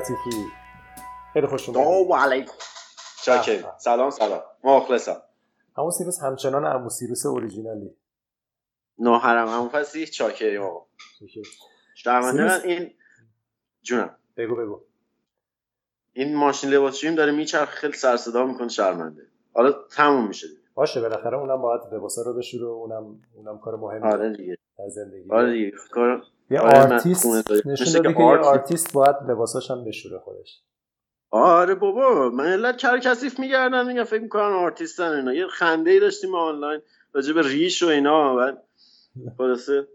لطیفی. خیلی خوش اومدید شاکر سلام سلام. مخلصم. همون سیروس همچنان امو سیروس اوریجینالی. نه حرم. همون پسی چاکری آقا. شرمنده من این جونم. بگو بگو. این ماشین لباسشوییم داره میچرخ خیلی سر صدا می‌کنه شرمنده. حالا تموم میشه باشه بالاخره اونم باید لباسا رو بشوره اونم اونم کار مهمی آره دیگه. زندگی. آره دیگه. کار یه آره، آرتیست من خونه نشون دادی که یه آرتیست- آرتیست باید لباساش هم بشوره خودش آره بابا من علت کر کثیف میگردن میگن فکر می‌کنن آرتیستن اینا. یه خنده ای داشتیم آنلاین راجع به ریش و اینا بعد خلاصه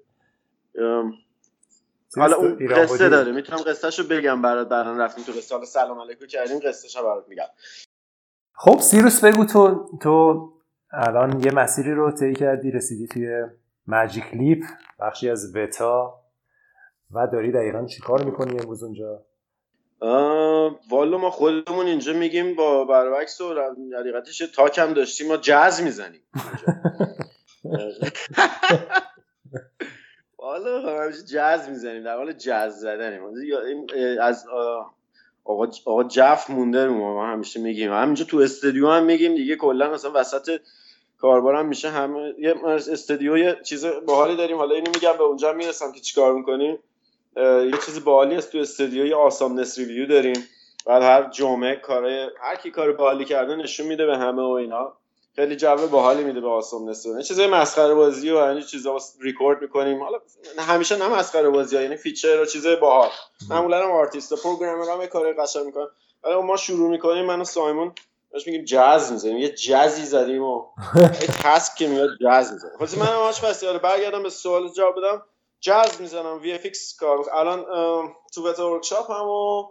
حالا اون قصه؟ داره. می‌تونم قصهشو بگم برات برام رفتیم تو قصه. حالا سلام علیکم کردیم قصهشو برات میگم. خب سیروس بگو تو تو الان یه مسیری رو طی کردی رسیدی توی ماجیک لیپ بخشی از وتا و داری دقیقا چیکار می‌کنی امروز اونجا؟ والا ما خودمون اینجا میگیم با برعکس و حقیقتش تاک هم داشتیم ما جاز می‌زنیم. والا همیشه جاز می‌زنیم در حال جاز زدنیم. از آقا آقا جف مونده ما همیشه میگیم. همینجا تو استودیو هم میگیم دیگه کلا مثلا وسط کاربار هم میشه همه یه استودیو یه چیز باحالی داریم. حالا اینو میگم به اونجا می‌رسم که چیکار می‌کنیم. یه چیز باحالی است تو استودیو یه awesomeness review داریم. بعد هر جمعه کاره هر کی کار باحالی کرده نشون میده به همه و اینا. خیلی جو باحالی میده به awesomeness یه چیزای مسخره بازی و این چیزا واسه ریکورد می‌کنیم. حالا همیشه نه مسخره بازی ها یعنی feature و چیزای باحال. معمولا هم آرتیست و programmer هم کار قشنگ می‌کنن. ولی ما شروع می‌کنیم من و سایمون بهش میگیم جاز می‌زنیم. یه جزی زدیم و یه تسک که میاد جاز می‌زنیم خلاص من همش فستیوال برگردم به سوال جواب بدم. جاز می‌زنم وی فیکس کار می‌کنم. الان تو بتا ورکشاپ هم و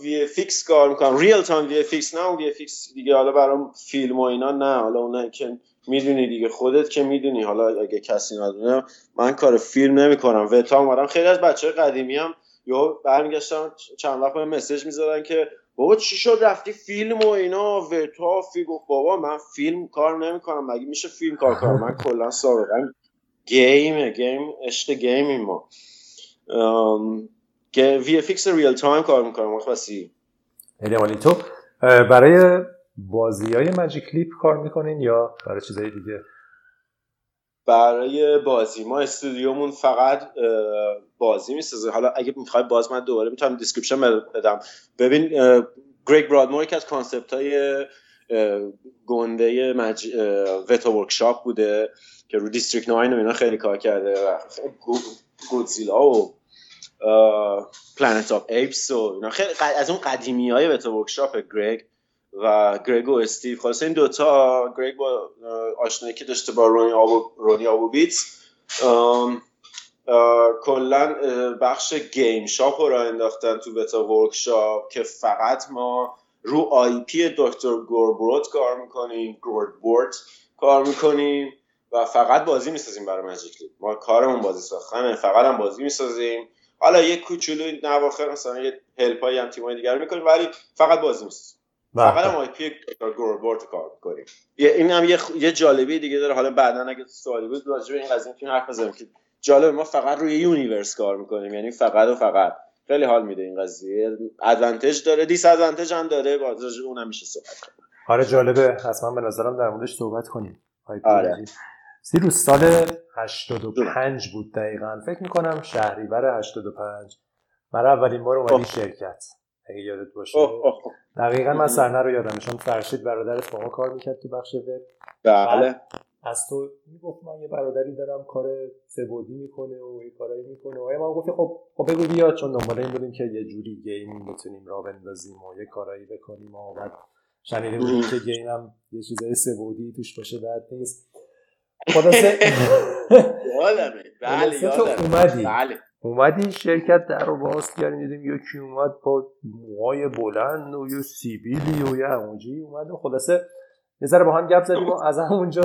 وی فیکس کار می‌کنم. ریل تایم وی فیکس نه وی فیکس دیگه. حالا برام فیلم و اینا نه. حالا اون که می‌دونی دیگه. خودت که می‌دونی. حالا اگه کسی ندونه من کار فیلم نمی‌کنم. وتا اومدم. خیلی از بچه قدیمی هم یهو برمیگشتم چند وقت message می‌زدن که بابا چی شد؟ رفتی فیلم و اینا. وتا فی گفت بابا من فیلم کار نمی‌کنم. مگه میشه فیلم کار کنم؟ من کلا سابقا game ه game عشق game یم ما. که VFX real-time کار می‌کنم خاصی خیلی تو برای بازی های Magic Leap کار می‌کنین یا برای چیزهای دیگه؟ برای بازی. ما استودیومون فقط بازی می‌سازه. حالا اگه می‌خوای باز من دوباره می‌تونم description بدم. ببین Greg Broadmore که از concept های گنده مج... Weta Workshop بوده که رو District 9 و اینا خیلی کار کرده و گو- گودزیلا و Planet of Apes و اینا. خیلی از اون قدیمی های Weta Workshop Greg و Greg و Steve. خلاصه این دوتا Greg با آشنایی که داشته با Rony Abo Rony Abovitz ام، اه، کلا بخش game shop رو راه انداختن تو Weta Workshop که فقط ما رو IP دکتر Grordbort کار می‌کنیم Grordbort کار می‌کنیم و فقط بازی می‌سازیم برای Magic Leap ما کارمون بازی ساختنه فقط هم بازی می‌سازیم. حالا یه کوچولو نواخر مثلا یه help ایی هم تیمای دیگر می‌کنیم ولی فقط بازی می‌سازیم. فقط هم IP Grordbort کار می‌کنیم. یه این هم یه, خ- یه جالبی دیگه داره. حالا بعدا اگه سوالی بود راجع به این قضیه می‌تونیم حرف بزنیم که جالب ما فقط روی universe کار می‌کنیم. یعنی فقط و فقط. خیلی حال میده این قضیه. advantage داره disadvantage هم داره. به اونم میشه صحبت کرد. آره جالبه. حتما به نظرم در موردش صحبت کنیم. آره. سیروس سال 85 بود دقیقا. فکر می‌کنم شهریور 85 برای اولین بار اومدی. شرکت. اگه یادت باشه. اوه اوه. دقیقا من صحنه رو یادم چون فرشید برادرت با ما کار می‌کرد تو بخش وب. بله. از تو می‌گفت من یه برادری دارم کار سبودی می‌کنه و یه کارایی می‌کنه. و ما گفتی خب خب بگو بیا چون دنبال این بودیم که یه جوری گیم بتونیم را بندازیم و یه کارایی بکنیم و بعد شنیده بودیم که گیم هم یه چیزای سبودی توش باشه بعد نیست. خلاصه یادمه. بله تو اومدی. بله. اومدی شرکت در رو باز کردیم دیدیم یکی اومد با موهای بلند و یه سیبیلی و یه همونجی اومد و خلاصه یه ذره با هم گپ زدیم و از همونجا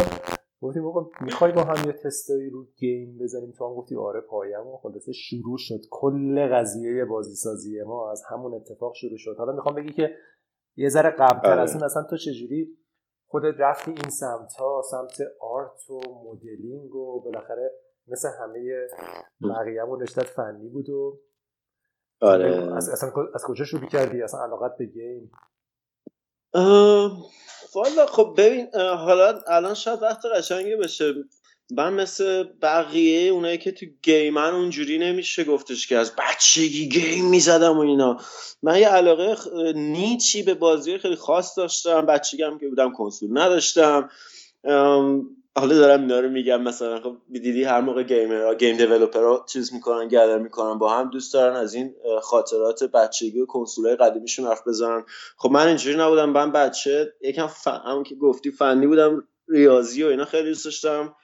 گفتیم آقا می‌خوای با هم یه تستایی رو گیم بزنیم؟ تو هم گفتی آره پایم. و خلاصه شروع شد. کل قضیه بازی سازی ما از همون اتفاق شروع شد. حالا می‌خوام بگی که یه ذره قبلتر آره. از اون اصلا تو چجوری خودت رفتی این سمت ها سمت آرت و مدلینگ و بالاخره مثل همه بقیه‌مون رشتت فنی بود و آره. از, اصلا از کجا شروع کردی؟ اصلا علاقت به گیم؟ والا خب ببین حالا الان شاید وقت قشنگی بشه. من مثل بقیه اونایی که تو گیمن اونجوری نمیشه گفتش که از بچگی گیم می‌زدم و اینا. من یه علاقه نیچی به بازی خیلی خاص داشتم. بچگی هم که بودم کنسول نداشتم. حالا دارم اینا رو میگم مثلا خب دیدی هر موقع گیمر گیم دیولپر چیز می‌کنن گدر می‌کنن با هم دوست دارن از این خاطرات بچگی و کنسولای قدیمیشون حرف بزنن. خب من اینجوری نبودم من بچه یکم ف... که گفتی فنی بودم ریاضی و اینا خیلی دوست داشتم.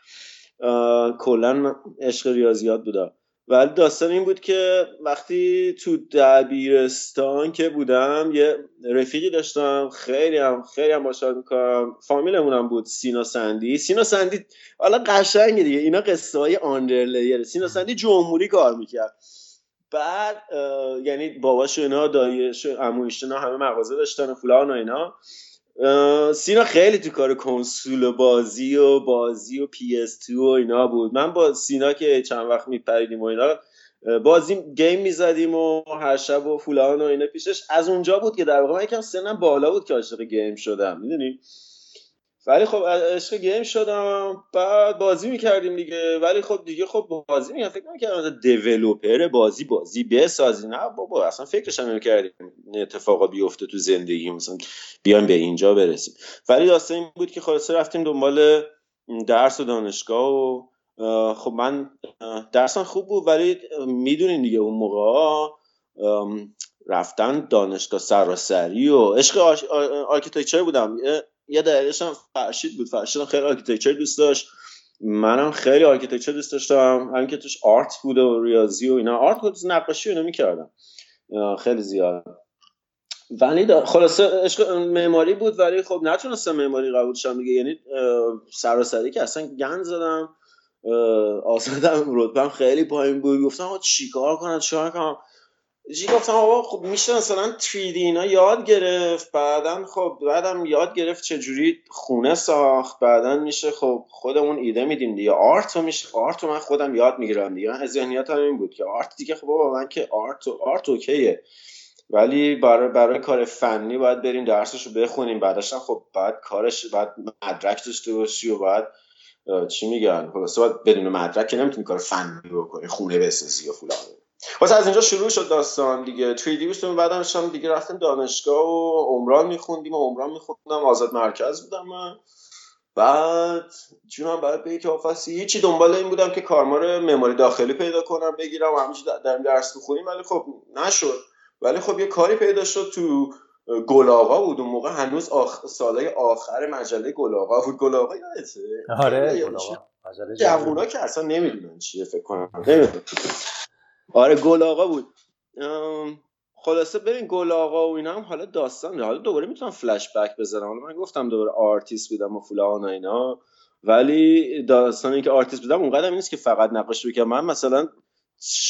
کلا عشق ریاضیات بودم. ولی داستان این بود که وقتی تو دبیرستان که بودم یه رفیقی داشتم خیلی هم خیلی هم باشد می‌کنم فامیلمونم بود سینا سندی. سینا سندی حالا قشنگه دیگه. اینا قصه های آندرلیر سینا سندی جمهوری کار می‌کرد. بعد یعنی باباش اینا دایش اینا همه مغازه داشتن و فلان و اینا. سینا خیلی تو کار کنسول بازی و بازی و PS 2 و اینا بود. من با سینا که چند وقت میپریدیم و اینا بازی game می‌زدیم و هر شب و فلان و اینا پیشش. از اونجا بود که در واقع من یکم سنم بالا بود که عاشق game شدم. می‌دونی؟ ولی خب عشق گیم شدم. بعد بازی می‌کردیم دیگه. ولی خب دیگه خب بازی می‌کردم. فکر نمی‌کردم دیولوپر بازی بازی بسازی. نه بابا اصلا فکرش هم نمی‌کردیم اتفاقا بیفته تو زندگی مثلا بیایم به اینجا برسیم. ولی داستان این بود که خلاصه رفتیم دنبال درس و دانشگاه و خب من درسم خوب بود ولی می‌دونین دیگه اون موقع رفتن دانشگاه سراسری و عشق architecture بودم. یه دلیلش هم فرشید بود. فرشید خیلی architecture دوست داشت. منم خیلی architecture دوست داشتم. همین که توش art بود و ریاضی و اینا. art بود نقاشی اینا می‌کردم. خیلی زیاد. ولی خلاصه عشق معماری بود ولی خب نتونستم معماری قبول شم دیگه. یعنی سراسری که اصلا گند زدم. آزادم رتبم خیلی پایین بود. گفتم چیکار کنم چیکار کنم؟ چی گفتم آقا خب میشه مثلا 3D اینا یاد گرفت بعدا خب بعدم یاد گرفت چجوری خونه ساخت بعدا میشه خب خودمون ایده میدیم دیگه. آرت میشه آرت رو من خودم یاد می‌گیرم دیگه. از ذهنیت هم این بود که آرت دیگه خب بابا من که آرت و آرت اوکیه. ولی برای برای کار فنی باید بریم درسش رو بخونیم. بعدش خب بعد کارش بعد مدرک داشته باشی و بعد چی میگن؟ خلاص باید بدون مدرک نمی‌تونی کار فنی بکنی خونه بسازی و فلان. واسه از اینجا شروع شد داستان دیگه. 3 دی بعد بعدش هم دیگه رفتیم دانشگاه و عمران میخوندیم و عمران میخوندم. آزاد مرکز بودم من. بعد جونم بعد به یک آفاسی هیچی دنبال این بودم که کارمار مموری داخلی پیدا کنم بگیرم همینجوری در درس بخونیم ولی خب نشد. ولی خب یه کاری پیدا شد تو گلاغا بود. اون موقع هنوز آخ... سالای آخر مجله گلاغا بود. گلاغا یادته؟ آره گلاغا. مجله که اصلا نمی‌دونن چیه فکر کنم. نمی‌دونم. آره گل آقا بود. خلاصه ببین گل آقا و اینا هم حالا داستان حالا دوباره می‌تونم فلش بک بزنم. حالا من گفتم دوباره آرتیست بودم و فلان و اینا. ولی داستانی که آرتیست بودم اونقدر نیست که فقط نقاشی بکنم. من مثلا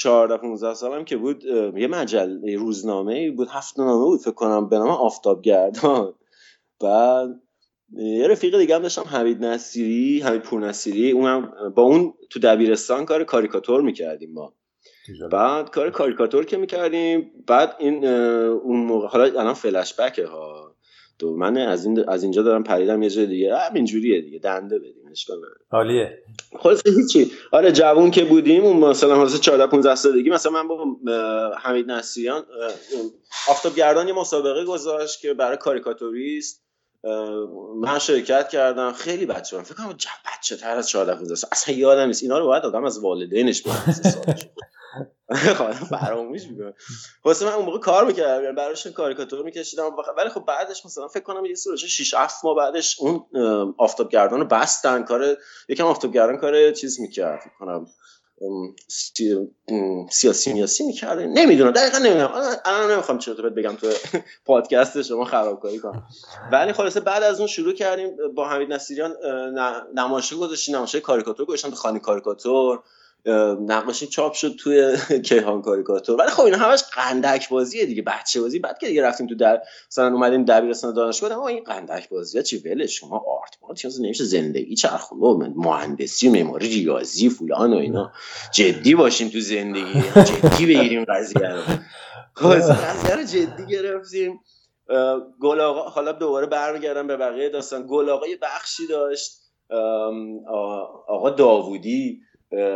14 15 سالم که بود یه مجله روزنامه بود. هفته نامه بود فکر کنم به نام آفتابگردان. بعد یه رفیق دیگه هم داشتم حمید نصیری حمید پور نصیری اونم با اون تو دبیرستان کار کاریکاتور می‌کردیم ما. بعد کار کاریکاتور که می‌کردیم بعد این اون موقع حالا الان فلش بکه ها. تو من از این از اینجا دارم پریدم یه جای دیگه. همین جوریه دیگه دنده بدیم اشکال عالیه. خلاص هیچی. آره جوون که بودیم اون مثلا حالا 14 15 سالگی مثلا من با حمید نصیریان آفتابگردان یه مسابقه گذاشت که برای کاریکاتوریست. من شرکت کردم. خیلی بچه من فکر کنم بچه تر از 14 15 اصلا یادم نیست. اینا رو باید آدم از والدینش بپرسه خب فراموش می‌کنم. واسه من اون موقع کار می‌کردم یعنی براش کاریکاتور میکشیدم. ولی خب بعدش مثلا فکر کنم یه سوچه 6 7 ماه بعدش اون آفتابگردان رو بستن. کار یکم آفتابگردان کار چیز می‌کرد فکر کنم سیاسی میاسی می‌کرده نمی‌دونم دقیقا نمی‌دونم. الان نمی‌خوام چطور بگم تو پادکست شما خرابکاری کنم ولی خلاصه بعد از اون شروع کردیم با حمید نصیریان نمایشگاه گذاشتیم. نمایشگاه کاریکاتور گذاشتم تو خانه کاریکاتور. نقاشی چاپ شد توی کیهان کاریکاتور ولی خب اینا همش قندک بازیه دیگه بچه بازی. بعد که دیگه رفتیم تو در مثلا اومدیم دبیرستان دانشگاه اما این قندک بازی چی ول شما آرت ما چیز نمیشه. زندگی چرخون. مهندسی معماری ریاضی فلان و اینا. جدی باشیم تو زندگی. جدی بگیریم قضیه رو. قضیه رو جدی گرفتیم. گل آقا حالا دوباره برمیگردم به بقیه داستان. گل آقا یه بخشی داشت. آقا داوودی.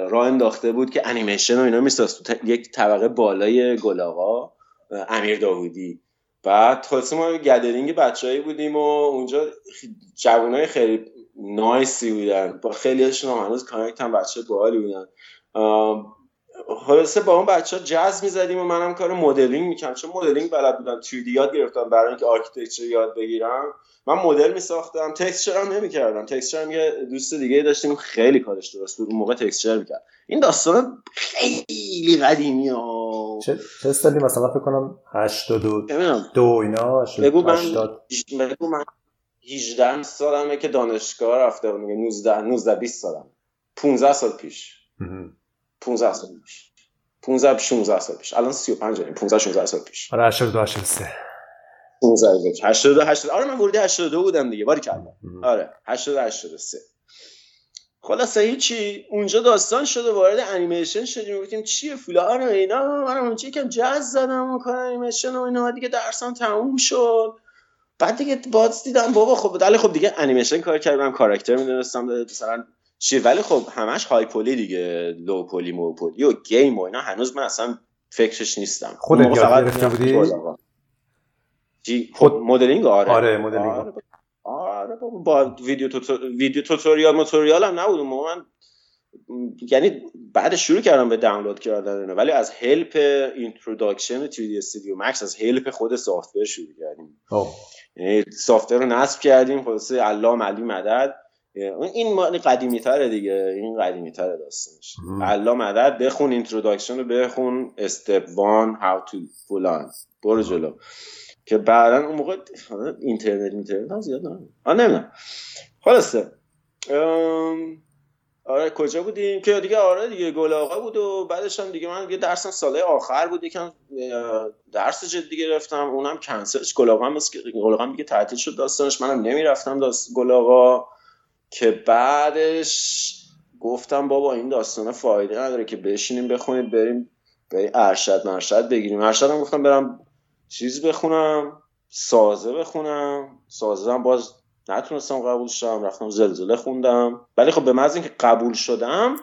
راه انداخته بود که انیمیشن و اینا میساز. تو یک طبقه بالای گل آقا امیر داوودی. بعد خلاصه ما gathering بچههایی بودیم و اونجا جوانای خیلی nice ی بودن. با خیلی هاشون هنوز connect ام بچه باحالی بودن. خلاصه با اون بچه ها جز می‌زدیم و منم کار مدلینگ می‌کنم چون مدلینگ بلد بودم 3D یاد گرفتم برای اینکه architecture یاد بگیرم. من مدل میساختم. texture هم نمی‌کردم. texture هم یه دوست دیگه داشتیم خیلی کارش درست بود. اون موقع texture می‌کرد. این داستان خیلی قدیمی ها. چه چه سالی مثلا فکر کنم 82 دو اینا بگو من بگو من 18 سالمه که دانشگاه رفته بودم. 19 19 20 سالم 15 سال پیش. 15 سال پیش. 15 16 سال پیش. الان 35 داریم. 15 16 سال پیش. آره 82 83 15 82 80 آره من ورودی 82 بودم دیگه. باری کلا آره 82 83 خلاصه هیچی. اونجا داستان شده وارد انیمیشن شدیم. گفتیم چیه فلان و اینا. من اونجا یکم جاز زدم و کار انیمیشن و اینا. دیگه درسم تموم شد. بعد دیگه باز دیدم بابا خب ولی خب دیگه انیمیشن کار کردم. کاراکتر می‌دونستم مثلا چی ولی خب همش high poly دیگه low poly مو پولی و game و اینا هنوز من اصلا فکرش نیستم. خودت یاد گرفته بودی؟ خود مدلینگ آره. آره مدلینگ آره, آره با video tutor... video tutorial موتوریال هم نبود اون من یعنی بعد شروع کردم به دانلود کردن ولی از help introduction 3D Studio Max از help خود software شروع کردیم. یعنی software رو نصب کردیم. خلاصه یا علی مدد. این قدیمی تره دیگه. این قدیمی تره داستانش الله مدد بخون introduction رو بخون step one how to فلان برو جلو. که بعدا اون موقع اینترنت اینترنت هم زیاد نه آه نمی‌دونم. خلاصه. آره کجا بودیم؟ که دیگه آره دیگه گل آقا بود و بعدش هم دیگه من یه درسم ساله آخر بود یکم درس جدی گرفتم. اونم کنسلش گل آقا هم گل آقا دیگه تعطیل شد داستانش. منم نمی‌رفتم داست گل آقا. که بعدش گفتم بابا این داستان فایده نداره که بشینیم بخونید بریم به ارشد مرشد بگیریم. ارشد هم گفتم برم چیز بخونم سازه بخونم. سازه هم باز نتونستم قبول شدم رفتم زلزله خوندم. ولی خب به محض اینکه قبول شدم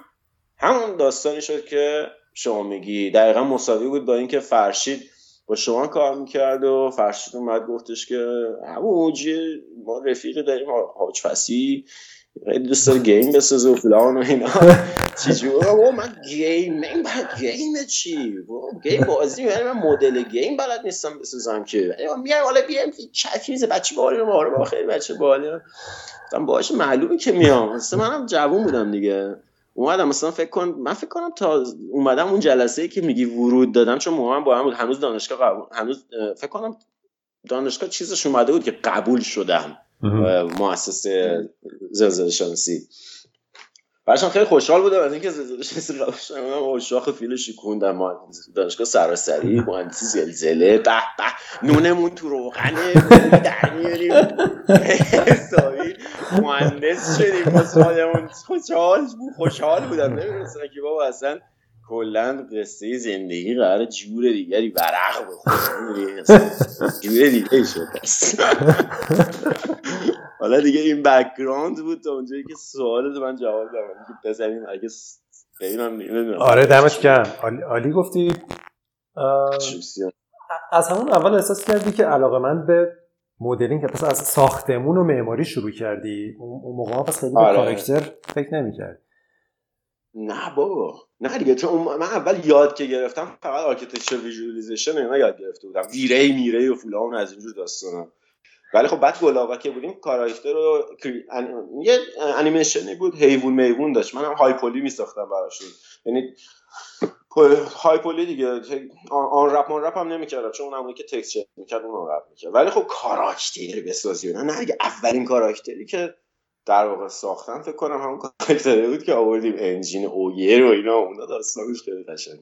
همون داستانی شد که شما میگی. دقیقا مساوی بود با اینکه فرشید با شما کار می‌کرد و فرشید اومد گفتش که همون ما رفیق داریم حاج فسی خیلی دوست داره game بسازه و فلان و اینا. چجور من game من game چی؟ game بازی یعنی من مدل game بلد نیستم بسازم که. میگم حالا بیام چیز بچه باحالی رو ماره با خیلی بچه باحالی گفتم باش معلومه که میام. مثلا منم جوون بودم دیگه. اومدم مثلا فکر کن من فکر کنم تا اومدم اون جلسه ای که میگی ورود دادم چون موقع با هم بود. هنوز دانشگاه قبول هنوز فکر کنم دانشگاه چیزش اومده بود که قبول شدم. مؤسسه زلزله شانسی برشان خیلی خوشحال بودم از اینکه زلزله شانسی قبول شدم. شاخ فیل شکوندم. دانشگاه سراسری مهندسی زلزله. به به. نونمون تو روغنه. در میاریم. مهندس شدیم. خوشحال خوشحال بودم. نمی‌دونستم که بابا اصلا کلا قصه زندگی قرار جور دیگری ورق بخوره. جور دیگه شد. حالا دیگه این background بود تا اونجایی که سوال من جواب دادم. که بزنیم اگه آره دمت گرم. عالی گفتی. از همون اول احساس کردی که علاقه من به مدلینگ پس از ساختمون و معماری شروع کردی؟ اون موقع پس خیلی به آره. character فکر نمی‌کرد نه بابا. نه دیگه چون من اول یاد که گرفتم فقط آرکیتکچر ویژوالایزیشن اینا یاد گرفته بودم. ویره میره و فلان از اینجور داستانا ولی خب بعد گلاغا که بودیم کاراکتر رو یه انیمیشنی بود حیوان میوون داشت. منم های پولی میساختم براشون یعنی های پولی دیگه آن رپ من رپ هم نمی‌کردم چون اون که تکست می‌کرد اون رپ می‌کرد. ولی خب کاراکتر بسازی نه نه اولین کاراکتری که در واقع ساختن فکر کنم همون کاراکتری بود که آوردیم انجین اویر و اینا. اونا داستانش خیلی قشنگ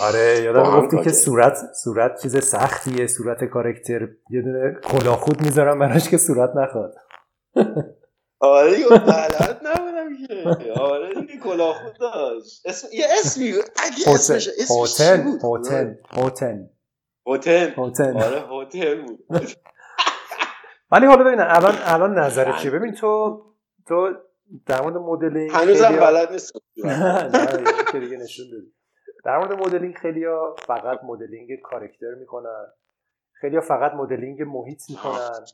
آره یادم گفتی که صورت صورت چیز سختیه صورت کاراکتر یه دونه کلاخود می‌ذارم براش که صورت نخواد. آره که آره دیگه کلاخود داشت. اسم یه اسمی اگه اسمش هوتن هوتن هوتن هتل هتل آره هتل بود. ولی حالا ببینم الان الان نظرت چیه؟ ببین تو تو در مورد مدلینگ هنوزم خیلیا- بلد نیستم نه دیگه نشون دادی در مورد مدلینگ خیلی فقط modeling character می‌کنن. خیلی فقط مدلینگ محیط می‌کنن.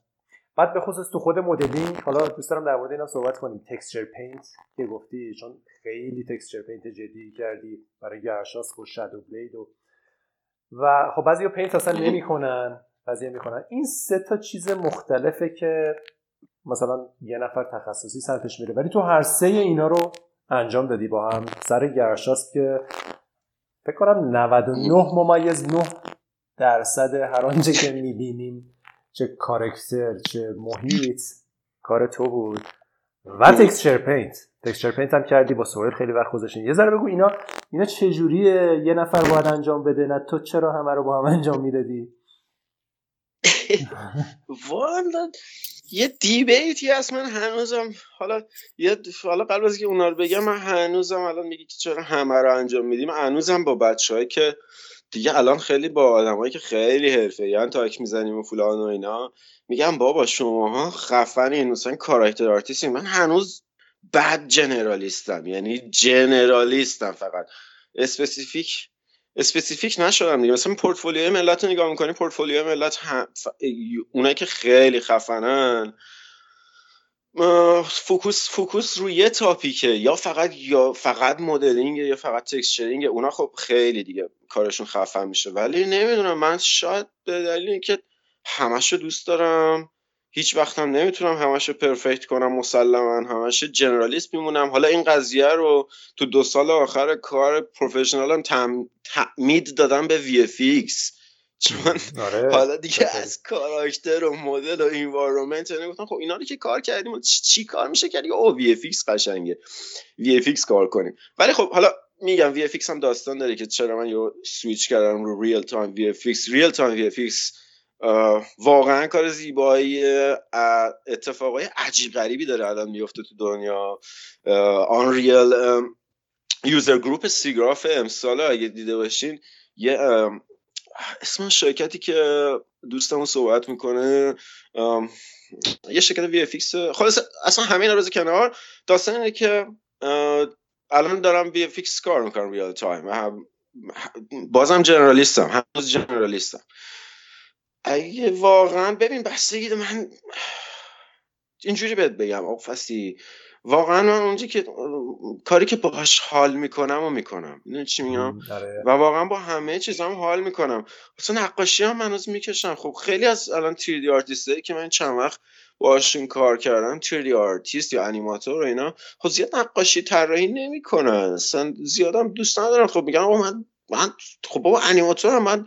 بعد به خصوص تو خود مدلینگ حالا دوست دارم در مورد اینا صحبت کنیم. texture paint که گفتی چون خیلی texture paint جدی کردی برای گرشاسپ و Shadow Blade و و خب بعضی paint اصلا نمی‌کنن بعضی می‌کنن این سه تا چیز مختلفه که مثلا یه نفر تخصصی سمتش میره ولی تو هر سه اینا رو انجام دادی با هم. سر گرشاسپ که فکر کنم 99 ممیز 9 درصد هر آنچه که می‌بینیم چه character چه محیط. کار تو بود. و texture paint. texture paint هم کردی با سهیل خیلی وقت گذاشتین یه ذره بگو اینا اینا چجوریه؟ یه نفر باید انجام بده نه تو چرا همه رو با هم انجام می‌دادی؟ والا یه دیبیتی هست. من هنوزم حالا یه حالا قبل از که اونا رو بگم من هنوزم الان میگی که چرا همه رو انجام میدیم. هنوزم با بچه‌هایی که دیگه الان خیلی با آدمایی که خیلی حرفه یعنی تاک می‌زنیم و فلان و اینا میگم بابا شماها خفنین مثلا کاراکتر آرتیستی من هنوز بعد generalist م یعنی generalist م فقط. specific specific نشدم دیگه. مثلا پورتفولیوی ملت رو نگاه می‌کنی پورتفولیوی ملت هم... ف... اونایی که خیلی خفنن focus focus روی یه topic ه. یا فقط یا فقط مدلینگ یا فقط texturing. اونا خب خیلی دیگه کارشون خفن میشه. ولی نمی‌دونم من شاید به دلیل اینکه همشو دوست دارم هیچ وقتم نمی‌تونم همشو perfect کنم مسلما همشو generalist میمونم. حالا این قضیه رو تو دو سال آخر کار professional م. تعمید دادم به VFX چون آره حالا دیگه بله. از character و مدل و environment اینا گفتم خب اینا رو که کار کردیم چی, چی کار میشه کرد او VFX قشنگه. VFX کار کنیم. ولی خب حالا میگم VFX هم داستان داره که چرا من یه سویچ کردم رو ریل تایم وی اف ریل تایم وی اف واقعا کار زیبایی اتفاقای عجیب غریبی داره الان میفته تو دنیا. Unreal User Group SIGGRAPH امسال اگه دیده باشین یه اسم شرکتی که دوستمون صحبت می‌کنه یه شرکت VFX خلاص اصلا همه اینا رو بذار کنار. داستان اینه که الان دارم VFX کار می‌کنم real-time بازم generalist م هنوز generalist م. اگه واقعا ببین بستگی من اینجوری بهت بگم آقا واقعا من اونجا که کاری که باهاش حال می‌کنم و می‌کنم. می‌دونی چی میگم؟ آره. و واقعا با همه چیزام حال می‌کنم. اصلا نقاشی هم هنوز می‌کشم. خب خیلی از الان 3D آرتیست که من چند وقت باشون کار کردم 3D آرتیست یا animator و اینا خب زیاد نقاشی طراحی نمی‌کنن. اصلا زیادم دوست ندارم. خب آقا من من خب بابا انیماتورم من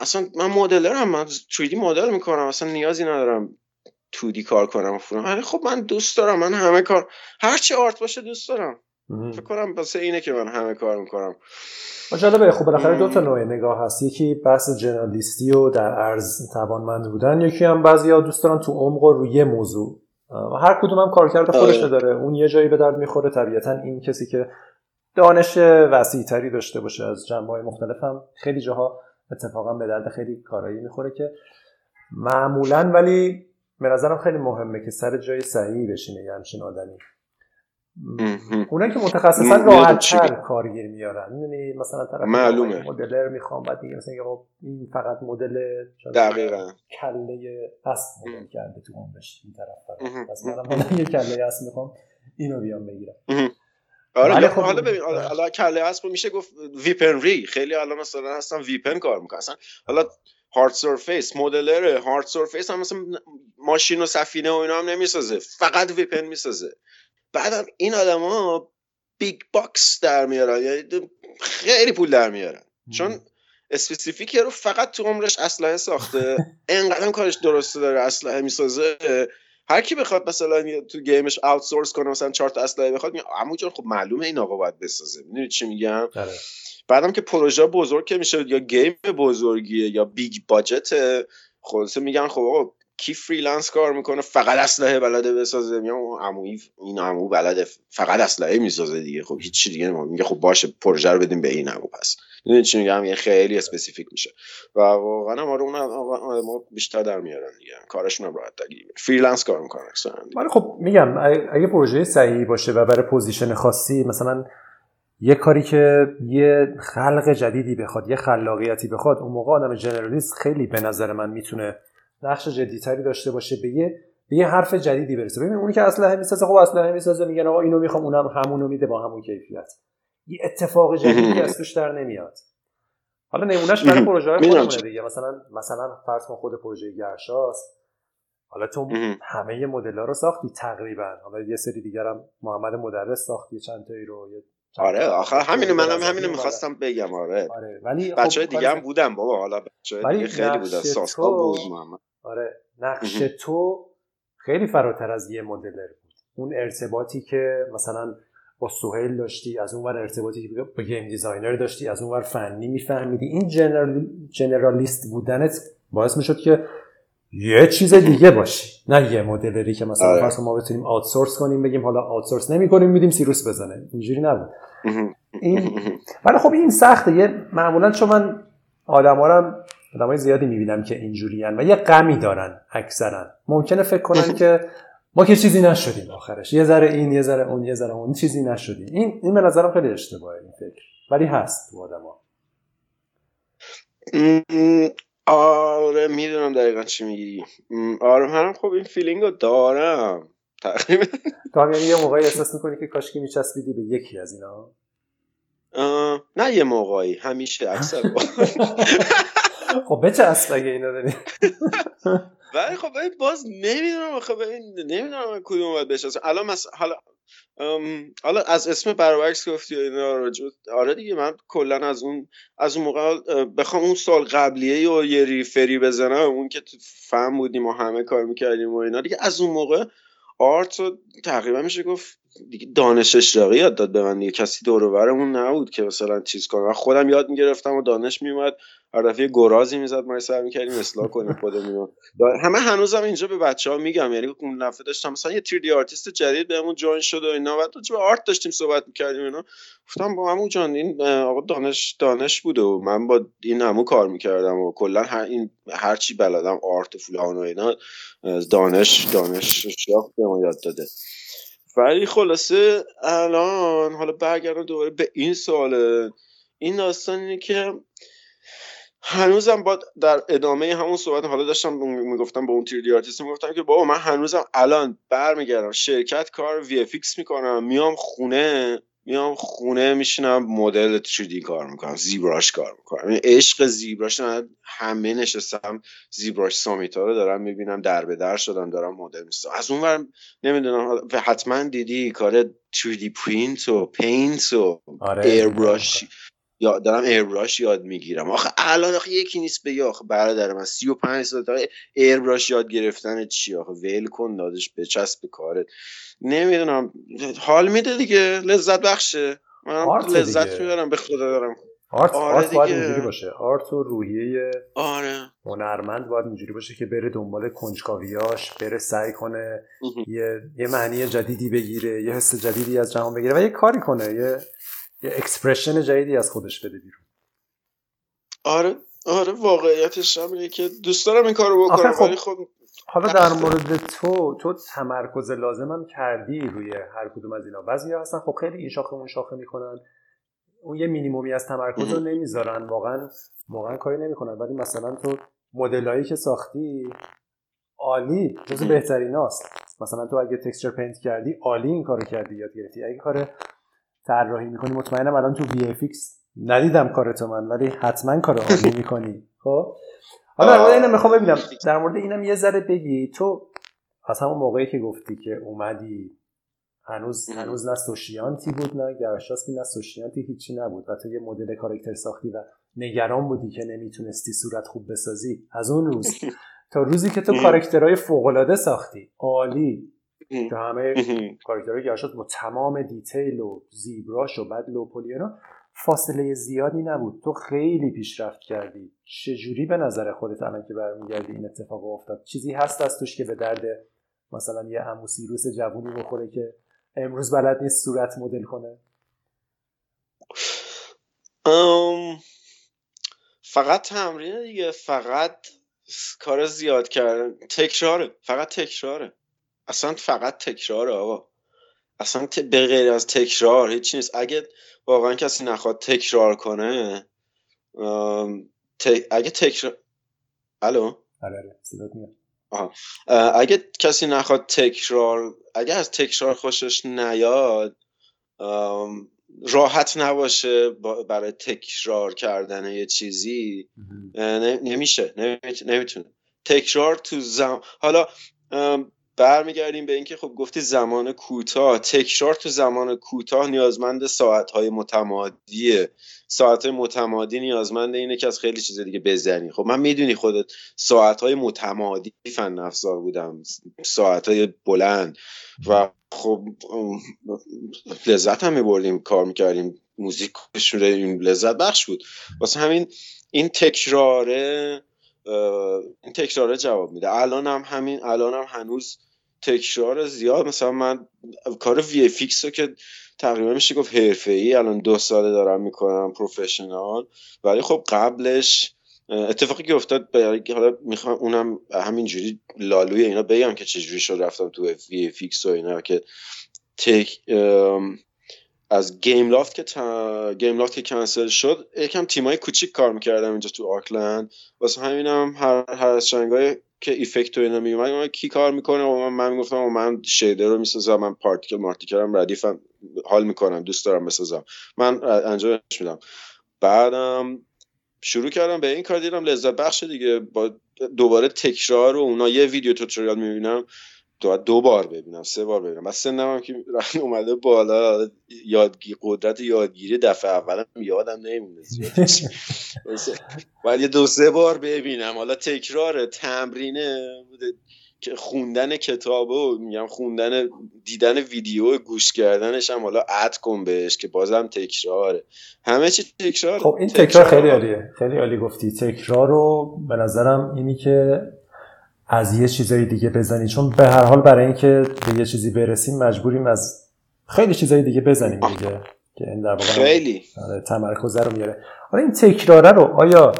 اصلا من مدلرم. من 3D مدل می‌کنم. اصلا نیازی ندارم. 2D کار کنم فلان. خب من دوست دارم من همه کار هرچی آرت باشه دوست دارم. فکر کنم واسه اینه که من همه کار می‌کنم. جالبه. خب بالاخره دو تا نوع نگاه هست. یکی بحث جرنالیستی و در عرض توانمند بودن. یکی هم بعضیا دوست دارن تو عمق و روی یه موضوع و هر کدوم هم کارکرد خودش آره. داره. اون یه جایی به درد می‌خوره. طبیعتا این کسی که دانش وسیعتری داشته باشه از جنبه های مختلف هم خیلی جاها اتفاقا به درد خیلی کارایی می‌خوره که معمولا ولی به نظرم خیلی مهمه که سر جای صحیحی بشینه یه همچین آدمی. اونایی که متخصصا م- راحت چی؟ تر کارگیر میارن. می‌دونی؟ مثلا طرف معلومه. مدلر می‌خوام بعد دیگه مثلا این فقط مدل دقیقا. کله اسب مدل کرده تو عمرش این طرف. پس منم حالا یه کله اسب می‌خوام اینو بیام بگیرم. آره خب- حالا ببین حالا حالا کله اسب میشه گفت ویپنری خیلی الان مثلا هستن ویپن کار می‌کنن. اصلا حالا هارد سرفیس مدلر هارد سرفیس هم مثلا ماشین و سفینه و اینا هم نمی‌سازه. فقط ویپن می‌سازه. بعدم این آدما بیگ باکس در میارن. یعنی خیلی پول در میارن. چون اسپسیفیک رو فقط تو عمرش اسلحه ساخته. انقدر کارش درسته داره اسلحه می‌سازه. هر کی بخواد مثلا تو game ش outsource کنه مثلا چهار تا اسلحه بخواد میگه عمو جان خب معلومه این آقا باید بسازه. می‌دونی چی میگم؟ آره. بعدم که پروژه بزرگ که میشه یا game بزرگیه یا big budget خلاصه میگن خب آقا کی freelance کار می‌کنه فقط اسلحه بلده بسازه؟ میگم عمویی این عمو بلده فقط اسلحه می‌سازه دیگه. خب هیچ چی دیگه نمی‌کنه. میگه خب باشه پروژه رو بدیم به این عمو پس. می‌دونی چی میگم؟ یه خیلی specific میشه. و واقعا هم آره اونا بیشتر در میارن دیگه. کارشون هم راحت دیگه freelance کار می‌کنن ولی خب میگم اگه پروژه صحیحی باشه و برای position خاصی مثلا یه کاری که یه خلق جدیدی بخواد یه خلاقیتی بخواد اون موقع آدم generalist خیلی به نظر من می‌تونه نقش جدیتری داشته باشه به یه به یه حرف جدیدی برسه. ببین اونی که اسلحه می‌سازه خب اسلحه می‌سازه میگن آقا اینو می‌خوام اونم همونو میده با همون کیفیت. یه اتفاق جدیدی از توش در نمیاد. حالا نمونهش برای پروژه های خودمونه دیگه. مثلا مثلا فرض کن خود پروژه گرشاست. حالا تو همه مدل ها رو ساختی تقریبا. حالا یه سری دیگر هم محمد مدرس ساختی چند تایی رو یه آره آخر همین منم همینو می‌خواستم بگم آره, آره. ولی خب بچه های دیگه هم بودن بابا حالا بچه خیلی بودن. ساستا بود محمد. آره نقش تو خیلی فراتر از یه مدلر بود. اون ارتباطی که مثلا با سهیل داشتی از اون ور ارتباطی که با game designer داشتی از اون ور فنی میفهمیدی. این general... generalist بودنت باعث می‌شد که یه چیز دیگه باشی نه یه modeler ی که مثلا آره. ما بتونیم outsource کنیم بگیم حالا outsource نمی‌کنیم میدیم سیروس بزنه. اینجوری نبود. این ولی خب این سخته. یه معمولا چون من آدما رو آدمای زیادی می‌بینم که اینجوریان و یه غمی دارن اکثرا. ممکنه فکر کنن که ما که چیزی نشدیم آخرش. یه ذره این یه ذره اون یه ذره اون. چیزی نشدیم. این این به نظرم خیلی اشتباهه این فکر. ولی هست تو آدما. آره می‌دونم دقیقا چی میگی. آره منم خب این فیلینگ رو دارم. تقریبا. تو هم یعنی یه موقعی احساس می‌کنی که کاشکی میچسبیدی به یکی از اینا؟ نه یه موقعی. همیشه اکثر خب بچسب اگه اینا داری ولی خب باز نمی‌دونم خب نمی‌دونم کدوم باید بشناسم. الان حالا حالا از اسم برابرکس گفتی اینا آره دیگه من کلا از اون از اون موقع بخوام اون سال قبلیه و یه ریفری بزنم اون که فهم بودیم و همه کار می‌کردیم و اینا دیگه از اون موقع آرت تقریبا میشه گفت دیگه دانش اشراقی یاد داد به من دیگه. کسی دور نبود که مثلا چیز کنم. خودم یاد می‌گرفتم و دانش میومد هر دفعه گرازی می‌زد ما سعی می‌کردیم اصلاح کنیم خودمون همه هنوزم اینجا به بچه ها میگم. یعنی اون دفعه داشتم مثلا یه 3 آرتیست جدید بهمون join شد و اینا. بعد به art داشتیم صحبت می‌کردیم اینا. گفتم با همون جان این آقا دانش دانش بود و من با این همو کار می‌کردم و کلا هر این هر چی بلدم art و فلان و اینا دانش دانش یاد داده. ولی خلاصه الان حالا برگردم دوباره به این سوال این داستان اینه که هنوزم با در ادامه همون صحبت حالا داشتم می‌گفتم با اون تیردی آرتیست می‌گفتم که بابا من هنوزم الان برمیگردم شرکت کار VFX می‌کنم میام خونه. میام خونه میشینم مدل 3D کار می‌کنم ZBrush کار می‌کنم. این عشق ZBrush همه نشستم ZBrush summit ا رو دارم می‌بینم در به در شدم دارم مدل میستم از اون ور نمی‌دونم حتما دیدی کار 3D پرینت و paint و آره. airbrush. یا دارم airbrush یاد می‌گیرم. آخه الان آخه یکی نیست به آخه برادر من 35 سالته airbrush یاد گرفتن چی؟ آخه ول کن داداش بچسب به کارت. نمی‌دونم. حال میده دیگه. لذت بخشه. من لذت می‌برم به خدا دارم. art, آره art باید اینجوری باشه. art و روحیه آره. هنرمند باید اینجوری باشه که بره دنبال کنجکاویاش بره سعی کنه یه یه معنی جدیدی بگیره یه حس جدیدی از جهان بگیره و یه کاری کنه یه یه expression جدیدی از خودش بده بیرون. آره آره واقعیتش همینه که دوست دارم این کارو بکنم خب ولی خب حالا در مورد تو تو تمرکز لازمم کردی روی هر کدوم از اینا. بعضی هستن خب خیلی این شاخه اون شاخه می‌کنن. اون یه مینیمومی از تمرکز رو نمی‌ذارن واقعا واقعا کاری نمی‌کنن. ولی مثلا تو مدلایی که ساختی عالی جز بهتریناست مثلا تو اگه texture paint کردی عالی این کارو کردی یاد گرفتی. اگه کار طراحی می‌کنی. مطمئنم الان تو VFX ندیدم کارتو من ولی حتما کار عالی می‌کنی. خب؟ حالا در مورد اینم می‌خوام ببینم. در مورد اینم یه ذره بگی. تو از همون موقعی که گفتی که اومدی هنوز هنوز نه سوشیانتی بود نه گرشاسپی نه سوشیانتی هیچی نبود. و تو یه مدل کارکتر ساختی و نگران بودی که نمی‌تونستی صورت خوب بسازی. از اون روز. تا روزی که تو کارکترهای فوقالعاده ساختی. عالی. که همه کارکترهای گرشاسپ با تمام detail و ZBrush و بعد low poly فاصله زیادی نبود. تو خیلی پیشرفت کردی. چجوری به نظر خودت الان که برمیگردی این اتفاق افتاد؟ چیزی هست از توش که به درد مثلا یه اموسیروس جوونی بخوره که امروز بلد نیست صورت مدل کنه؟ فقط تمرین دیگه. فقط کار زیاد کردن. تکراره. فقط تکراره. اصلا فقط تکراره آقا. اصلا به غیر از تکرار هیچ نیست. اگه واقعا کسی نخواد تکرار کنه اگه تکرار الو؟ آره اگه کسی نخواد تکرار اگه از تکرار خوشش نیاد راحت نباشه برای تکرار کردن یه چیزی نمیشه. نمی‌تونه. تکرار تو زم... حالا برمیگردیم به اینکه خب گفتی زمان کوتاه. تکرار تو زمان کوتاه نیازمند ساعتهای متمادیه. ساعت متمادی نیازمند اینه که از خیلی چیز دیگه بزنی. خب من می‌دونی خودت ساعتهای متمادی فن افزار بودم. ساعتهای بلند. و خب لذت هم میبردیم کار می‌کردیم. موزیک این لذت بخش بود. واسه همین این تکراره تکراره جواب میده. الان هم همین الان هم هنوز تکرار زیاد. مثلا من کار VFX رو که تقریبا میشه گفت حرفه ای الان دو ساله دارم می‌کنم professional ولی خب قبلش اتفاقی که افتاد حالا می‌خوام اونم همینجوری لابلای اینا بگم که چجوری شد رفتم تو VFX و اینا که تک از Gameloft که Gameloft که کنسل شد یکم تیمای کوچیک کار می‌کردم اینجا تو آکلند. واسه همینم هر هر از چنگای که effect و اینا میومد کی کار می‌کنه؟ و من می‌گفتم و من shader رو می‌سازم من particle مارتیکلم ردیفم حال می‌کنم دوست دارم بسازم. من انجامش میدم. بعدم شروع کردم به این کار دیدم لذت بخش دیگه. با دوباره تکرار و اونا یه video tutorial می‌بینم. دو, دو بار ببینم سه بار ببینم. بس سنم هم که اومده بالا یادگی قدرت یادگیری دفعه اولم یادم نمیمونه. باید یه دو سه بار ببینم. حالا تکرار تمرینه که خوندن کتاب و میگم خوندن دیدن ویدیو گوش کردنش هم حالا اد کن بهش که بازم تکراره. همه چی تکرار خب این تکرار, خیلی عالیه. خیلی عالی گفتی. تکرار رو به نظرم اینی که از یه چیزای دیگه بزنی. چون به هر حال برای اینکه به یه چیزی برسیم مجبوریم از خیلی چیزای دیگه بزنیم دیگه که این در خیلی. آره، تمرکز رو میاره. حالا این تکراره رو آیا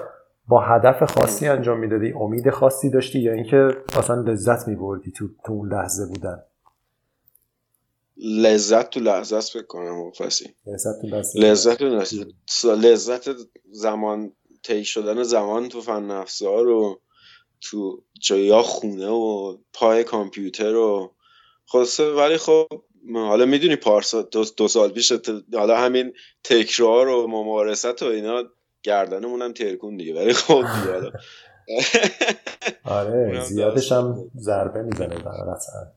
با هدف خاصی انجام می‌دادی امید خاصی داشتی یا اینکه اصلا لذت میبردی تو تو اون لحظه بودن؟ لذت تو لحظه است فکر کنم لذت تو لحظه. لذت تو لذت زمان طی شدن زمان تو فن افزار و تو جایا خونه و پای کامپیوتر و خلاصه ولی خب حالا می‌دونی پارسا دو, دو سال پیش حالا همین تکرار و ممارست و اینا گردنمون هم ترکون دیگه ولی خب دیگه آره زیادش هم ضربه می‌زنه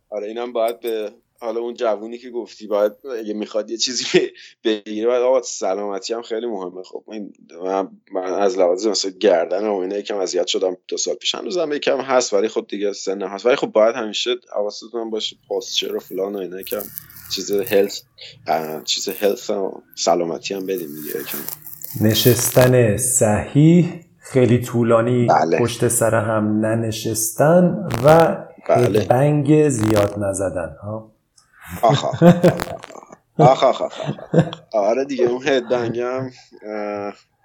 آره اینم باید به حالا اون جوونی که گفتی باید اگه می‌خواد یه چیزی بگیره باید آقا سلامتی هم خیلی مهمه. خب من, من از لحاظ مثلا گردن و اینا یکم اذیت شدم دو سال پیش. هنوزم یکم هست ولی خب دیگه سن هست. ولی خب باید همیشه حواستون باشه پاستچر و فلان و اینا یکم چیز هلت چیز هلت و سلامتی هم بدیم دیگه یکم. نشستن صحیح. خیلی طولانی بله. پشت سر هم ننشستن و بله. bang زیاد نزدن. ها؟ آخ آخ آخ آره دیگه اون headbang هم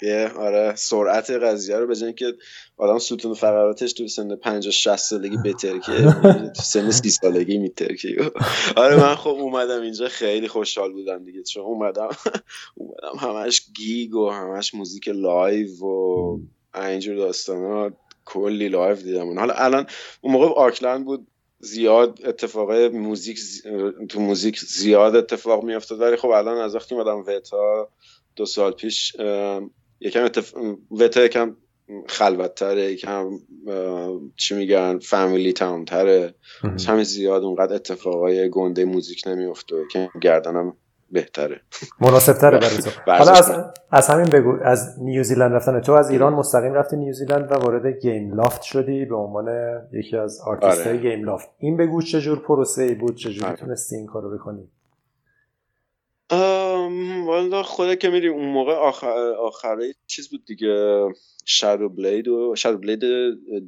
یه آره سرعت قضیه رو بجن که آدم ستون فقراتش تو سن 50 60 سالگی بترکه تو سن 30 سالگی میترکه. آره من خب اومدم اینجا خیلی خوشحال بودم دیگه. چون اومدم اومدم همش gig و همش موزیک live و اینجور داستانا کلی live دیدم. حالا الان اون موقع آکلند بود زیاد اتفاق موزیک تو موزیک زیاد اتفاق میافتاد ولی خب الان از وقتی اومدم Weta دو سال پیش یکم اتف... Weta یکم خلوتتره یکم چی میگن family town تره همین زیاد اونقدر اتفاقای گنده موزیک نمیفته که گردنم بهتره. مناسب تره برای تو. حالا از, از همین بگو. از نیوزیلند رفتن. تو از ایران مستقیم رفتی نیوزیلند و وارد Gameloft شدی به عنوان یکی از آرتیست های آره. Gameloft. این بگو چجور پروسه ای بود؟ چجور آره. تونستی این کارو بکنی؟ والا خدا که میری اون موقع آخر آخره چیز بود دیگه. Shadow Blade و Shadow Blade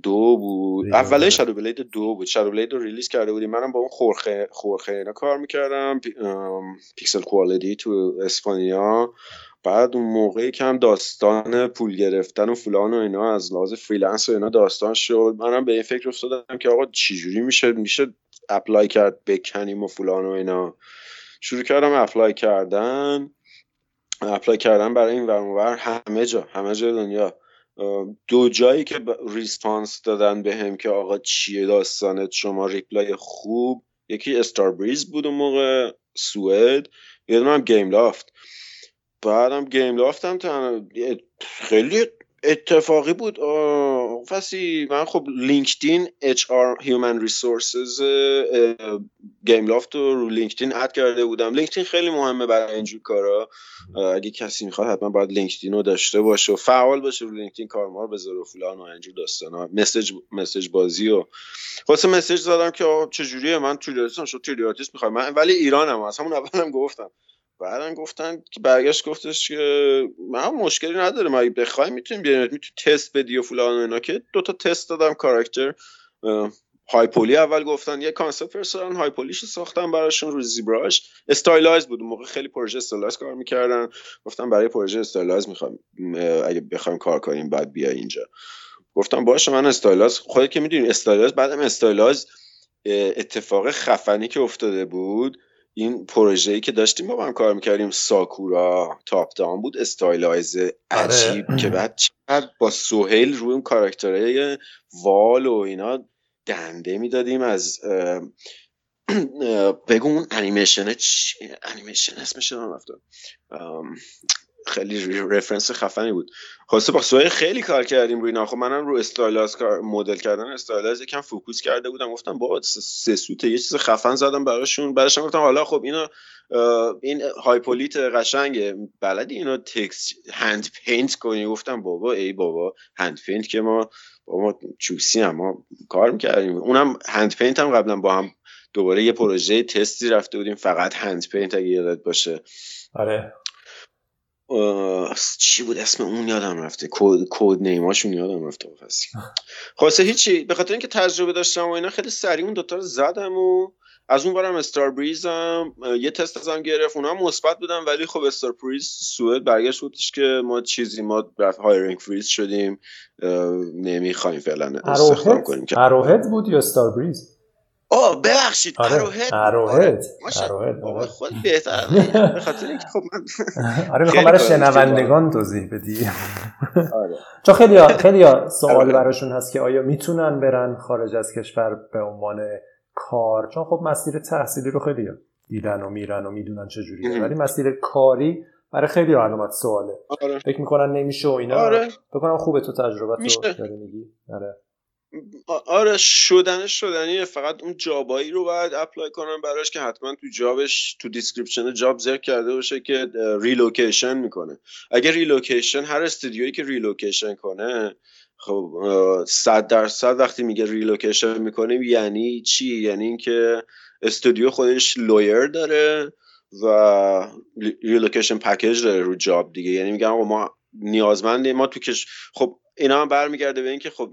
دو بود. اوله Shadow Blade دو بود. Shadow Blade رو release کرده بودیم. منم با اون خورخه خورخه اینا کار می‌کردم. Pixel Quality تو اسپانیا. بعد اون موقعی که هم داستان پول گرفتن و فلان و اینا از لحاظ freelance و اینا داستان شد. منم به این فکر افتادم که آقا چجوری میشه میشه apply کرد بکنیم و فلان و اینا. شروع کردم apply کردن. apply کردن برای این ورمور همه جا همه جا دنیا. دو جایی که response دادن به هم که آقا چیه داستانت؟ شما reply خوب. یکی Starbreeze بود اون موقع سوئد. یه هم Gameloft بعدم Gameloft م خیلی اتفاقی بود. فسی من خب LinkedIn HR human resources Gameloft رو رو LinkedIn add کرده بودم. LinkedIn خیلی مهمه برای اینجور کارا. اگه کسی می‌خواد حتما باید LinkedIn رو داشته باشه و فعال باشه رو LinkedIn کارمار بذاره و فلان و اینجور داستانا message message بازی و واسه message زدم که چجوریه؟ من توریاتیستم شو توریاتیست می‌خوام من ولی ایرانم از همون اولم گفتم. بعدم گفتن که برگشت گفتش که من مشکلی نداره ما بخوای می‌تونیم بیاریم می‌تونی تست بدی و فلان و اینا. که دو تا تست دادم کاراکتر. high poly اول گفتن یه concept فرستادن high poly ش ساختم براشون رو ZBrush. stylized بود موقع خیلی پروژه stylized کار می‌کردن. گفتم برای پروژه stylized می‌خوام اگه بخوایم کار کنیم بعد بیا اینجا. گفتم باشه من stylized خودت که می‌دونی استایلایز بعدم stylized اتفاق خفنی که افتاده بود این پروژه ای که داشتیم با هم کار می‌کردیم ساکورا top down بود stylized آره. عجیب که بعد چقدر با سهیل روی اون کاراکترهای وال و اینا دنده می‌دادیم از بگو اون انیمیشن انیمیشن اسمش رو خیلی reference خفنی بود. خواسته با سهیل خیلی کار کردیم روی اینا. خب منم رو کار مدل کردن stylized یکم focus کرده بودم. گفتم بابا سه سوته یه چیز خفن زدم براشون. بعدش گفتم حالا خب اینا این high poly ت قشنگه. بلدی اینا tex hand paint کنی؟ گفتم بابا ای بابا hand paint که ما بابا چوسی هم ما کار می‌کردیم. اونم hand paint هم قبلا با هم دوباره یه پروژه تستی رفته بودیم. فقط hand paint اگه یادت باشه. آره. چی بود؟ اسم اون یادم رفته. code code name اشون یادم رفته. خلاصه هیچی به خاطر اینکه تجربه داشتم و اینا خیلی سریع اون دوتا رو زدم و از اون بارم Starbreeze م یه تست ازم گرفت. اونها مثبت بودن ولی خب Starbreeze سوئد برگشت بودش که ما چیزی ما رفت hiring freeze شدیم. نمی‌خوایم فعلا استخدام کنیم Arrowhead بود یا Starbreeze آه ببخشید آره اروهد آره. خود بهتر به خاطر اینکه خب من آره می‌خوام برای شنوندگان توضیح بدی. آره. چون خیلی خیلی سوال. براشون هست که آیا می‌تونن برن خارج از کشور به عنوان کار؟ چون خب مسیر تحصیلی رو خیلی دیدن و میرن و می‌دونن چه جوریه ولی مسیر کاری برای خیلی علامت سواله. آره. فکر می‌کنن نمیشه و اینا. آره. بکنم خوبه تو تجربه تو داری میگی. آره. آره شدنش شدنیه. فقط اون job ایی رو باید apply کنم براش که حتما تو job ش تو description job ذکر کرده باشه که relocation می‌کنه. اگر relocation هر استودیویی که relocation کنه خب صد درصد وقتی میگه relocation می‌کنه یعنی چی؟ یعنی اینکه استودیو خودش lawyer داره و relocation package داره رو job دیگه. یعنی میگن ما نیازمندیم. ما تو کش خب اینا هم برمیگرده به اینکه خب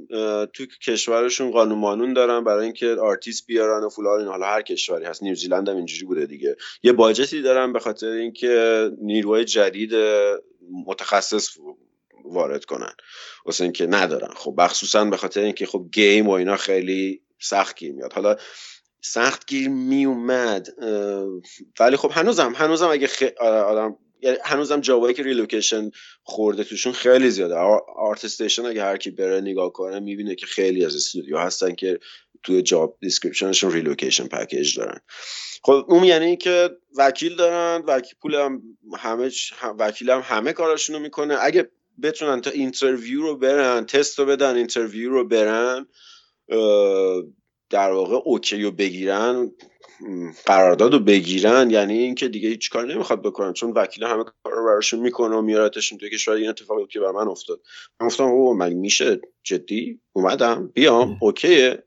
تو کشورشون قانون مانون دارن برای اینکه آرتیست بیارن و فلان حالا هر کشوری هست. نیوزیلند هم اینجوری بوده دیگه. یه budget ی دارن به خاطر اینکه نیروهای جدید متخصص وارد کنن. واسه اینکه ندارن. خب مخصوصا به خاطر اینکه خب game و اینا خیلی سخت گیر میاد. حالا سخت گیر میومد ولی خب هنوزم هنوزم اگه آدم یعنی هنوزم job ایی که relocation خورده توشون خیلی زیاده. ArtStation اگه هر کی بره نگاه کنه می‌بینه که خیلی از استودیو هستن که توی job description شون relocation package دارن. خب اون یعنی که وکیل دارن وکیل پول هم همه وکیل هم همه کاراشونو می‌کنه. اگه بتونن تا interview رو برن تست رو بدن interview رو برن در واقع okay رو بگیرن قرارداد رو بگیرن یعنی اینکه دیگه هیچ کار نمی‌خواد بکنن چون وکیل همه کار رو براشون می‌کنه و میارتشون توی کشور. این اتفاقی که بر من افتاد. من گفتم او من میشه؟ جدی؟ اومدم. بیام. اوکیه.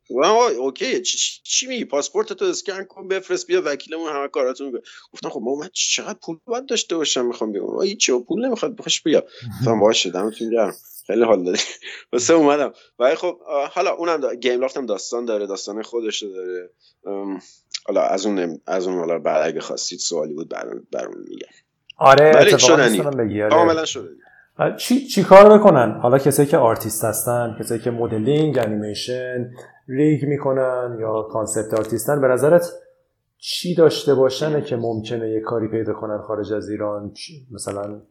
اوکیه. چی, چی میگی؟ پاسپورت تو اسکن کن بفرست بیا وکیلمون همه کاراتون می‌کنه گفتم خب من چقدر پول باید داشته باشم؟ می‌خوام بیام. هیچ پول نمی‌خواد بخش بیا. گفتم باشه دمتون گرم. خیلی حال دادی. واسه اومدم. ولی خب حالا اونم دا... گیم لافتم داستان داره داستان خودش داره. حالا از اون از اون حالا بعد اگه خواستید سوالی بود برام برام میگم. آره اتفاقا شدنی. آره. کاملا شده چی, چی کار بکنن؟ حالا کسایی که آرتیست هستن کسایی که مدلینگ انیمیشن rig می‌کنن یا concept artist ن به نظرت چی داشته باشنه که ممکنه یه کاری پیدا کنن خارج از ایران؟ مثلا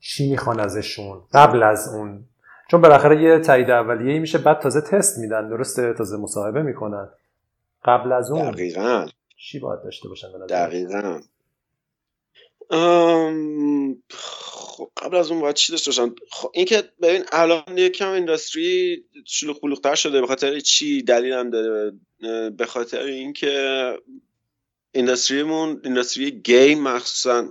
چی می‌خوان ازشون قبل از اون؟ چون بالاخره یه تایید اولیه میشه بعد تازه تست میدن درسته؟ تازه مصاحبه می‌کنن. قبل از اون دقیقا. چی باید داشته باشن؟ دقیقا. ام، خب قبل از اون باید چی داشته باشم خب این که ببین الان یکم اینداستری شلوغ پلوغتر شده به خاطر چی دلیل هم داره؟ به خاطر اینکه اینداستریمون اینداستری گیم مخصوصا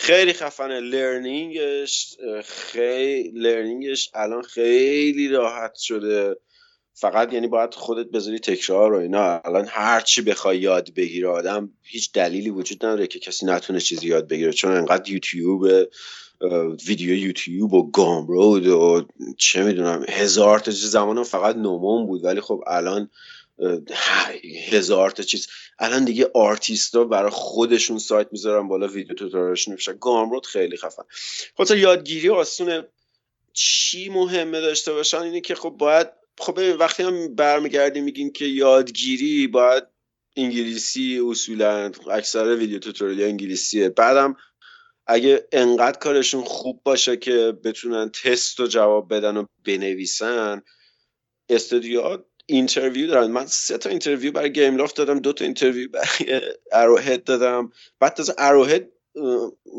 خیلی خفنه. لرنینگش خیلی لرنینگش الان خیلی راحت شده. فقط یعنی باید خودت بذاری تکرار و اینا. الان هر چی بخوای یاد بگیره آدم هیچ دلیلی وجود نداره که کسی نتونه چیزی یاد بگیره. چون انقدر یوتیوب ویدیو یوتیوب و گامرود و چه می‌دونم هزار تا چیز زمان فقط نومون بود. ولی خب الان هزار تا چیز. الان دیگه آرتیستا برای خودشون سایت می‌ذارن بالا ویدیو توتوریالشون میشه گامرود خیلی خفن. خاطر یادگیری آسونه چی مهمه داشته باشن اینه که خب باید خب وقتی هم برمیگردیم میگیم که یادگیری باید انگلیسی اصولا اکثر video tutorial انگلیسیه. بعدم اگه انقدر کارشون خوب باشه که بتونن تست و جواب بدن و بنویسن استودیوها interview دارن. من سه تا interview برای Gameloft دادم دو تا interview برای Arrowhead دادم. بعد تازه Arrowhead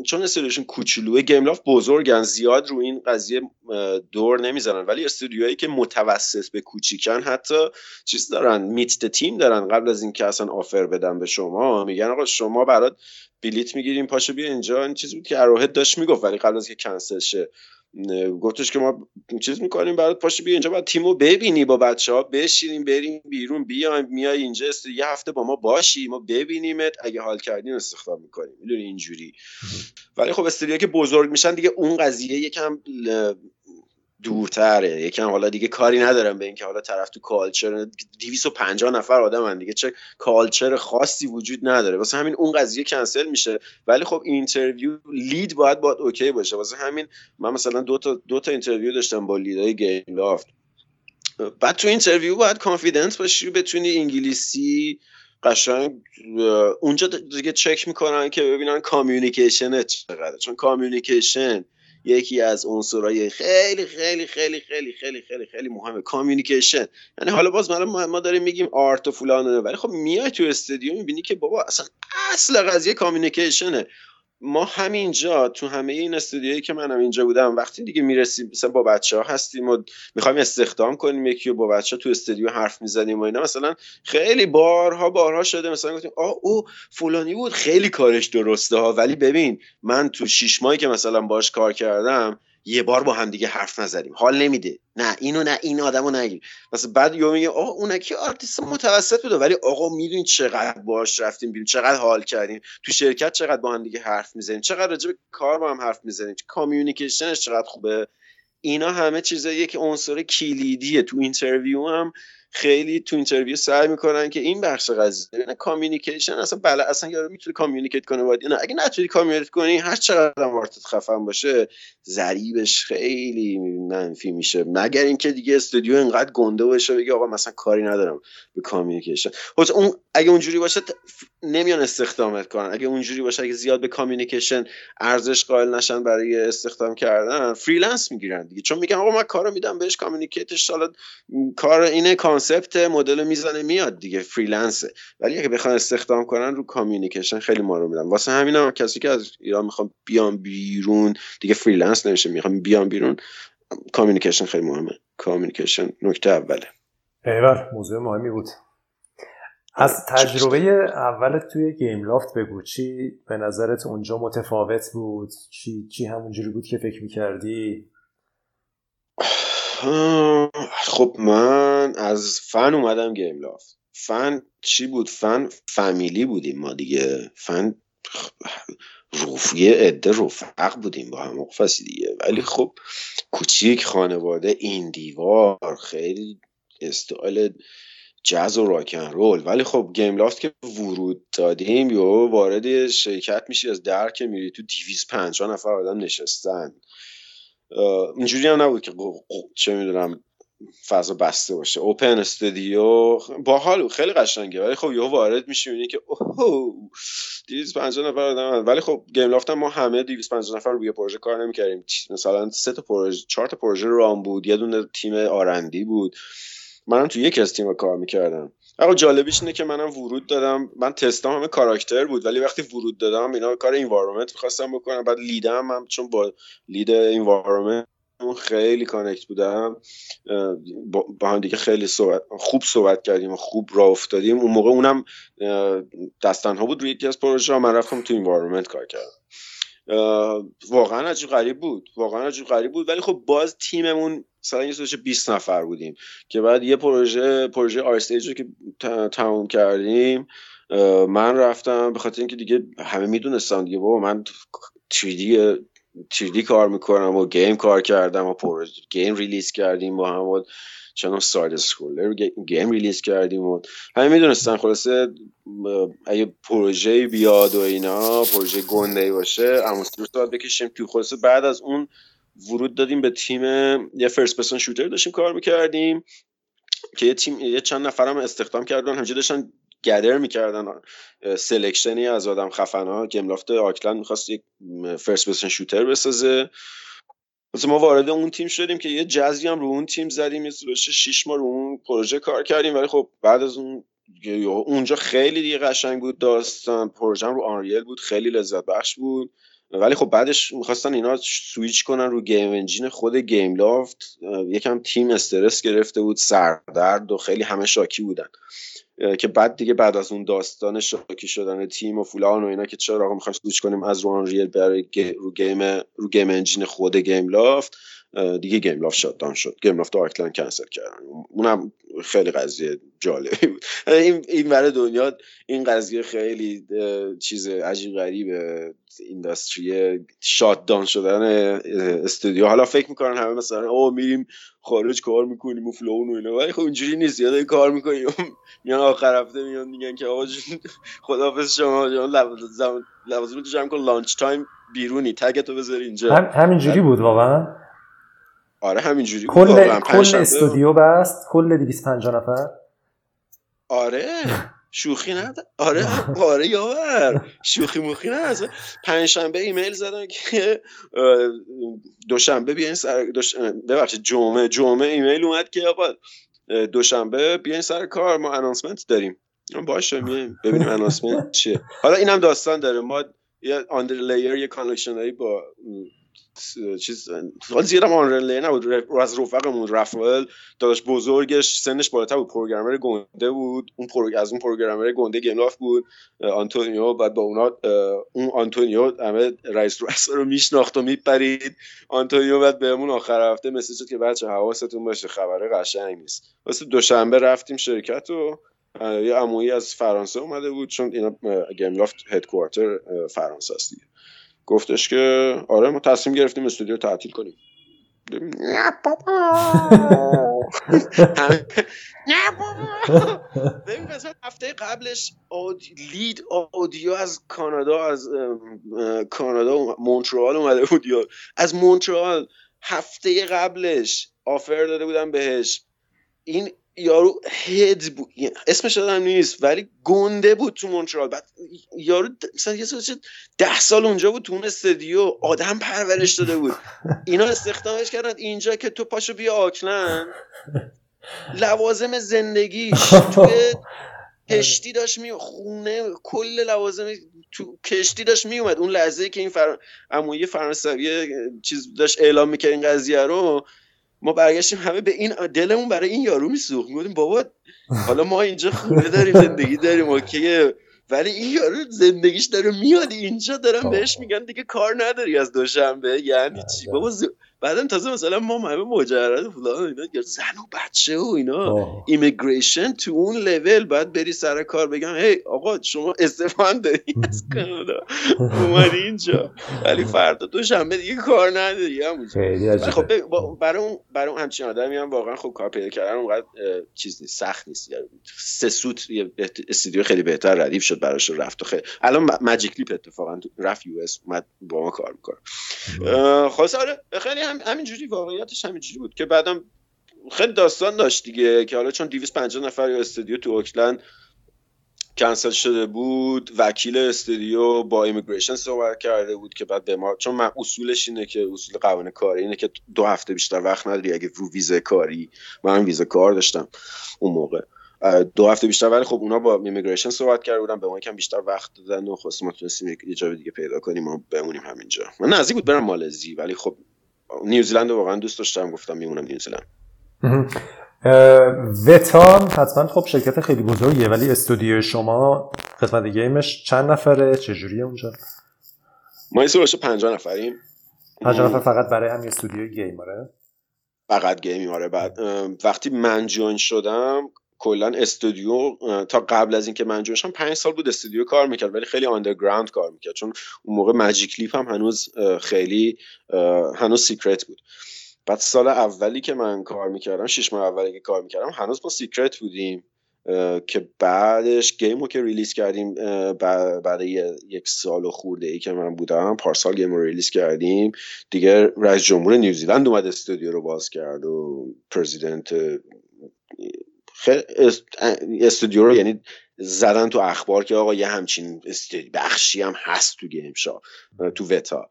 چون استودیوشون کوچولوه گیم لافت بزرگن زیاد رو این قضیه دور نمی‌زنن. ولی استودیوهایی که متوسط به کوچیکن حتی چیز دارن میت تیم دارن. قبل از اینکه اصلا آفر بدن به شما میگن آقا شما برات بلیت می‌گیریم پاشو بیا اینجا. این چیزی بود که اروهد داشت می‌گفت ولی قبل از که کنسل شه گفتش که ما چیز می‌کنیم برات پاشو بیا اینجا باید تیمو ببینی با بچه ها بشینیم بریم بیرون بیایم میای اینجا است یه هفته با ما باشی ما ببینیمت. اگه حال کردیم استخدام می‌کنیم. می‌دونی اینجوری. ولی خب استودیو که بزرگ میشن دیگه اون قضیه یکم دورتره. یکم حالا دیگه کاری ندارم به اینکه حالا طرف تو culture 250 نفر آدمن دیگه چه culture خاصی وجود نداره. واسه همین اون قضیه کنسل میشه. ولی خب interview lead باید باید okay باشه. واسه همین من مثلا دو تا دو تا interview داشتم با lead ای Gameloft. بعد تو interview باید confidence باشی بتونی انگلیسی قشنگ اونجا دیگه چک می‌کنن که ببینن communication چقدره. چون communication یکی از عنصرهای خیلی خیلی خیلی خیلی خیلی خیلی خیلی مهمه communication. یعنی حالا باز ما ما داریم میگیم art و فلان ولی خب میای تو استودیو می‌بینی که بابا اصلا اصل قضیه communication ه. ما همینجا تو همه این استودیویی که منم اینجا بودم وقتی دیگه می‌رسیم مثلا با بچه ها هستیم و می‌خوایم استخدام کنیم یکی رو با بچه ها تو استودیو حرف می‌زنیم و اینا مثلا خیلی بارها بارها شده مثلا گفتیم آه او فلانی بود خیلی کارش درسته ها ولی ببین من تو شیش ماهی که مثلا باش کار کردم یه بار با هم دیگه حرف نزدیم. حال نمیده. نه اینو نه این آدمو نگیر مثلا بعد یهو میگه آقا اون کی آرتیست متوسط بوده ولی آقا می‌دونی چقدر باش رفتیم بیرون؟ چقدر حال کردیم؟ تو شرکت چقدر با هم دیگه حرف می‌زنیم؟ چقدر راجع به کار با هم حرف می‌زنیم؟ communication ش چقدر خوبه؟ اینا همه چیزاییه که عنصر کلیدیه. تو interview هم خیلی تو interview سعی می‌کنن که این بخش قضیه نه communication اصلا بله اصلا یارو می‌تونه communicate کنه باید. نه اگه نتونی communicate کنی هر چقدر هم art ت خفن باشه ضریبش خیلی منفی میشه. مگر اینکه دیگه استودیو انقدر گنده باشه بگه آقا مثلا کاری ندارم به communication خب اون اگه اونجوری باشه نمیان استخدامت کنن. اگه اونجوری باشه اگه زیاد به communication ارزش قائل نشن برای استخدام کردن freelance می‌گیرن دیگه. چون میگن آقا من کارو میدم بهش communicate ش حالا کار اینه concept مدل می‌زنه میاد دیگه freelance ه. ولی اگه بخوان استخدام کنن رو communication خیلی مانور میدن. واسه همین هم کسی که از ایران می‌خوام بیان بیرون دیگه freelance نمیشه می‌خوام بیان بیرون. communication خیلی مهمه. communication نکته اوله. ایول موضوع مهمی بود. از تجربه اولت توی گیم لافت بگو. چی به نظرت اونجا متفاوت بود؟ چی, چی همونجوری بود که فکر می‌کردی؟ خب من از فن اومدم گیم لافت فن چی بود؟ فن فامیلی بودیم ما دیگه. فن رفیه عده رفق بودیم با هم قفصی دیگه. ولی خب کوچیک خانواده این دیوار خیلی استایل جز و راکن رول ولی خب گیم لافت که ورود دادیم یا وارد شرکت میشی از در که میری تو دیویز پنجاه نفر آدم نشستن. اینجوری هم نبود که چه می‌دونم فضا بسته باشه. اوپن استودیو باحال خیلی قشنگه. ولی خب یهو وارد میشی می‌بینی که اوه 250 نفر آدم ولی خب گیم لافت ما همه 250 نفر روی پروژه کار نمی‌کردیم. مثلا سه تا پروژه چهار تا پروژه رام بود. یه دونه تیم آرندی بود. منم تو یکی از تیم کار می‌کردم. اما جالبیش اینه که منم ورود دادم. من تستام همه کاراکتر بود ولی وقتی ورود دادم اینا کار انوایرمنت می‌خواستم بکنم بعد لیدم هم چون با لید انوایرمنت خیلی کانکت بودم. با هم دیگه خیلی صحبت خوب صحبت کردیم و خوب راه افتادیم. اون موقع اونم دستنها بود روی یکی از پروژه من رفتم تو انوایرمنت کار کردم. واقعا عجیب غریب بود. واقعا عجیب غریب بود. ولی خب باز تیممون مثلا یه 20 نفر بودیم که بعد یه پروژه پروژه آر رو که تموم کردیم من رفتم به خاطر اینکه دیگه همه می‌دونستن دیگه بابا من 3D 3D کار می‌کنم و گیم کار کردم و پروژه گیم ریلیز کردیم با هم و چنان ساید سکولر گیم ریلیز کردیم و همه می‌دونستن. خلاصه اگه پروژه بیاد و اینا پروژه گنده باشه اموستر ساعت بکشیم. تو خلاصه بعد از اون ورود دادیم به تیم یه فرست پرسون شوتر داشتیم کار می‌کردیم که یه تیم یه چند نفرم استخدام کردن همجا داشتن گدر می‌کردن selection ی از آدم خفنا گیملافت اوکلند می‌خواست یک first person shooter بسازه. مثلا ما وارد اون تیم شدیم که یه جرزی هم رو اون تیم زدیم یه شیش ماه رو اون پروژه کار کردیم ولی خب بعد از اون اونجا خیلی دیگه قشنگ بود داستان پروژه رو Unreal بود خیلی لذت بخش بود. ولی خب بعدش می‌خواستن اینا سویچ کنن رو game engine خود گیم لافت. یکم تیم استرس گرفته بود سردرد و خیلی همه شاکی بودن. که بعد دیگه بعد از اون داستان شاکی شدن تیم و فلان و اینا که چرا آقا می‌خوایم سویچ کنیم از رو Unreal برای رو گیم رو game engine خود گیم لافت؟ دیگه گیم لافت shut down شد. گیم لاف آرکلند کنسل کردن. اونم خیلی قضیه جالبی بود. این این برای دنیا این قضیه خیلی چیز عجیب غریبه industry shut down شدن استودیو حالا فکر می‌کنن همه مثلا او میریم خارج کار می‌کنیم و فلان و اینا. ولی خب اینجوری نیست. یاد کار می‌کنیم. میان آخر هفته میان میگن که آقا خدافظ شما. لوازمتو جمع کن. lunch time بیرونی. tag تو بذاری اینجا. هم همینجوری بود واقعا؟ آره همینجوری. کل کل استودیو بست کل 250 نفر. آره شوخی نداره آره آره یاور شوخی موخی نه پنجشنبه ایمیل زدن که دوشنبه بیاین سر دوش... ببخشید جمعه جمعه ایمیل اومد که آقا دوشنبه بیاین سر کار ما انانسمنت داریم. باشه میایم. ببینیم انانسمنت چیه. حالا اینم داستان داره. ما یه آندر لیر یه کانکشن با چیز حال زیادم آنرل نبود از رفقمون رفائل داداش بزرگش سنش بالاتر بود پروگرامر گنده بود اون پرو... از اون پروگرامر گنده گیملاف بود. آنتونیو بعد با اونا اون آنتونیو همه رئیس رؤسا رو میشناخت و میپرید. آنتونیو بعد بهمون آخر هفته message شد که بچه حواستون باشه خبره قشنگ نیست. واسه دوشنبه رفتیم شرکت و یه عمویی از فرانسه اومده بود چون اینا گیملافت headquarter فرانسه است دیگه. گفتش که آره ما تصمیم گرفتیم استودیو تعطیل کنیم. نه بابا. نه بابا. ببین مثلا هفته قبلش لید آدیو از کانادا از کانادا مونترال اومده بود یا از مونترال هفته قبلش آفر داده بودم بهش. این یارو هد بود. اسمش دادم نیست ولی گنده بود تو مونترال. بعد یارو مثلا یه سال ده سال اونجا بود تو اون استودیو آدم پرورش داده بود. اینا استخدامش کردن اینجا که تو پاشو بیا آکلند. لوازم زندگیش. توی کشتی داشت می خونه کل لوازم تو کشتی داشت می اومد اون لحظه که این فر... امویه فرانسوی چیز داشت اعلام می‌کرد این قضیه رو ما برگشتیم همه به این دلمون برای این یارو میسوخت. می‌گفتیم بابا حالا ما اینجا خونه داریم زندگی داریم اوکیه. ولی این یارو زندگیش داره میاد اینجا دارم بهش میگن دیگه کار نداری از دوشنبه. یعنی چی؟ بابا بعدم تازه مثلا ما همه مجرد فلان اینا زن و بچه و اینا. immigration تو اون لول باید بری سر کار بگم هی آقا شما استفان داری از کانادا. اومدی اینجا. ولی فردا دو شنبه دیگه کار نداری خب برای اون برای اون همچین آدمی هم واقعا خب کار پیدا کردن. اونقدر چیز نیست سخت نیست. یعنی سه سوت یه استودیو خیلی بهتر ردیف شد براش رفت و خیلی الان ماجیک لیپ اتفاقا رفت US اومد با ما کار می‌کنه. خلاص آره خیلی هم همینجوری واقعیتش همینجوری بود که بعدم خیلی داستان داشت دیگه که حالا چون 250 نفر یا استودیو تو اوکلند کنسل شده بود وکیل استودیو با immigration صحبت کرده بود که بعد به ما چون من اصولش اینه که اصول قوانین کاری اینه که دو هفته بیشتر وقت نداری اگه رو ویزه کاری. من ویزه کار داشتم اون موقع. دو هفته بیشتر ولی خب اونا با immigration صحبت کرده بودن به ما کم بیشتر وقت دادن و خواستم ما تونستیم یه جای دیگه پیدا کنیم و بمونیم همینجا. من نزدیک بود برم مالزی ولی خب نیوزیلند واقعا دوست داشتم گفتم میمونم نیوزیلند Weta حتما خب شرکت خیلی بزرگیه ولی استودیو شما قسمت game ش چند نفره؟ چجوریه اونجا؟ ما این باشه 50 نفریم. 50 نفر فقط برای همین استودیو game آره؟ فقط game آره. بعد وقتی من join شدم کلا استودیو تا قبل از اینکه من join شم پنج سال بود استودیو کار می‌کرد ولی خیلی underground کار می‌کرد. چون اون موقع Magic Leap هم هنوز خیلی هنوز secret بود. بعد سال اولی که من کار می‌کردم شش ماه اولی که کار می‌کردم هنوز با secret بودیم که بعدش game رو که release کردیم بعد یک سال و خورده ای که من بودم پارسال game رو release کردیم. دیگه رئیس جمهور نیوزیلند اومد استودیو رو باز کرد و president استودیو رو یعنی زدن تو اخبار که آقا یه همچین بخشی هم هست تو game ش تو Weta.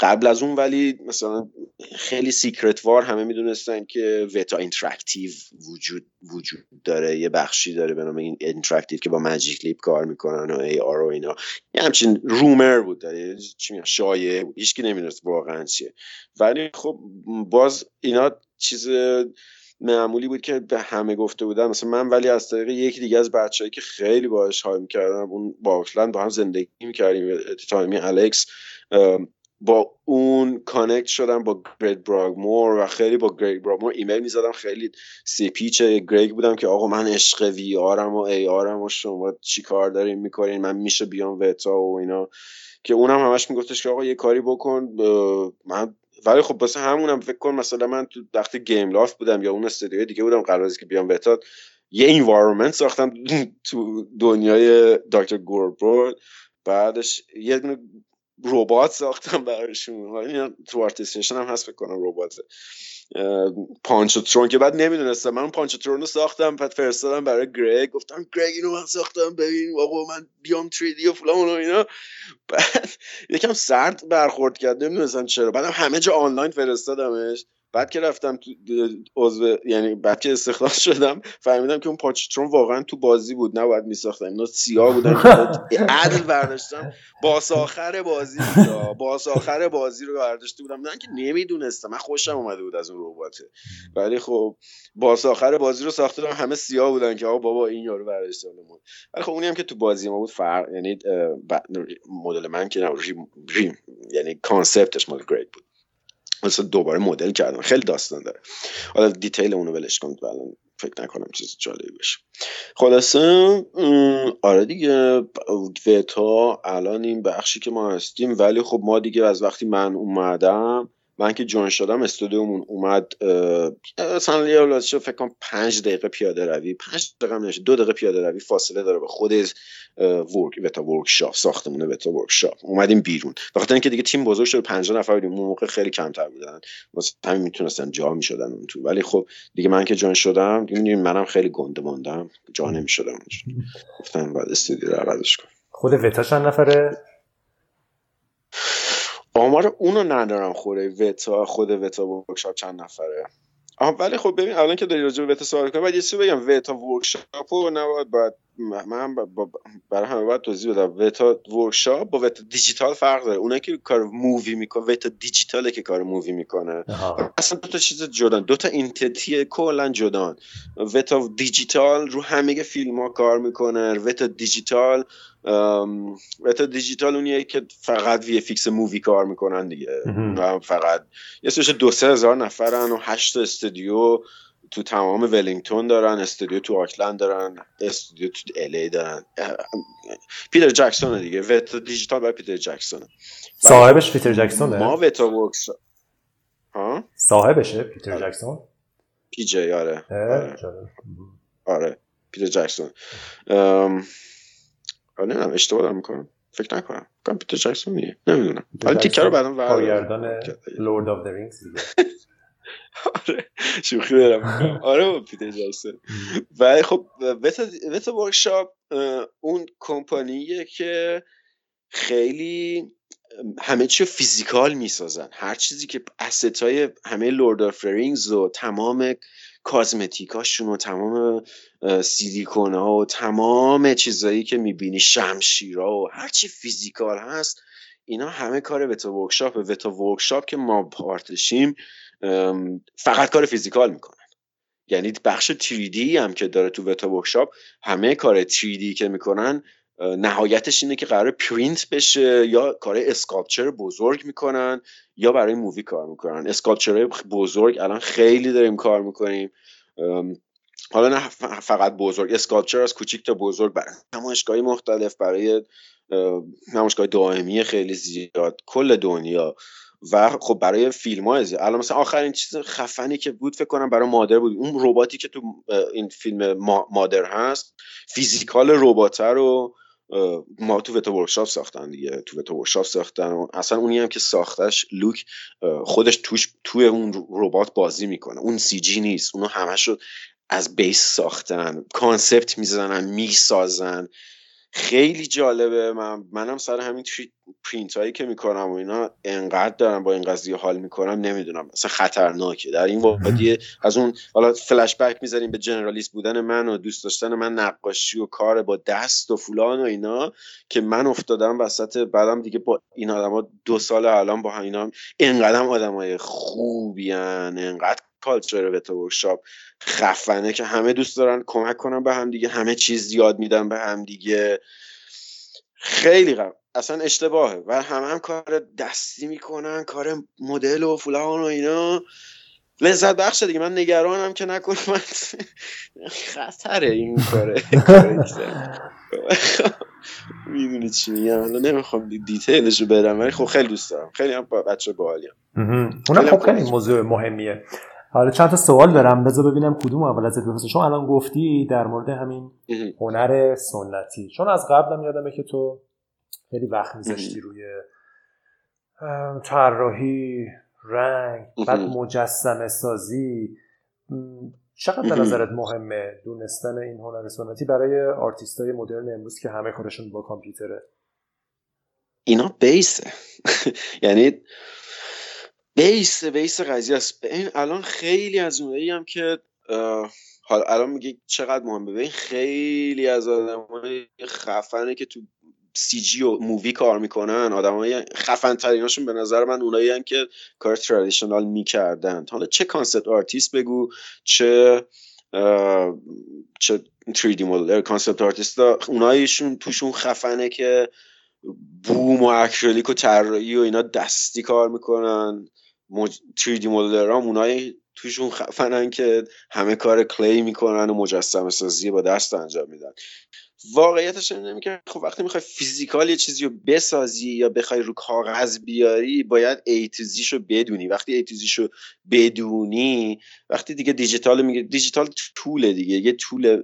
قبل از اون ولی مثلا خیلی secret وار همه می‌دونستن که Weta Interactive وجود وجود داره. یه بخشی داره به نام این Interactive که با Magic Leap کار می‌کنن و AR و اینا. یه همچین rumor بود داره. چی میگن؟ شایعه هیچکی نمی‌دونست واقعا چیه. ولی خب باز اینا چیز معمولی بود که به همه گفته بودن. مثلا من ولی از طریق یکی دیگه از بچههایی که خیلی باهاش حال می‌کردم اون با با هم زندگی می‌کردیم تایمی الکس با اون connect شدم با Greg Broadmore و خیلی با Greg Broadmore ایمیل می‌زدم. خیلی سه پیچ Greg بودم که آقا من عشق VR م و AR م و شما چی کار دارین می‌کنین؟ من میشه بیام Weta و اینا. که اونم همش میگفتش که آقا یه کاری بکن من ولی خب واسه همونم فکر کن مثلا من تو وقتی Gameloft بودم یا اون استودیو دیگه بودم قرار که بیام Weta یه environment ساختم تو دنیای Dr. Grordbort بعدش یه دونه ربات ساختم براشون. تو ArtStation هم هست بکنم ربات پانچوترون که بعد نمی‌دونستم. من پانچوترون رو ساختم بعد فرستادم برای Greg. گفتم Greg اینو من ساختم ببین آقا من بیام 3D و فلان و اینا. بعد یکم سرد برخورد کرد. نمی‌دونستم چرا. بعدم همه جا آنلاین فرستادمش. بعد که رفتم تو عضو یعنی بعد که استخدام شدم فهمیدم که اون پاچترون واقعا تو بازی بود نباید میساختن. اینا سیاه بودن. عدل برداشتم باس آخر بازی بود. باس آخر بازی رو برداشته بودم. نه که نمی‌دونستم. من خوشم اومده بود از اون رباته. ولی خب باس آخر بازی رو ساخته بودم همه سیاه بودن که آقا بابا این یارو برداشته بود ولی خب اونی هم که تو بازی ما بود فرق یعنی مدل من که نه ریم یعنی concept ش مال Greg بود. مثلا دوباره مدل کردم. خیلی داستان داره. حالا detail اونو ولش کنید الان فکر نکنم چیز جالبی بشه خلاصه آره دیگه Weta الان این بخشی که ما هستیم ولی خب ما دیگه از وقتی من اومدم من که join شدم استودیومون اومد مثلا یه فکر کنم پنج دقیقه پیاده روی پنج دقیقه نشه دو دقیقه پیاده روی فاصله داره به خود Work Weta Workshop ساختمونه Weta Workshop اومدیم بیرون. بخاطر اینکه دیگه تیم بزرگ شد 50 نفر بودیم. اون موقع خیلی کمتر بودن. واسه همین می‌تونستن جا می‌شدن اون تو. ولی خب دیگه من که join شدم دیگه منم خیلی گنده موندم. جا نمی‌شدم. گفتم بعد استودیو رو عوضش کنم. خود Weta چند نفره؟ آمار اونو ندارم خوره Weta خود Weta Workshop چند نفره. آها ولی خب ببین الان که داری راجع به Weta سوال کنی بعد یه چیزی بگم. Weta Workshop رو نباید باید من برای همه باید توضیح بدم. Weta Workshop با Weta Digital فرق داره. اونایی که کار movie می‌کنه Weta Digital ه که کار movie می‌کنه. اصلا دو تا چیز جدان. دو تا entity کلا جدان. Weta Digital رو همه فیلم ها کار می‌کنه. Weta Digital Weta Digital اونیه که فقط VFX movie کار می‌کنن دیگه. فقط یه سوش دو سه هزار نفرن و هشت استودیو. تو تمام ولینگتون دارن استودیو تو آکلند دارن استودیو تو LA دارن. پیتر جکسون دیگه. Weta Digital برای پیتر جکسون صاحبش پیتر جکسونه؟ ما Weta Works ها؟ صاحبشه پیتر جکسون؟ PJ آره. آره. آره. پیتر جکسون. آره نمی‌دونم اشتباه دارم می‌کنم. فکر نکنم. کنم پیتر جکسون نیه نمی‌دونم حالا تیکه رو بعدم کارگردان Lord of the Rings دیگه. آره شوخی دارم آره پیتر جکسون ولی خب Weta Workshop اون کمپانیه که خیلی همه چی physical می‌سازن. هر چیزی که asset های همه Lord of Rings و تمام cosmetic اشون و تمام سیلیکون ها و تمام چیزایی که می‌بینی شمشیرها و هرچی physical هست اینا همه کار Weta Workshop Weta Workshop که ما part شیم فقط کار physical می‌کنن. یعنی بخش 3D هم که داره تو Weta Workshop همه کار 3D که می‌کنن نهایتش اینه که قرار پرینت بشه یا کار sculpture بزرگ می‌کنن یا برای movie کار می‌کنن. sculpture بزرگ الان خیلی داریم کار می‌کنیم. حالا نه فقط بزرگ sculpture از کوچیک تا بزرگ برای نمایشگاهی مختلف برای نمایشگاه دائمی خیلی زیاد کل دنیا. و خب برای فیلم ها الان مثلا آخرین چیز خفنی که بود فکر کنم برای Mother بود. اون رباتی که تو این فیلم Mother هست physical ربات رو ما تو Weta Workshop ساختن دیگه. تو Weta Workshop ساختن و اصلا اونی هم که ساختش لوک خودش توش توی اون ربات بازی می‌کنه. اون CG نیست. اونو همش رو از base ساختن. concept می‌زنن می‌سازن. خیلی جالبه. من منم سر همین پرینت هایی که می‌کنم و اینا انقدر دارم با این قضیه حال می‌کنم نمی‌دونم. اصلا خطرناکه. در این وادی از اون حالا فلش بک می‌زنیم به generalist بودن من و دوست داشتن من نقاشی و کار با دست و فلان و اینا که من افتادم وسط بعدم دیگه با این آدما دو سال الان با اینا انقدر آدمای خوبیان انقدر culture workshop خفنه که همه دوست دارن کمک کنن به هم دیگه همه چیز یاد میدن به هم دیگه. خیلی غم. اصلا اشتباهه. و همه هم کار دستی می‌کنن کار مدل و فلان و اینا. لذت بخشه دیگه. من نگرانم که نکنم. من خطره این کاره. می‌دونی چی میگم؟ الان نمی‌خوام دیتیلشو برم ولی خب خیلی دوست دارم. خیلی هم بچه باحالی اونم خب خیلی موضوع مهمیه. حالا چند تا سوال دارم. بذار ببینم کدوم اول از بپرسم. چون الان گفتی در مورد همین هنر سنتی. چون از قبلم یادمه که تو خیلی وقت میذاشتی روی طراحی رنگ بعد مجسمه سازی. چقدر به نظرت مهمه دونستن این هنر سنتی برای آرتیست های مدرن امروز که همه کارشون با کامپیوتره؟ اینا base ه. یعنی base base قضیه است. این الان خیلی از اونایی هم که حالا الان میگه چقدر مهمه. ببین خیلی از آدمای خفنه که تو سی جی و مووی کار می‌کنن. آدمای خفن تریناشون به نظر من اونایی هم که کار traditional می‌کردن. حالا چه concept artist بگو چه چه 3D modeler concept artist اونایشون توشون خفنه که بوم و اکریلیک و طراحی و اینا دستی کار می‌کنن. مج... 3D modeler ام اونایی توشون خفنن که همه کار clay می‌کنن و مجسمه سازی با دست انجام میدن. واقعیتش اینه که خب وقتی می‌خوای physical یه چیزی رو بسازی یا بخوای رو کاغذ بیاری باید ایتیزیش رو بدونی. وقتی ایتیزیش رو بدونی وقتی دیگه دیجیتال میگه دیجیتال tool ه دیگه. یه tool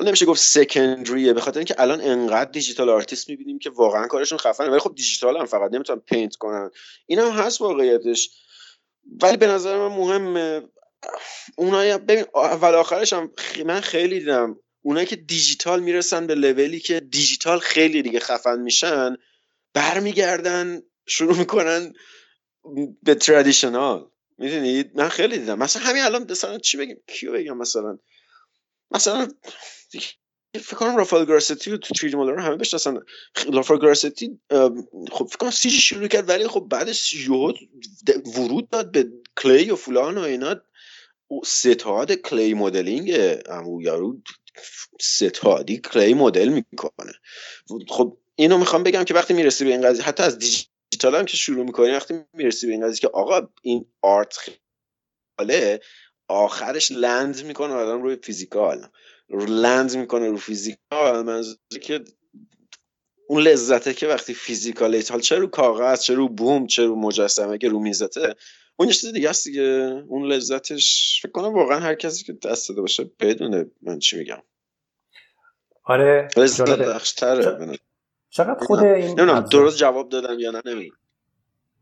نمیشه گفت secondary ه به خاطر اینکه الان انقدر digital artist می‌بینیم که واقعا کارشون خفنه ولی خب دیجیتال هم فقط نمی‌تونن paint کنن. این هم هست واقعیتش. ولی به نظر من مهمه. اونایی ببین اول آخرش هم من خیلی دیدم. اونایی که دیجیتال می‌رسن به لولی که دیجیتال خیلی دیگه خفن میشن برمیگردن شروع می‌کنن به ترادیشنال می‌دونید من خیلی دیدم. مثلا همین الان مثلا چی بگیم؟ کیو بگم مثلا؟ مثلا فکر کنم رافائل گراستی تو تریدی مولر همه بشناسن. رافائل گراستی خب فکر کنم سیجی شروع کرد ولی خب بعدش یهو ورود داد به کلی و فلان و اینا. ستاد کلی مدلینگ امو یارو ستادی کلی مدل می‌کنه. خب اینو می‌خوام بگم که وقتی می‌رسی به این قضیه حتی از دیجیتال هم که شروع می‌کنی وقتی می‌رسی به این قضیه که آقا این آرت خیاله آخرش لند می‌کنه آدم روی فیزیکال لند می‌کنه رو فیزیکال منظوری که اون لذته که وقتی فیزیکال حال چه رو کاغذ چه رو بوم چه رو مجسمه که رو میزته اون چیز دیگه است دیگه. اون لذتش فکر کنم واقعا هر کسی که دست داده باشه بدونه من چی میگم. آره چقدر خود این نمی‌دونم درست جواب دادم یا نه نمی‌دونم.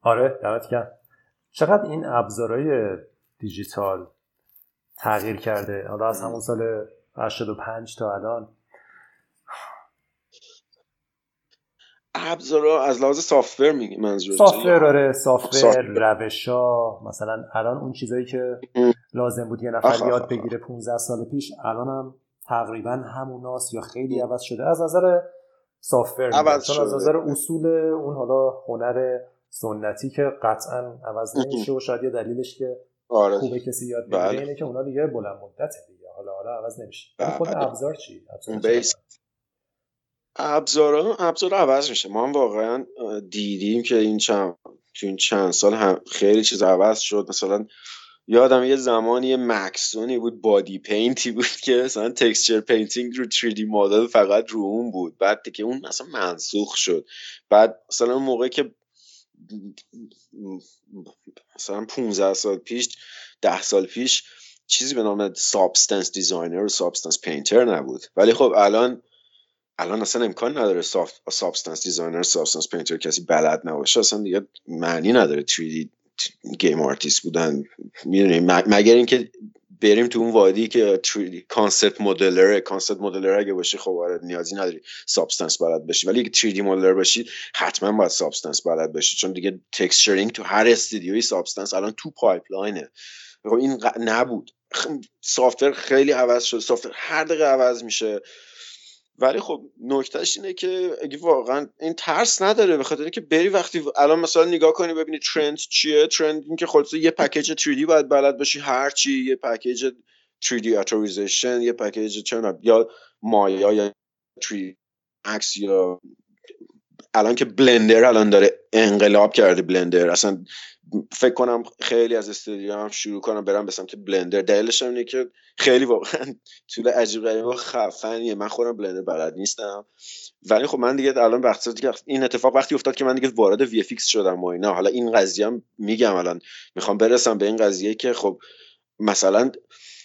آره دمت کرد. چقدر این ابزارهای دیجیتال تغییر کرده. حالا از همون سال 85 تا الان. ابزارا از لحاظ software میگی منظور software آره. software روشا مثلا الان اون چیزایی که لازم بود یه نفر یاد بگیره 15 سال پیش الان هم تقریبا هموناست یا خیلی عوض شده. از نظر software چون از نظر اصول اون حالا هنر سنتی که قطعا عوض نمیشه و شاید یه دلیلش که آره. خوبه کسی یاد بگیره. بله. اینه که اونا دیگه بلند مدته دیگه. حالا حالا عوض نمیشه. خود بله. ابزار چی؟ ابزار ابزارا ابزار عوض میشه. ما هم واقعا دیدیم که این چند تو این چند سال هم خیلی چیز عوض شد. مثلا یادم یه زمانی Maxon ی بود BodyPaint ی بود که مثلا texture painting رو 3D مدل فقط رو اون بود. بعد که اون مثلا منسوخ شد. بعد مثلا اون موقع که مثلا 15 سال پیش 10 سال پیش چیزی به نام Substance Designer و Substance Painter نبود. ولی خب الان الان اصلا امکان نداره Substance Designer Substance Painter کسی بلد نباشه. اصلا دیگه معنی نداره 3D game artist بودن. می‌دونی مگر اینکه بریم تو اون وادی که concept modeler concept modeler اگه باشی خب آره نیازی نداری Substance بلد باشی ولی اگه 3D modeler باشی حتما باید Substance بلد باشی چون دیگه texturing تو هر استودیوی Substance الان تو pipeline ه. خب این نبود. software خیلی عوض شد. software هر دقیقه عوض میشه. ولی خب نکتهش اینه که اگه واقعا این ترس نداره به خاطر که بری وقتی الان مثلا نگاه کنی ببینی trend چیه trend این که خلاص یه package 3D باید بلد باشی هر چی یه package 3D اتوریزیشن یه پکیج چه یا مایا یا 3D عکس یا الان که بلندر الان داره انقلاب کرده بلندر اصلا فکر کنم خیلی از استودیو هم شروع کنم برم به سمت بلندر. دلیلش هم اینه که خیلی واقعا طول عجیب غریب و خفنیه. من خودم بلندر بلد نیستم. ولی خب من دیگه الان وقتی این اتفاق وقتی افتاد که من دیگه وارد وی فیکس شدم و اینا. حالا این قضیه هم میگم الان. می‌خوام برسم به این قضیه که خب مثلا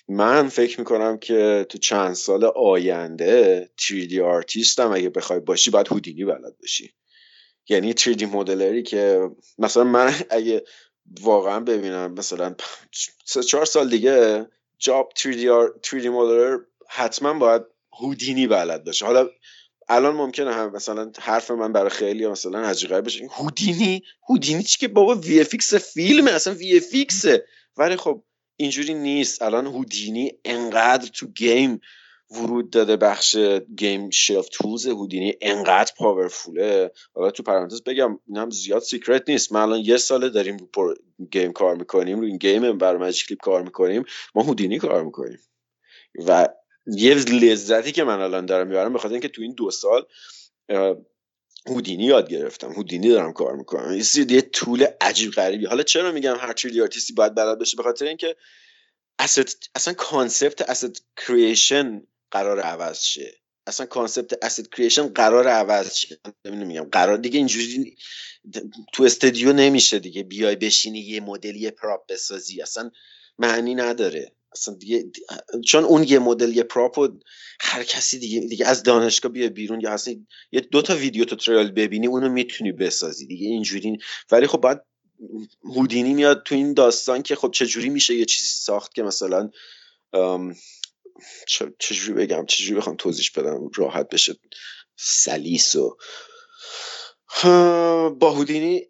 من فکر می‌کنم که تو چند سال آینده 3D آرتیستم اگه بخوای باشی باید هودینی بلد باشی. یعنی 3D مدلری که مثلا من اگه واقعا ببینم مثلا سه چهار سال دیگه جاب 3D, 3D مدلر حتما باید هودینی بلد باشه. حالا الان ممکنه هم مثلا حرف من برای خیلی مثلا عجیب بشه. هودینی؟ هودینی چی که بابا؟ VFX فیلمه اصلا VFX ه ولی خب اینجوری نیست. الان هودینی انقدر تو game ورود داده بخش game shelf tools Houdini انقدر powerful ه. حالا تو پرانتز بگم اینم زیاد secret نیست. ما الان یه ساله داریم رو game کار می‌کنیم رو این game برای Magic Leap کار می‌کنیم. ما هودینی کار می‌کنیم. و یه لذتی که من الان دارم می‌برم بخاطر اینکه تو این دو سال هودینی یاد گرفتم. هودینی دارم کار می‌کنم. یه tool عجیب غریبی. حالا چرا میگم هر چیزی آرتیستی باید بلد بشه؟ به خاطر اینکه اصلا concept asset creation قرار عوض شه. اصلا concept asset creation قرار عوض شه. میگم قرار دیگه اینجوری تو استودیو نمیشه دیگه. بیای بشینی یه مدل یه prop بسازی. اصلا معنی نداره. اصلا دیگه چون اون یه مدل یه prop و هر کسی دیگه دیگه از دانشگاه بیا بیرون یا اصلا یه دو تا ویدیو توتوریال ببینی اونو می‌تونی بسازی دیگه. اینجوری ولی خب باید هودینی میاد تو این داستان که خب چجوری میشه یه چیزی ساخت که مثلا چجوری بگم؟ چجوری بخوام توضیح بدم؟ راحت بشه. سلیس و با هودینی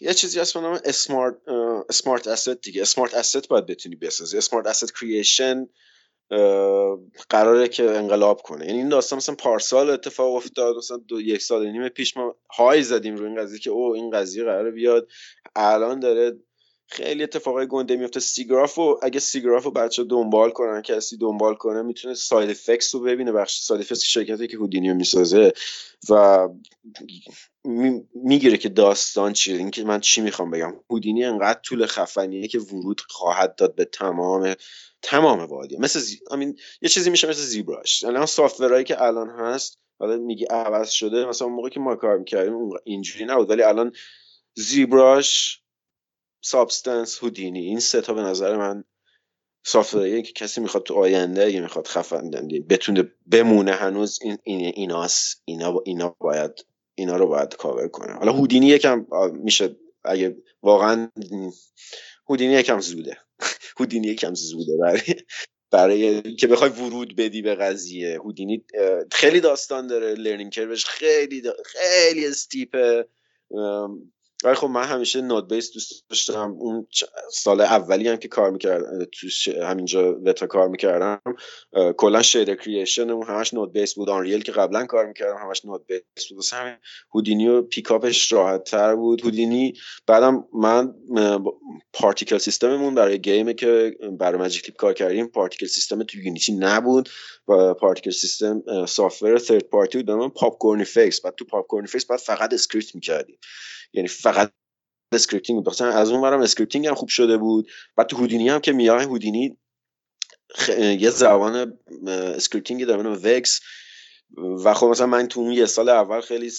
یه چیزی هست به نام اسمارت اسمارت اسید دیگه. اسمارت اسید باید بتونی بسازی. اسمارت اسید کریشن قراره که انقلاب کنه. یعنی این داستان مثلا پارسال اتفاق افتاد مثلا دو یک سال نیم پیش ما های زدیم رو این قضیه که او این قضیه قراره بیاد. الان داره خیلی اتفاقای گنده میفته SIGGRAPH و اگه SIGGRAPH رو بچه دنبال کنن کسی دنبال کنه می‌تونه SideFX رو ببینه. بخش SideFX شرکتی که هودینی رو می‌سازه و می‌گیره که داستان چیه. اینکه من چی می‌خوام بگم؟ هودینی انقدر tool خفنیه که ورود خواهد داد به تمام تمام وادی. مثل زی... یه چیزی میشه مثل ZBrush. الان software ایی که الان هست حالا میگی عوض شده مثلا موقعی که ما کار می‌کردیم اینجوری نبود. ولی الان ZBrush Substance Houdini این سه تا به نظر من software یه که کسی می‌خواد تو آینده اگه می‌خواد خفن بتونه بمونه هنوز این این ایناس اینا اینا باید اینا رو باید کاور کنه. حالا هودینی یکم میشه. اگه واقعا هودینی یکم زوده. هودینی یکم زوده برای برای که بخوای ورود بدی به قضیه. هودینی خیلی داستان داره. learning curve ش خیلی خیلی steep ه ولی خب من همیشه node base دوست داشتم. اون سال اولی هم که کار می‌کردم تو همینجا Weta کار می‌کردم کلا shader creation اون همش node base بود. Unreal که قبلا کار می‌کردم همش node base بود. همین هودینی و پیکاپش راحت تر بود. هودینی بعدم من particle system مون برای game ه که برای Magic Leap کار کردیم particle system تو Unity نبود و particle system software third party بود. من PopcornFX بعد تو PopcornFX بعد فقط script می‌کردیم. یعنی فقط scripting بود. از اون برم scripting هم خوب شده بود. بعد تو هودینی هم که میاه هودینی یه زبان scripting داره به VEX و خب مثلا من تو اون یه سال اول خیلی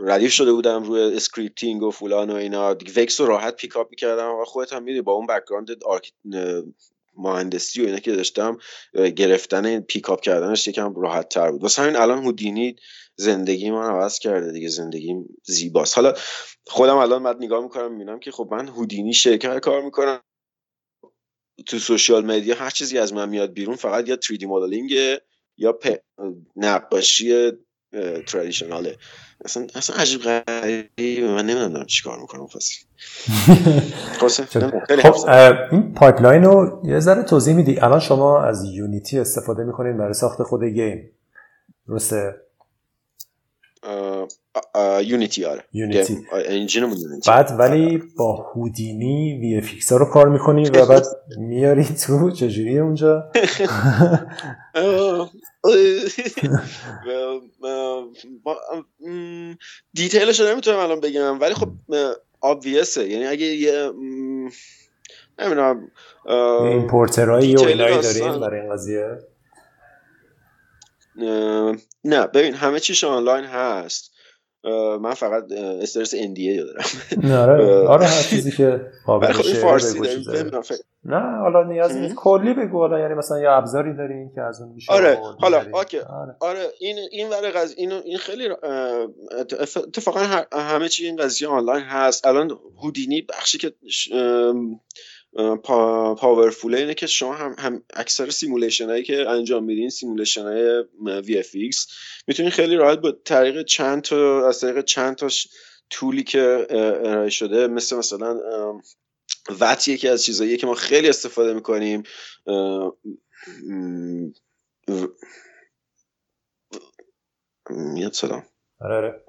ردیف شده بودم روی scripting و فلان و اینا. VEX رو راحت پیکاپ می‌کردم. و خودت هم میدی با اون background مهندسی و اینا که داشتم گرفتن پیکاپ کردنش یکم راحت تر بود. واسه همین الان هودینی زندگی من عوض کرده دیگه زندگیم زیباست. حالا خودم الان بعد نگاه می‌کنم می‌بینم که خب من هودینی شرکت کار می‌کنم. تو social media هر چیزی از من میاد بیرون فقط یا 3D مدلینگ یا نقاشی traditional ه اصلا اصلا عجیب غریبه. من نمی‌دونم چیکار می‌کنم فاسی خب این pipeline رو یه ذره توضیح میدی. الان شما از Unity استفاده می‌کنید برای ساخت خود game درسته؟ Unity آره. Unity بعد ولی با Houdini VFX رو کار می‌کنی و بعد میاری تو چجوری اونجا؟ detail ش رو نمی‌تونم الان بگم ولی خب obvious ه یعنی اگه یه نمی‌دونم importer هایی و اینایی داریم برای این قضیه؟ نه ببین همه چیش آنلاین هست. من فقط استرس NDA دارم. آره. آره هر چیزی که قابل خب فارسی نه حالا نیاز نیست. کلی بگو حالا یعنی مثلا یه ابزاری داریم که از اون میشه آره حالا okay. آره. آره این این ور قضیه اینو این خیلی اتفاقا همه چی این قضیه آنلاین هست. الان هودینی بخشی که پا، powerful ه اینه که شما هم, هم اکثر simulation هایی که انجام میدین simulation های VFX می‌تونین خیلی راحت با طریق چند تا از طریق چند تا tool ی که ارائه شده مثل مثلا VAT یکی از چیزهایی که ما خیلی استفاده می‌کنیم. میاد سلام. آره آره.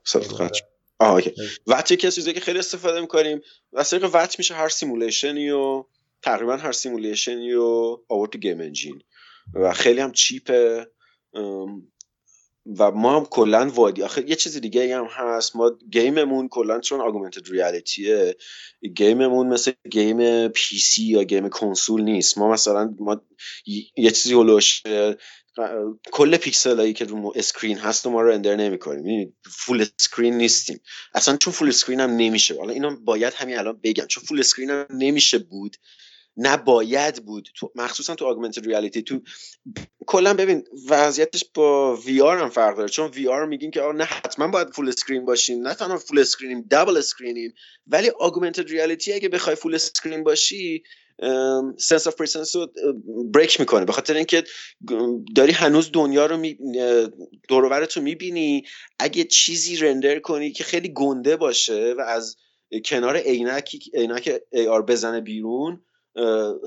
آه okay. VAT یکی از چیزایی که خیلی استفاده می‌کنیم از طریق VAT میشه هر simulation ی و تقریبا هر simulation ی و آورد تو game engine و خیلی هم cheap ه. و ما هم کلا وادی. آخه یه چیز دیگه هم هست. ما game مون کلا چون augmented reality ه game مون مثل game PC یا game console نیست. ما مثلا ما یه چیزی هلوش کل پیکسل هایی که رو screen هست و ما render نمی کنیم full screen نیستیم. اصلا چون full screen هم نمیشه. حالا اینو باید همین الان بگم. چون full screen هم نمیشه بود. نباید بود. تو مخصوصا تو augmented reality تو کلا ببین وضعیتش با VR هم فرق داره. چون VR میگیم که نه حتما باید full screen باشیم نه تنها full screen یم double screen یم ولی augmented reality اگه بخوای full screen باشی sense of presence رو break می‌کنه. به خاطر اینکه داری هنوز دنیا رو می رو می‌بینی. اگه چیزی render کنی که خیلی گنده باشه و از کنار عینک عینک AR بزنه بیرون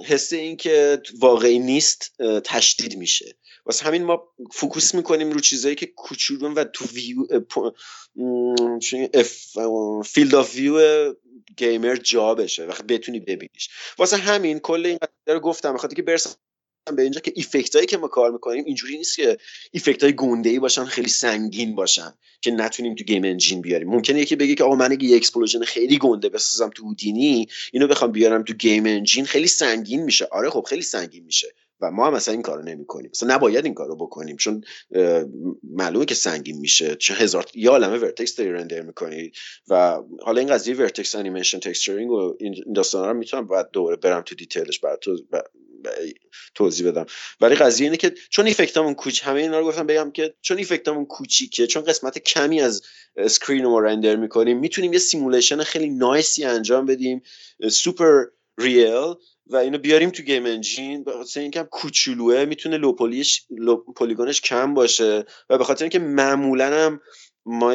حس این که واقعی نیست تشدید میشه. واسه همین ما focus می‌کنیم رو چیزایی که کوچولون و تو view field of view گیمر جا بشه و بتونی ببینیش. واسه همین کل این رو گفتم بخاطر که برسم به اینجا که effect هایی که ما کار می‌کنیم اینجوری نیست که effect های گنده ای باشن خیلی سنگین باشن که نتونیم تو game engine بیاریم. ممکنه یکی بگه که آقا من اگه یه explosion خیلی گنده بسازم تو هودینی اینو بخوام بیارم تو game engine خیلی سنگین میشه. آره خب خیلی سنگین میشه. و ما هم مثلا این کارو نمی کنیم مثلا نباید این کارو بکنیم چون معلومه که سنگین میشه. چون هزار یا عالمه vertex داری render می‌کنی و حالا این قضیه vertex animation texturing و این داستانا رو می‌تونم بعد دوباره برم تو detail ش برات توضیح بدم. ولی قضیه اینه که چون effect امون کوچ همه اینا رو گفتم بگم که چون effect امون کوچیکه چون قسمت کمی از screen رو render می‌کنیم می‌تونیم یه simulation خیلی nice ی انجام بدیم super real و اینو بیاریم تو game engine به خاطر اینکه هم کوچولوه می‌تونه low, low polygon ش کم باشه و به خاطر اینکه معمولا هم ما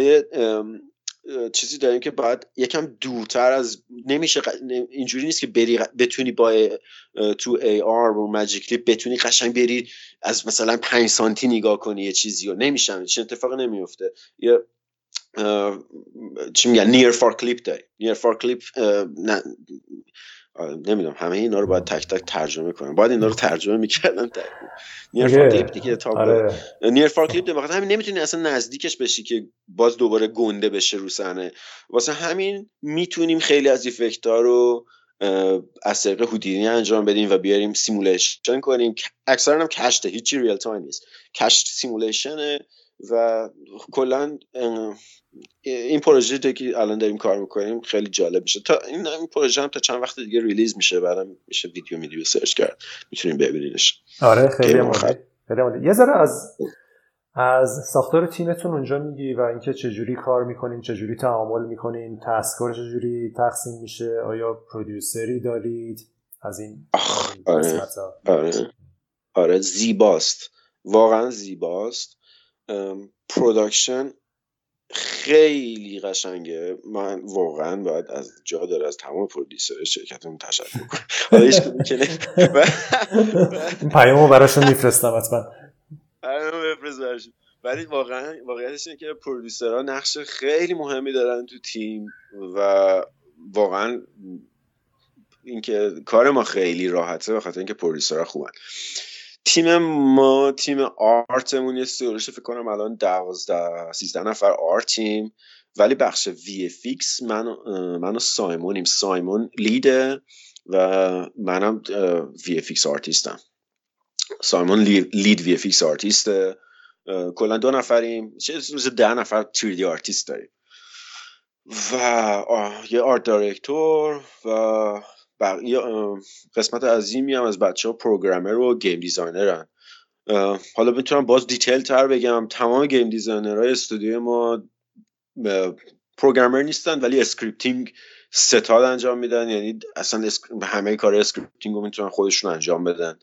چیزی داریم که باید یکم دورتر از نمیشه اینجوری نیست که بری بتونی با تو AR و magically بتونی قشنگ بری از مثلا 5 سانتی نگاه کنی یه چیزی رو. نمیشه چه اتفاق نمیفته. یه چی میگن؟ near far clip داری near far clip نمی‌دونم همه اینا رو باید تک تک ترجمه کنم. باید اینا رو ترجمه می‌کردم near far clip دیگه تا آره. near far clip همین نمی‌تونی اصلا نزدیکش بشی که باز دوباره گنده بشه رو صحنه. واسه همین می‌تونیم خیلی از effect رو از طریق هودینی انجام بدیم و بیاریم simulation کنیم. اکثرا هم cache ته هیچی real time نیست. cached simulation و کلا این پروژه که الان داریم کار می‌کنیم خیلی جالب میشه. تا این, این پروژه هم تا چند وقت دیگه release میشه بعدم میشه ویدیو میدیو search کرد. می‌تونیم ببینیدش آره خیلی خیلی یه ذره از از ساختار تیمتون اونجا میگی و اینکه چجوری کار می‌کنین چجوری تعامل می‌کنین task ها چجوری تقسیم میشه آیا producer ی دارید؟ از این آره. آره. آره زیباست. واقعا زیباست. production خیلی قشنگه. من واقعا باید از جا داره از تمام producer شرکتمون تشکر کنم. حالا هیچ پیامو براشون میفرستم حتما. ولی واقعا واقعیتش اینه که producer ها نقش خیلی مهمی دارن تو تیم و واقعا اینکه کار ما خیلی راحته بخاطر اینکه producer ها خوبن. تیم ما تیم art مون یه سیورش فکر کنم الان دوازده سیزده نفر art یم ولی بخش VFX من من و سایمونیم. سایمون lead ه و منم VFX artist م. سایمون lead VFX artist ه. کلا دو نفریم. چه ده نفر 3 آرتیست داریم. و یه art director و بقیه قسمت عظیمی هم از بچه ها programmer و game designer ن. حالا می‌تونم باز detail تر بگم. تمام game designer های استودیو ما programmer نیستن ولی scripting stuff انجام میدن. یعنی اصلا همه کار scripting رو می‌تونن خودشون انجام بدن.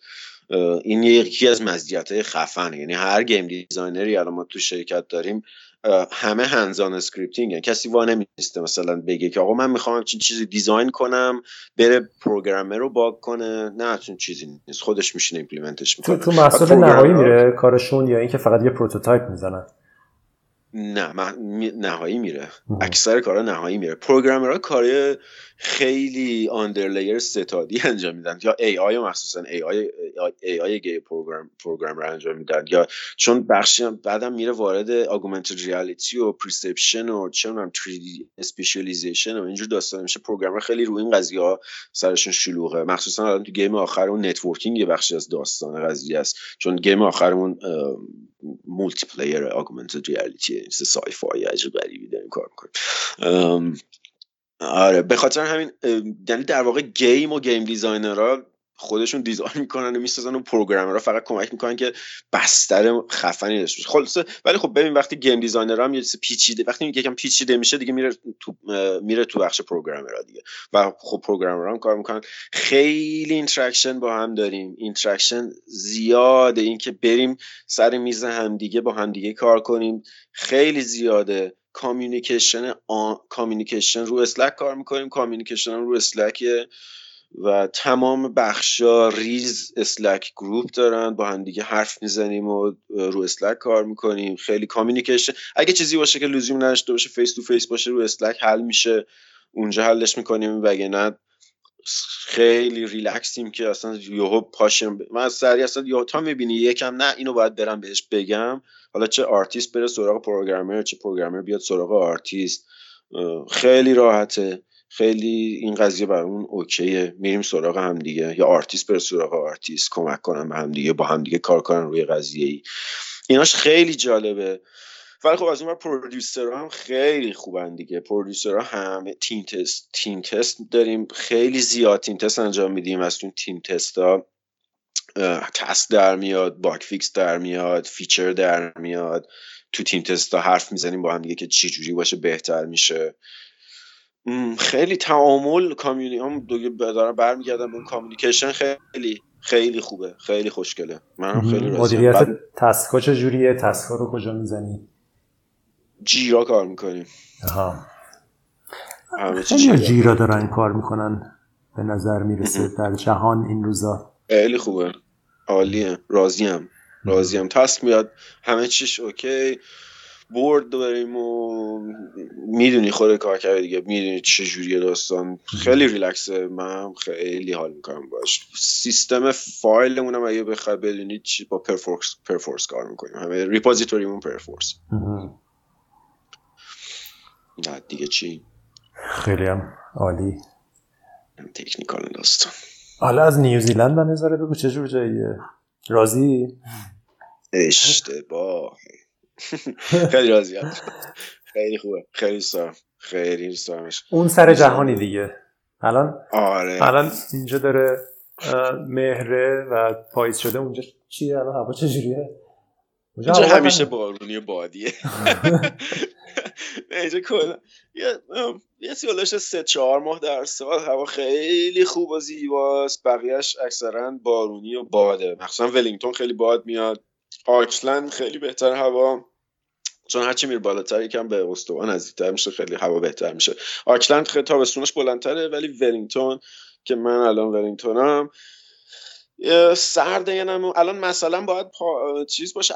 این یکی از مزیت خفنه. یعنی هر game designer ی الان ما تو شرکت داریم همه hands-on scripting کسی وا نمیسته مثلا بگه که آقا من می‌خوام همچین چیزی design کنم بره programmer رو bug کنه. نه چون چیزی نیست. خودش میشینه implement ش می‌کنه. تو, تو محصول نهایی میره کارشون یا اینکه فقط یه prototype می‌زنن؟ نه نهایی میره. اکثر کارا نهایی میره. programmer ها کار خیلی under layer stuff ی انجام میدن. یا AI مخصوصا AI AI گی program programmer انجام میدن. یا چون بخشی هم بعدم میره وارد augmented reality و perception و می‌دونم 3D spatialization و اینجور داستان میشه. programmer خیلی روی این قضیه ها سرشون شلوغه. مخصوصا الان تو game آخرمون networking یه بخشی از داستان قضیه است. چون game آخرمون multiplayer augmented reality sci-fi عجیب غریبی داریم کار می‌کنیم. آره به خاطر همین یعنی در واقع game و game designer ها خودشون design می‌کنن و می‌سازن و programmer ها فقط کمک می‌کنن که بستر خفنی داشته باشه. خلاصه ولی خب ببین وقتی game designer هم یه پیچیده وقتی یکم پیچیده میشه دیگه میره تو میره تو بخش programmer ها دیگه. و خب programmer ها هم کار می‌کنن. خیلی interaction با هم داریم. interaction زیاده. اینکه بریم سر میز همدیگه با همدیگه کار کنیم. خیلی زیاده. communication communication رو Slack کار می‌کنیم. communication رو Slack و تمام بخشا ریز Slack group دارن. با هم دیگه حرف می‌زنیم و رو Slack کار می‌کنیم. خیلی communication اگه چیزی باشه که لزوم نداشته باشه face to face باشه رو Slack حل میشه. اونجا حلش می‌کنیم. وگرنه خیلی ریلکسیم که اصلا یهو پاشم من سری اصلا یا تا می‌بینی یکم نه اینو باید برم بهش بگم. حالا چه آرتیست بره سراغ programmer چه programmer بیاد سراغ آرتیست. خیلی راحته. خیلی این قضیه بر اون okay ه. میریم سراغ هم دیگه یا آرتیست بره سراغ آرتیست کمک کنن به هم دیگه با هم دیگه کار کنن روی قضیه ای ایناش خیلی جالبه. ولی خب از اون producer هم خیلی خوبن دیگه. producer هم تیم تست تیم تست داریم. خیلی زیاد تیم تست انجام میدیم. از اون تیم تست ها تست در میاد bug fix در میاد feature در میاد. تو تیم تست ها حرف می‌زنیم با هم دیگه که چی جوری باشه بهتر میشه. خیلی تعامل community هم دارم برمیگردم به communication خیلی خیلی خوبه. خیلی خوشگله. من خیلی مدیریت task ا چجوریه؟ task ا رو کجا می‌زنی؟ Jira کار می‌کنیم. آها. خیلی Jira. دارن کار می‌کنن. به نظر می‌رسه در جهان این روزا. خیلی خوبه. عالیه. راضیم. راضیم. task میاد. همه چیش okay. board داریم و می‌دونی خود کار کرده دیگه. می‌دونی چه جوریه داستان. خیلی ریلکسه. من خیلی حال می‌کنم باش. سیستم فایلمون هم اگه بخوای بدونید چی با Perforce Perforce کار می‌کنیم. همه repository مون Perforce نه دیگه چی؟ خیلی هم عالی. تکنیکال داستان. حالا از نیوزیلند هم نظاره بگو چجور جاییه؟ راضی؟ اشتباه. خیلی راضی خیلی خوبه. خیلی سار خیلی سارمش اون سر جهانی دیگه. الان؟ آره. الان اینجا داره مهره و پاییز شده. اونجا چیه؟ الان هوا چجوریه؟ اونجا همیشه بارونی بادیه. اینجا کلا. یه سیالش سه چهار ماه در سال هوا خیلی خوب و زیباست. بقیهش اکثرا بارونی و باده. مخصوصا ولینگتون خیلی باد میاد. آکلند خیلی بهتر هوا. چون هرچی میره بالاتر یکم به استوا نزدیکتر میشه خیلی هوا بهتر میشه. آکلند خیلی تابستونش بلندتره ولی ولینگتون که من الان ولینگتونم سرده یعنی الان مثلا باید چیز باشه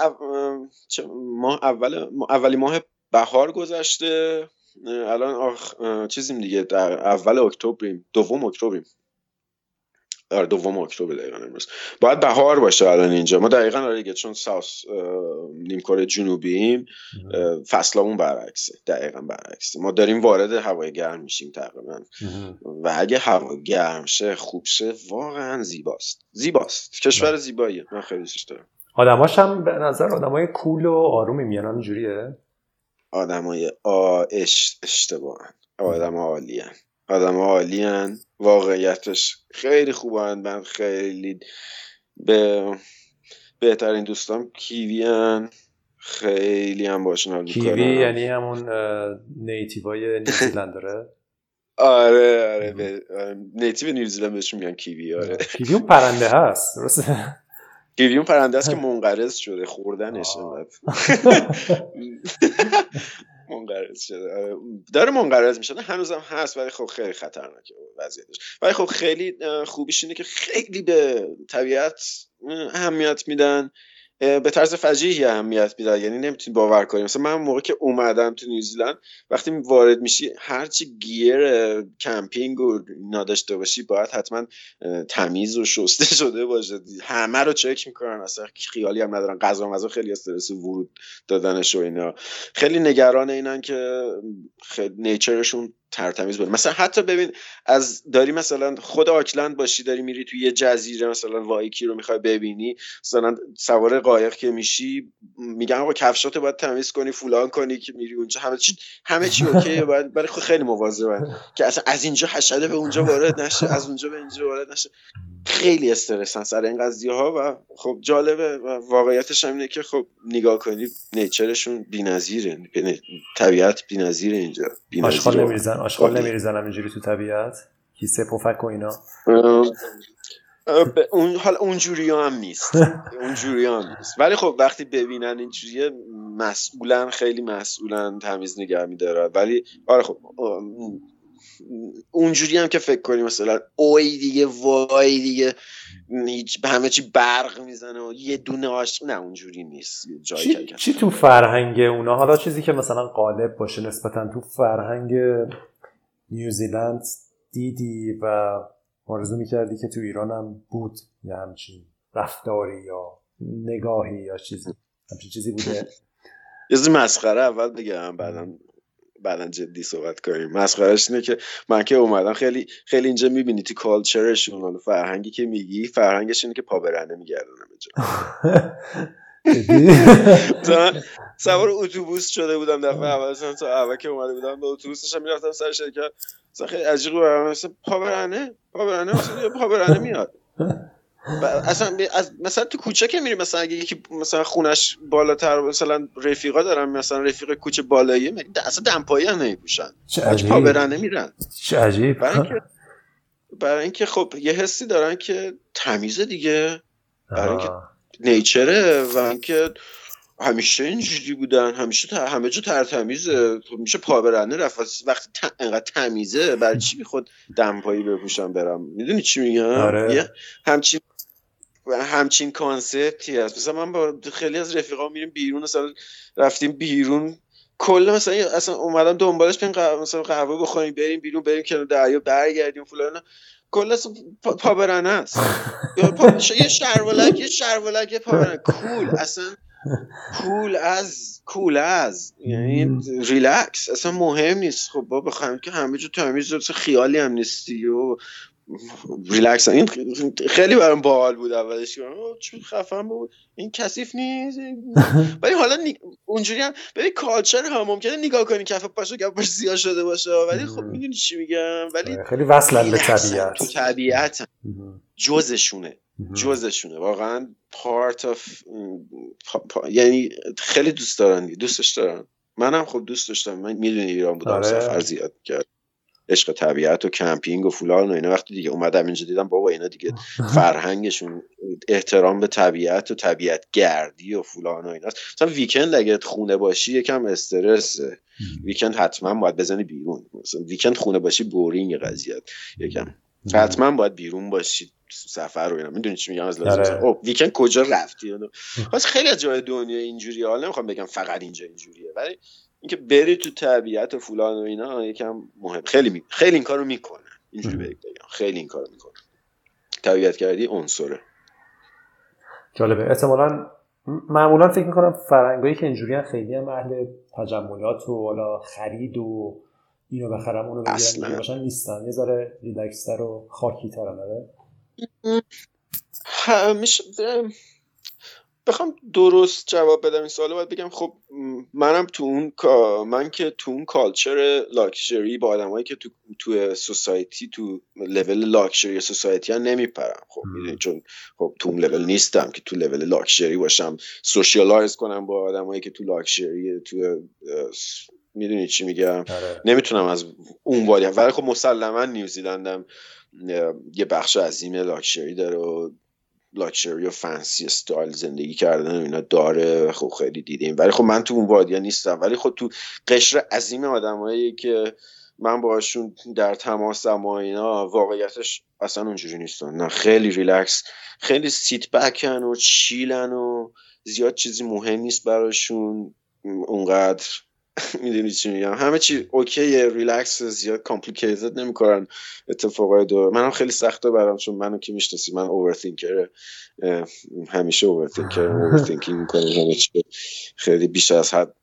ماه اول اولی ماه بهار گذشته. الان آخ... چیزیم دیگه در اول اکتبریم دوم اکتبریم. آره دوم اکتبر دقیقا امروز. باید بهار باشه الان اینجا. ما دقیقا آره دیگه چون ساوس نیمکره جنوبیم فصلمون برعکسه. دقیقا برعکسه. ما داریم وارد هوای گرم میشیم تقریبا. و اگه هوا گرم شه خوب شه واقعا زیباست. زیباست. کشور زیباییه. من خیلی دوستش دارم. آدماش هم به نظر آدمای کول و آرومی میان اینجوریه. آدمای آ اشتباه آدم عالی آدم عالی واقعیتش خیلی خوبن. من خیلی به بهترین دوستان کیوی هن. خیلی هم باشن حال کیوی یعنی همون نیتیوای نیوزیلند داره؟ آره آره, آره. نیتیو نیوزیلند بهشون میگن کیوی آره. کیوی اون پرنده هست درسته؟ کیوی اون پرنده هست که منقرض شده خوردنش منقرض شده. آره، داره منقرض میشه هنوزم هست ولی خب خیلی خطرناکه وضعیتش. ولی خب خیلی خوبیش اینه که خیلی به طبیعت اهمیت میدن. به طرز فجیعی اهمیت میدن. یعنی نمی‌تونی باور کنی. مثلا من موقع که اومدم تو نیوزیلند وقتی وارد میشی هرچی gear camping و نداشته باشی باید حتما تمیز و شسته شده باشه. همه رو چک می‌کنن. اصلا خیالی هم ندارن. غذا مزا خیلی استرس ورود دادنش و اینا. خیلی نگران اینن که nature شون ترتمیز بود مثلا حتی ببین از داری مثلا خود آکلند باشی داری میری توی یه جزیره مثلا وایهیکی رو می‌خوای ببینی مثلا سوار قایق که میشی میگن آقا کفشاتو باید تمیز کنی فلان کنی که میری اونجا. همه چی همه چی اوکیه باید برای خود خیلی مواظبن. که اصلا از اینجا حشره به اونجا وارد نشه از اونجا به اینجا وارد نشه. خیلی استرسن سر این قضیه ها و خب جالبه و واقعیتش هم اینه که خب نگاه کنی نیچرشون بی‌نظیره. طبیعت بی‌نظیره اینجا. آشغال نمیریزن. آشغال نمیریزن اینجوری تو طبیعت؟ کیسه پفک و اینا. اون حالا اونجوری هم نیست. اونجوری هم نیست. ولی خب وقتی ببینن اینجوریه مسئولن خیلی مسئولن تمیز نگه میدارن. ولی آره خب اونجوری هم که فکر کنی مثلا اوی دیگه وای دیگه هیچ به همه چی برق می‌زنه و یه دونه عاشق. نه اونجوری نیست. چی, چی تو فرهنگ اونا؟ حالا چیزی که مثلا قالب باشه نسبتا تو فرهنگ نیوزیلند دیدی و آرزو می‌کردی که تو ایران هم بود یا همچین رفتاری یا نگاهی یا چیزی؟ همچین چیزی بوده؟ یه مسخره اول بگم بعدا بعدا جدی صحبت کنیم. مسخرهش اینه که من که اومدم خیلی خیلی اینجا می‌بینی تو کالچرشون فرهنگی که میگی فرهنگش اینه که پا برنده میگردن سوار اتوبوس شده بودم دفعه اول تا اول که اومده بودم به اتوبوس داشتم می‌رفتم سر شرکت. مثلا خیلی عجیب برام مثلا پا برنه پا برنه مثلا پا برنه میاد. اصلا مثلا تو کوچه که میری مثلا اگه یکی مثلا خونش بالاتر مثلا رفیقا دارن مثلا رفیق کوچه بالایی اصلا دمپایی هم نمیپوشن. پا برنه میرن. چه عجیب. برای اینکه برای اینکه خب یه حسی دارن که تمیزه دیگه. برای اینکه نیچره و اینکه همیشه اینجوری بودن همیشه همه جا ترتمیزه. خب میشه پا برنه رفت. وقتی انقدر تمیزه برای چی می‌خواد دمپایی بپوشم برم؟ می‌دونی چی میگم؟ آره. همچین همچین کانسپتی هست. مثلا من با خیلی از رفیقا میریم بیرون مثلا رفتیم بیرون. کل مثلا اصلا اومدم دنبالش بریم مثلا قهوه بخوریم بریم بیرون بریم کنار دریا برگردیم فلان. کل اصلا پا است. یه شرولک یه شرولک پا برنه کول. اصلا کول از کول از. یعنی ریلکس. اصلا مهم نیست. خب با بخوایم که همه جو تمیز خیالی هم نیستی. و ریلکس این خیلی برام باحال بود اولش چون خفن بود. این کثیف نیست ولی حالا اونجوری هم ببین کالچر هم ممکنه نگاه کنی کف پاشو گپ پاش زیاد شده باشه. ولی خب می‌دونی چی میگم؟ ولی آره، خیلی وصلن به طبیعت تو طبیعت. جزشونه. جزشونه. واقعا part of یعنی خیلی دوست دارن دوستش دارن. منم خب دوست داشتم. من می‌دونی ایران بودم آره. سفر زیاد کرد. عشق طبیعت و کمپینگ و فلان و اینا. وقتی دیگه اومدم اینجا دیدم بابا اینا دیگه فرهنگشون احترام به طبیعت و طبیعت گردی و فلان و اینا. مثلا weekend اگه خونه باشی یکم استرس weekend حتما باید بزنی بیرون. مثلا weekend خونه باشی boring قضیه یکم حتما باید بیرون باشی سفر رو اینا. می‌دونی چی میگم؟ از لازم آره. ویکند کجا رفتی؟ خیلی از جای دنیا اینجوریه. حالا نمی‌خوام بگم فقط اینجا اینجوریه ولی اینکه بری تو طبیعت و فلان و اینا یکم مهم. خیلی خیلی این کارو می‌کنه. اینجوری بگم. خیلی این کارو می‌کنه. طبیعت کردی عنصره. جالبه. احتمالا معمولا فکر می‌کنم فرنگایی که اینجوری خیلی هم اهل تجملات و حالا خرید و اینو بخرم اونو بگیرم باشن نیستن. یه ذره ریلکستر و خاکی تر میشه بخوام درست جواب بدم این سوال باید بگم خب منم تو اون من که تو اون culture luxury با آدمایی که تو تو society تو level luxury society ها نمیپرم. خب می‌دونی چون خب تو اون لول نیستم که تو level luxury باشم socialize کنم با آدمایی که تو لاکچری تو می‌دونی چی میگم؟ آره. نمی‌تونم از اون ولی ولی خب مسلما نیوزیلندم یه بخش عظیم لاکچری داره و لاکچری و fancy style زندگی کردن و اینا داره خب خیلی دیدیم. ولی خب من تو اون وادیا نیستم. ولی خب تو قشر عظیم آدمایی که من باشون در تماسم و اینا واقعیتش اصلا اونجوری نیستن نه خیلی ریلکس خیلی sit back ن و chill ن و زیاد چیزی مهم نیست براشون. اونقدر می‌دونی چی میگم. همه چی okay relax زیاد complicated نمی‌کنن اتفاقای دور. منم خیلی سخته برام چون منو که می‌شناسی من overthinker همیشه overthinker overthinking می‌کنم. همه خیلی بیش از حد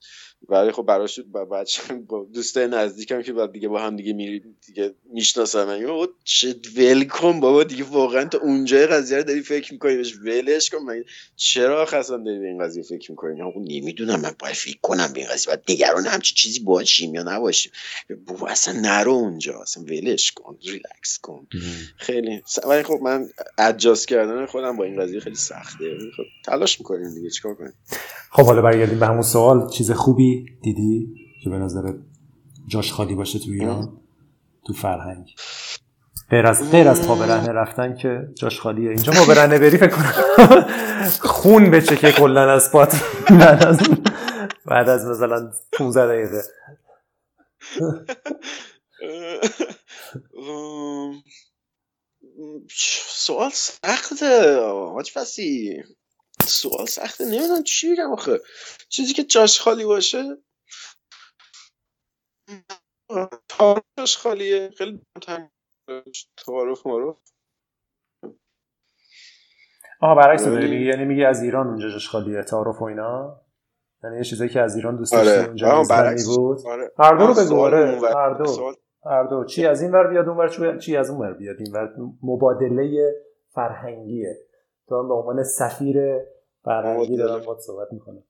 ولی خب براش با بچه با دوستای نزدیکم که بعد دیگه با هم دیگه میری دیگه می‌شناسم من چه ول کن بابا دیگه واقعا تا اونجای قضیه رو داری فکر می‌کنی بهش ولش کن من چرا خاصم داری به این قضیه فکر می‌کنی؟ خب نمی‌دونم من باید فکر کنم به این قضیه بعد نگران همچی چیزی باشیم یا نباشیم. بابا اصلا نرو اونجا اصلا ولش کن ریلکس کن. خیلی ولی خب من ادجاست کردن خودم با این قضیه خیلی سخته. خب تلاش می‌کنیم دیگه چیکار کنیم؟ خب حالا برگردیم به همون سوال. چیز خوبی دیدی که به نظر جاش خالی باشه تو ایران؟ تو فرهنگ. غیر از غیر از پابرهنه رفتن که جاش خالیه. اینجا پابرهنه بری فکر کنم. خون بچه که کلا از پات بعد از بعد از مثلا 15 دقیقه. سوال سخته حاج فسی سوال سخته. نمی‌دونم چی بگم آخه. چیزی که جاش خالی باشه؟ جاش خالیه. خیلی تعارف معروف آها برعکس داری میگی. یعنی میگی از ایران اونجا جاش خالیه تعارف و اینا؟ یعنی یه چیزایی که از ایران دوست داشتی آره. اونجا برعکس. بود؟ آره. هر دو رو بگو آره. هر دو. هر دو. چی از این ور بیاد اون ور چی از اون ور بیاد؟ این ور مبادله فرهنگیه. تو هم به عنوان سفیر فرهنگی مبادله. دارم باید صحبت می‌کنم.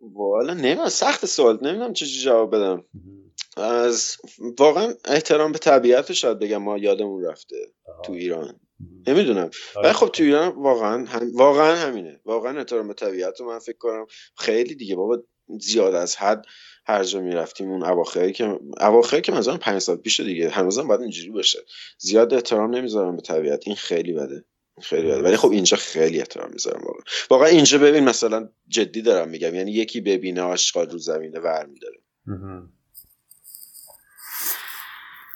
والا نمی‌دونم سخت سوال. نمی‌دونم چه جواب بدم. از واقعا احترام به طبیعت رو شاید بگم ما یادمون رفته تو ایران. نمی‌دونم. ولی خب تو ایران واقعا هم... واقعا همینه. واقعا احترام به طبیعت رو من فکر کنم خیلی دیگه. بابا زیاد از حد هر جا می‌رفتیم اون اواخری که اواخری که مثلا پنج سال پیش دیگه هنوزم باید اینجوری باشه. زیاد احترام نمی‌ذارم به طبیعت. این خیلی بده. خیلی بده. ولی خب اینجا خیلی احترام می‌ذارم واقعا. واقعا اینجا ببین مثلا جدی دارم میگم. یعنی یکی ببینه آشغال رو زمینه ور میداره.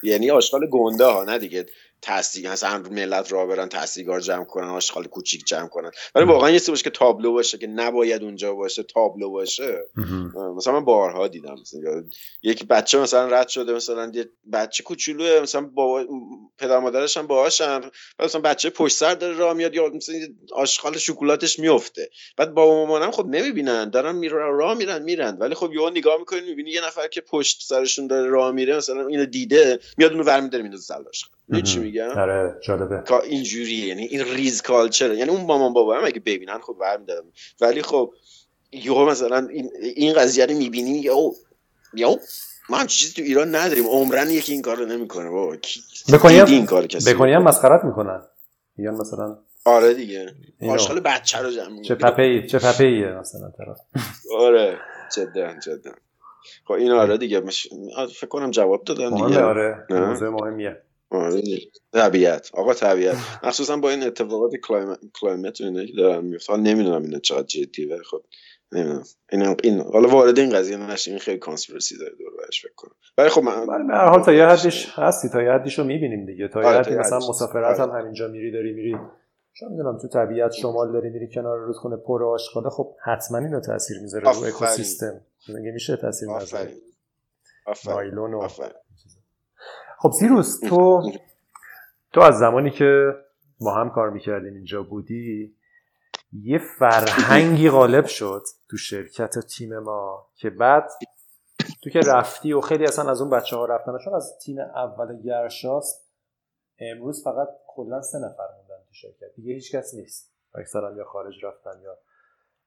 یعنی آشغال گنده ها نه دیگه. تصدیق مثلا ملت را برن تصدیقار جمع کنن آشغال کوچیک جمع کنن. ولی واقعا یه چیزی باشه که تابلو باشه که نباید اونجا باشه تابلو باشه. مثلا من بارها دیدم. مثلا یک بچه مثلا رد شده مثلا یه بچه کوچولوه مثلا بابا پدر مادرش هم باهاشن. بعد مثلا بچه پشت سر داره راه میاد یا مثلا آشغال شکلاتش میفته. بعد بابا مامانم خب نمی‌بینن. دارن میرن راه میرن میرن. ولی خب یهو نگاه می‌کنی می‌بینی یه نفر که پشت سرشون داره راه میره مثلا اینو دیده میاد اونو ور میداره میندازه سر آشغال می‌دونی چی میگم؟ آره جالبه. اینجوریه یعنی این ریز کالچره. یعنی اون مامان بابا هم اگه ببینن خب ور میدارن ولی خب یهو مثلا این, این قضیه رو می‌بینی یهو یهو ما هم چیزی تو ایران نداریم. عمرن یکی این کارو نمی‌کنه بابا. کی بکنی دیدی این کار کسی؟ بکنی هم؟ مسخرت می‌کنن. میگن مثلا آره دیگه. آشغال بچه رو جمع چه ای چه پپه ایه مثلا طرف. آره جدا جدا. خب این آره دیگه. مش... فکر کنم جواب دادم دیگه. آره؟ موضوع مهمیه. آره. طبیعت. آقا طبیعت. مخصوصا با این اتفاقات کلایمت و اینا که دارن میفته حالا نمی‌دونم اینا چقدر جدیه ولی خب نمی‌دونم. این این حالا وارد این قضیه نشیم. این خیلی کانسپیرسی داره دور برش فکر کنم. ولی خب من هر حال تا یه حدش هستی تا یه حدیش رو می‌بینیم دیگه. تا یه آره، حدی مثلا. مسافرت هم آره. همینجا میری داری میری. چون می‌دونم تو طبیعت شمال داری میری کنار رودخونه پر آشغاله خب حتما اینو تاثیر می‌ذاره رو آفرین. اکوسیستم. مگه میشه تاثیر نذاره؟ آفرین. نایلون و آفرین. خب سیروس تو تو از زمانی که با هم کار می‌کردیم اینجا بودی یه فرهنگی غالب شد تو شرکت و تیم ما که بعد تو که رفتی و خیلی اصلا از اون بچه ها رفتن. چون از تیم اول گرشاس امروز فقط کلا سه نفر موندن تو شرکت. دیگه هیچ کس نیست. اکثرا یا خارج رفتن یا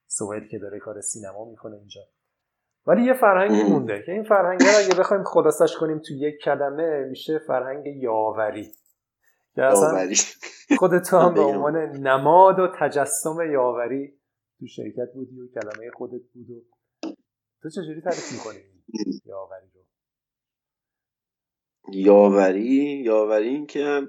سوئد که داره کار سینما می‌کنه اینجا. ولی یه فرهنگی مونده که این فرهنگ رو اگه بخوایم خلاصش کنیم تو یک کلمه میشه فرهنگ یاوری. که اصلا داوری خودت تو هم به. عنوان نماد و تجسم یاوری تو شرکت بودی و کلمه خودت بود و تو چجوری تعریف می‌کنی یاوری رو؟ یاوری یاوری این که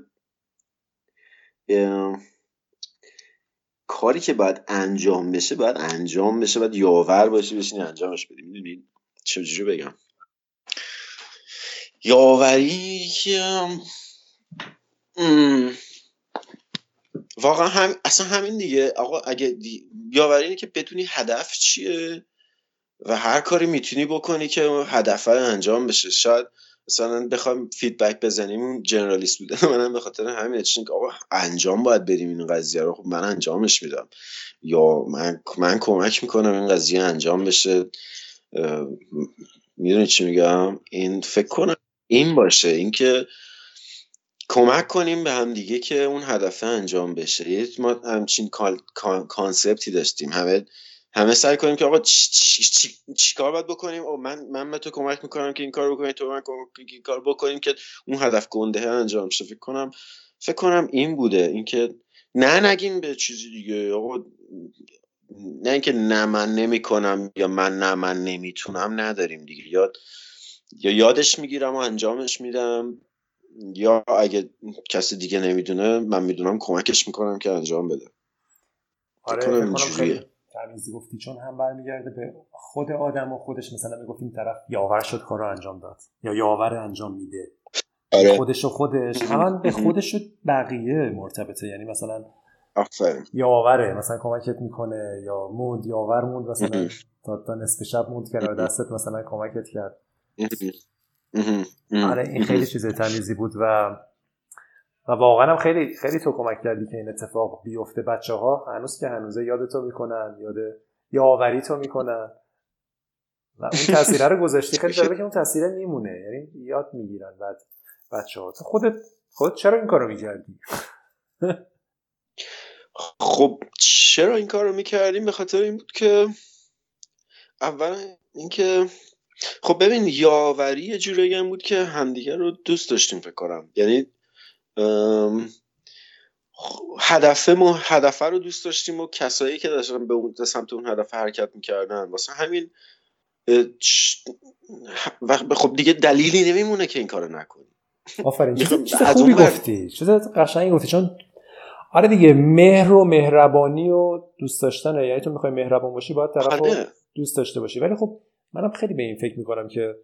کاری که باید انجام بشه باید انجام بشه باید یاور باشی بشین انجامش بدی. می‌دونی؟ چجوری بگم؟ یاوری که واقعا هم اصلا همین دیگه. آقا اگه دی... یاوری اینه که بدونی هدف چیه و هر کاری می‌تونی بکنی که هدف انجام بشه. شاید مثلا بخوایم فیدبک بزنیم اون جنرالیست بودن منم به خاطر همین که آقا انجام باید بدیم این قضیه رو. خب من انجامش میدم. یا من من کمک می‌کنم این قضیه انجام بشه. می‌دونی چی میگم؟ این فکر کنم این باشه. اینکه کمک کنیم به هم دیگه که اون هدف انجام بشه. ما همچین کانسپتی داشتیم. همه همه سعی کنیم که آقا چی, چی, چی, چی کار باید بکنیم؟ او من من به تو کمک می‌کنم که این کار بکنیم تو من کمک این کار بکنیم که اون هدف گنده انجام شه فکر کنم فکر کنم این بوده. اینکه نه نگیم به چیزی دیگه. آقا نه اینکه نه من نمی‌کنم یا من نه من نمی‌تونم نداریم دیگه. یاد یا یادش می‌گیرم و انجامش میدم. یا اگه کسی دیگه نمی‌دونه من می‌دونم کمکش می‌کنم که انجام بده. آره خیلی تمیزی گفتی چون هم برمیگرده به خود آدم و خودش مثلا می‌گفتیم طرف یاور شد کار رو انجام داد یا یاور انجام میده. آره. خودش و خودش. همان به خودش و بقیه مرتبطه. یعنی مثلا یاوره مثلا کمکت می‌کنه یا موند یاور موند مثلا. تا, تا نصف شب موند کرد دستت مثلا کمکت کرد. آره این خیلی چیز تمیزی بود و و واقعا هم خیلی خیلی تو کمک کردی که این اتفاق بیفته. بچه ها هنوز که هنوزه یادتو می‌کنن یاد یاوری تو می‌کنن. و اون تاثیره رو گذاشتی. خیلی جالبه که اون تاثیره میمونه. یعنی یاد می‌گیرن بعد بچه ها خودت خودت چرا این کارو می‌کردی؟ خب چرا این کار رو می‌کردیم به خاطر این بود که اول اینکه خب ببین یاوری یه جوری هم بود که همدیگه رو دوست داشتیم فکر کنم. یعنی هدفه ما هدفه رو دوست داشتیم و کسایی که داشتن به اون سمت اون هدف حرکت می‌کردن. واسه همین خب دیگه دلیلی نمیمونه که این کارو نکنی. آفرین. چیز خوبی گفتی. چیز قشنگی گفتی. چون آره دیگه مهر و مهربانی و دوست داشتن. یعنی تو می‌خوای مهربان باشی باید طرف رو آره. دوست داشته باشی. ولی خب منم خیلی به این فکر می‌کنم که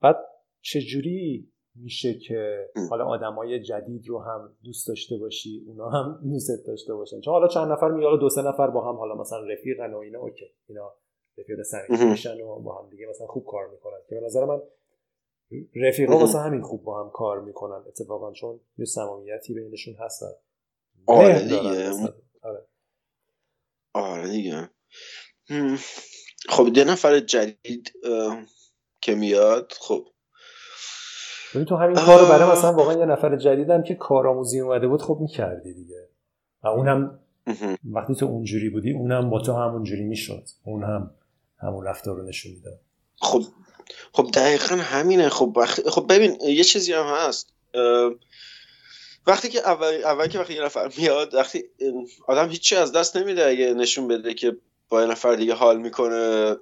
بعد چجوری میشه که حالا آدمای جدید رو هم دوست داشته باشی اونا هم دوست داشته باشن. چون حالا چند نفر میاد دو سه نفر با هم حالا مثلا رفیقن و اینا اوکی. اینا رفیق صمیمی میشن و با هم دیگه مثلا خوب کار می‌کنن. که به نظر من رفیقا واسه همین خوب با هم کار می‌کنن اتفاقا چون یه صمیمیتی بینشون هست آره دیگه. آره. آره دیگه. خب یه نفر جدید که میاد خب ببین تو همین کار رو برای مثلا واقعا یه نفر جدیدم که کارآموزی اومده بود خب می‌کردی دیگه. و اونم وقتی تو اونجوری بودی اونم با تو همونجوری می‌شد. اون هم همون رفتار رو نشون می‌داد. خب خب دقیقا همینه. خب خب ببین یه چیزی هم هست. وقتی که اول, اول که وقتی یه نفر میاد وقتی آدم هیچی از دست نمیده اگه نشون بده که با یه نفر دیگه حال می‌کنه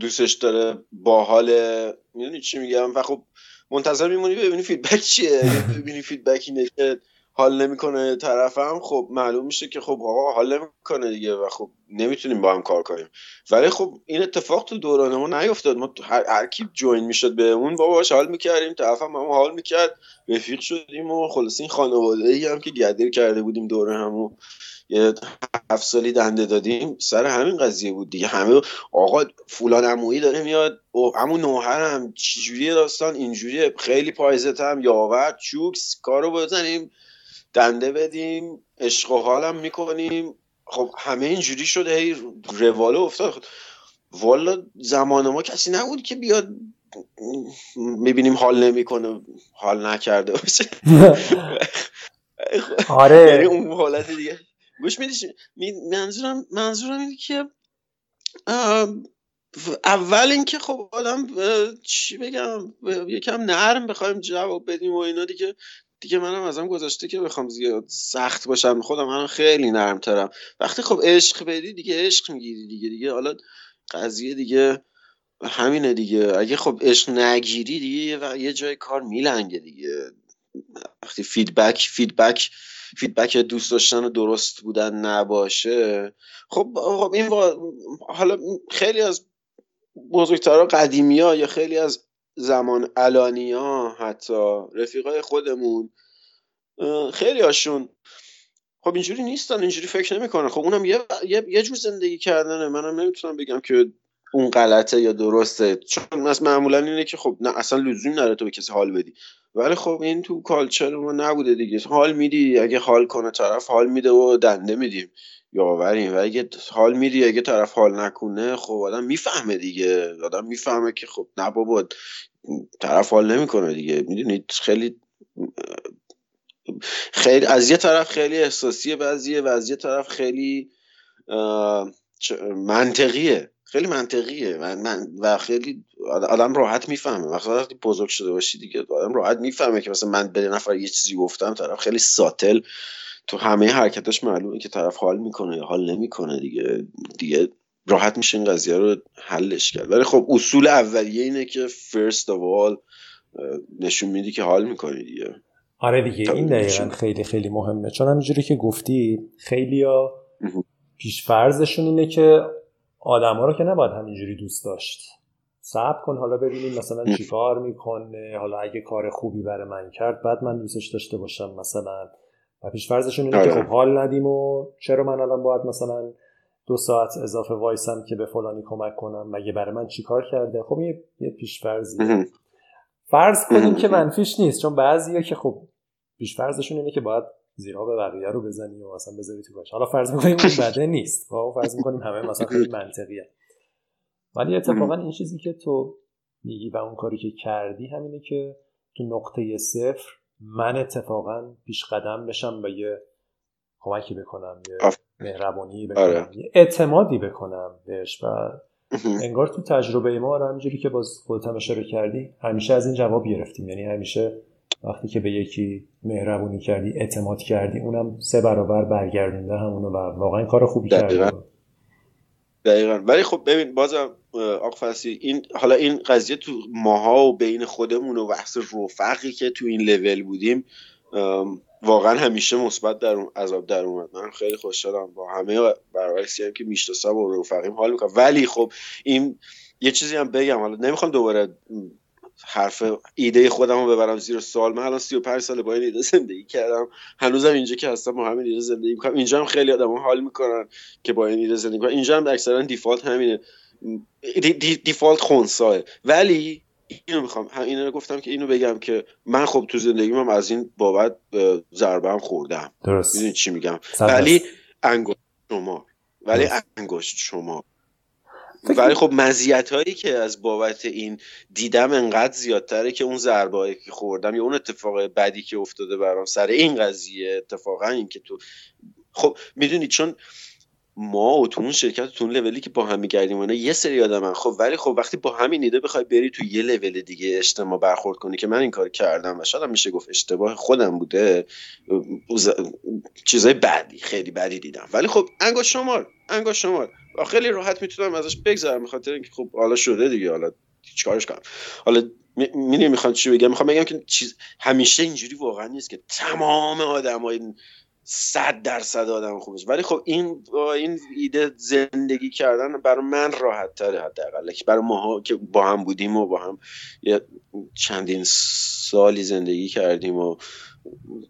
دوستش داره باحاله. می‌دونی چی میگم؟ و خب منتظر میمونی ببینی feedback چیه؟ ببینی feedback اینه که حال نمی‌کنه طرفم. خب معلوم میشه که خب آقا حال نمی‌کنه دیگه و خب نمی‌تونیم با هم کار کنیم. ولی خب این اتفاق تو دوران ما نیفتاد. ما هر, هر کی جوین می‌شد به اون باباش حال می‌کردیم طرفم هم حال می‌کرد رفیق شدیم و خلاص این خانواده ای هم که گدر کرده بودیم دوره همو یه هفت سالی دنده دادیم سر همین قضیه بود دیگه. همه آقا فولان عمویی داره میاد همون نوهرم چجوری داستان؟ اینجوری خیلی پایزت هم یاور چوکس کارو بزنیم دنده بدیم عشق و حالم می‌کنیم. خب همه اینجوری شده هی روالو افتاد. والا زمان ما کسی نبود که بیاد می‌بینیم حال نمی‌کنه حال نکرده باشه. آره. یعنی اون حالت دیگه. گوش میدیش منظورم منظورم اینه که اول اینکه خب آدم چی بگم؟ یکم نرم بخوایم جواب بدیم و اینا دیگه. دیگه منم ازم گذاشته که بخوام زیاد سخت باشم. خودم من خیلی نرم ترم وقتی خب عشق بدی دیگه عشق می‌گیری دیگه. دیگه حالا قضیه دیگه همینه دیگه. اگه خب عشق نگیری دیگه یه جای کار میلنگه دیگه. وقتی feedback feedback feedback دوست داشتن و درست بودن نباشه. خب خب این حالا خیلی از بزرگترها قدیمی ها یا خیلی از زمان علانی ها حتی رفیقای خودمون خیلی هاشون خب اینجوری نیستن اینجوری فکر نمی‌کنن. خب اونم یه, یه, جور زندگی کردنه. منم نمی‌تونم بگم که اون غلطه یا درسته. چون از معمولا اینه که خب نه اصلا لزوم نداره تو به کسی حال بدی. ولی خب این تو کالچر ما نبوده دیگه. حال میدی اگه حال کنه طرف حال میده و دنده میدیم. یاوریم. و اگه حال میدی اگه طرف حال نکنه خب آدم می‌فهمه دیگه. آدم می‌فهمه که خب نه بابا طرف حال نمی‌کنه دیگه. می‌دونید خیلی خیلی از یه طرف خیلی احساسیه بعضیه و از یه طرف خیلی منطقیه. خیلی منطقیه. و, من و خیلی آدم راحت می‌فهمه. وقتی بزرگ شده باشی دیگه آدم راحت می‌فهمه که مثلا من به نفر یه چیزی گفتم طرف خیلی ساتل. تو همه حرکتاش معلومه که طرف حال می‌کنه یا حال نمی‌کنه دیگه. دیگه راحت میشه این قضیه رو حلش کرد. ولی خب اصول اولیه اینه که فرست of all نشون میدی که حال می‌کنی دیگه. آره دیگه این دقیقا خیلی خیلی مهمه. چون همینجوری که گفتی خیلی پیشفرزشون اینه که آدما رو که نباید همینجوری دوست داشت. صبر کن حالا ببینیم مثلا چیکار می‌کنه. حالا اگه کار خوبی برای من کرد بعد من دوستش داشته باشم مثلا. و پیشفرزشون اینه که آره. خب حال ندیم و چرا من الان باید مثلا دو ساعت اضافه وایسم که به فلانی کمک کنم؟ مگه برای من چیکار کرده؟ خب یه, یه پیشفرزیه فرض کنیم که منفیش نیست چون بعضیه که خب پیشفرزشون اینه که باید زیرها به بقیه رو بزنی و مثلا بذاری تو باش حالا فرض می‌کنیم اون بده نیست. خب فرض می‌کنیم همه مثلا خیلی منطقیه. ولی اتفاقا این چیزی که تو میگی و اون کاری که کردی همینه که تو نقطه صفر من اتفاقا پیش قدم بشم و یه کمکی بکنم یه مهربانی بکنم آره. یه اعتمادی بکنم بهش و انگار تو تجربه ما رو همینجوری که باز خودت هم اشاره کردی همیشه از این جواب گرفتیم. یعنی همیشه وقتی که به یکی مهربونی کردی اعتماد کردی اونم سه برابر برگردونده همونو و واقعا کار خوبی. کرده دقیقا. ولی خب ببین بازم آقا فسی این حالا این قضیه تو ماها و بین خودمون و بحث رفقی که تو این لول بودیم واقعا همیشه مثبت در اون عذاب در اومد. من خیلی خوشحالم با همه برعکسی هم که می‌شناسم و رفقیم حال می‌کنم. ولی خب این یه چیزی هم بگم. حالا نمی‌خوام دوباره حرف ایده خودم رو ببرم زیر سوال. من الان 35 سال با این ایده زندگی کردم. هنوزم اینجا که هستم با همین ایده زندگی می‌کنم. اینجا هم خیلی آدم حال می‌کنن که با این ایده زندگی کنن. اینجا هم اکثرا دیفالت همینه. دی دی دیفالت خونساه ولی اینو می‌خوام اینو گفتم که اینو بگم که من خب تو زندگیم هم از این بابت ضربه هم خوردم درست. می‌دونی چی میگم؟ ولی. انگشت شما ولی. انگشت شما ولی خب مزیت هایی که از بابت این دیدم انقدر زیادتره که اون ضربه هایی که خوردم یا اون اتفاق بدی که افتاده برام سر این قضیه اتفاقا این که تو خب می‌دونی چون ما و تو اون شرکت تو اون لولی که با هم میگردیم اینا یه سری آدمن. خب ولی خب وقتی با همین ایده بخوای بری تو یه لول دیگه اجتماع برخورد کنی که من این کار کردم و شاید هم میشه گفت اشتباه خودم بوده چیزای بدی خیلی بدی دیدم. ولی خب انگشت شمار انگشت شمار. و خیلی راحت می‌تونم ازش بگذرم به خاطر اینکه خب حالا شده دیگه حالا چیکارش کنم حالا می‌دونی می‌خوام چی بگم؟ می‌خوام بگم که چیز همیشه اینجوری واقعا نیست که تمام آدمای صد درصد آدم خوبش ولی خب این با این ایده زندگی کردن برای من راحت تره حداقل. که برای ماها که با هم بودیم و با هم یه چندین سالی زندگی کردیم و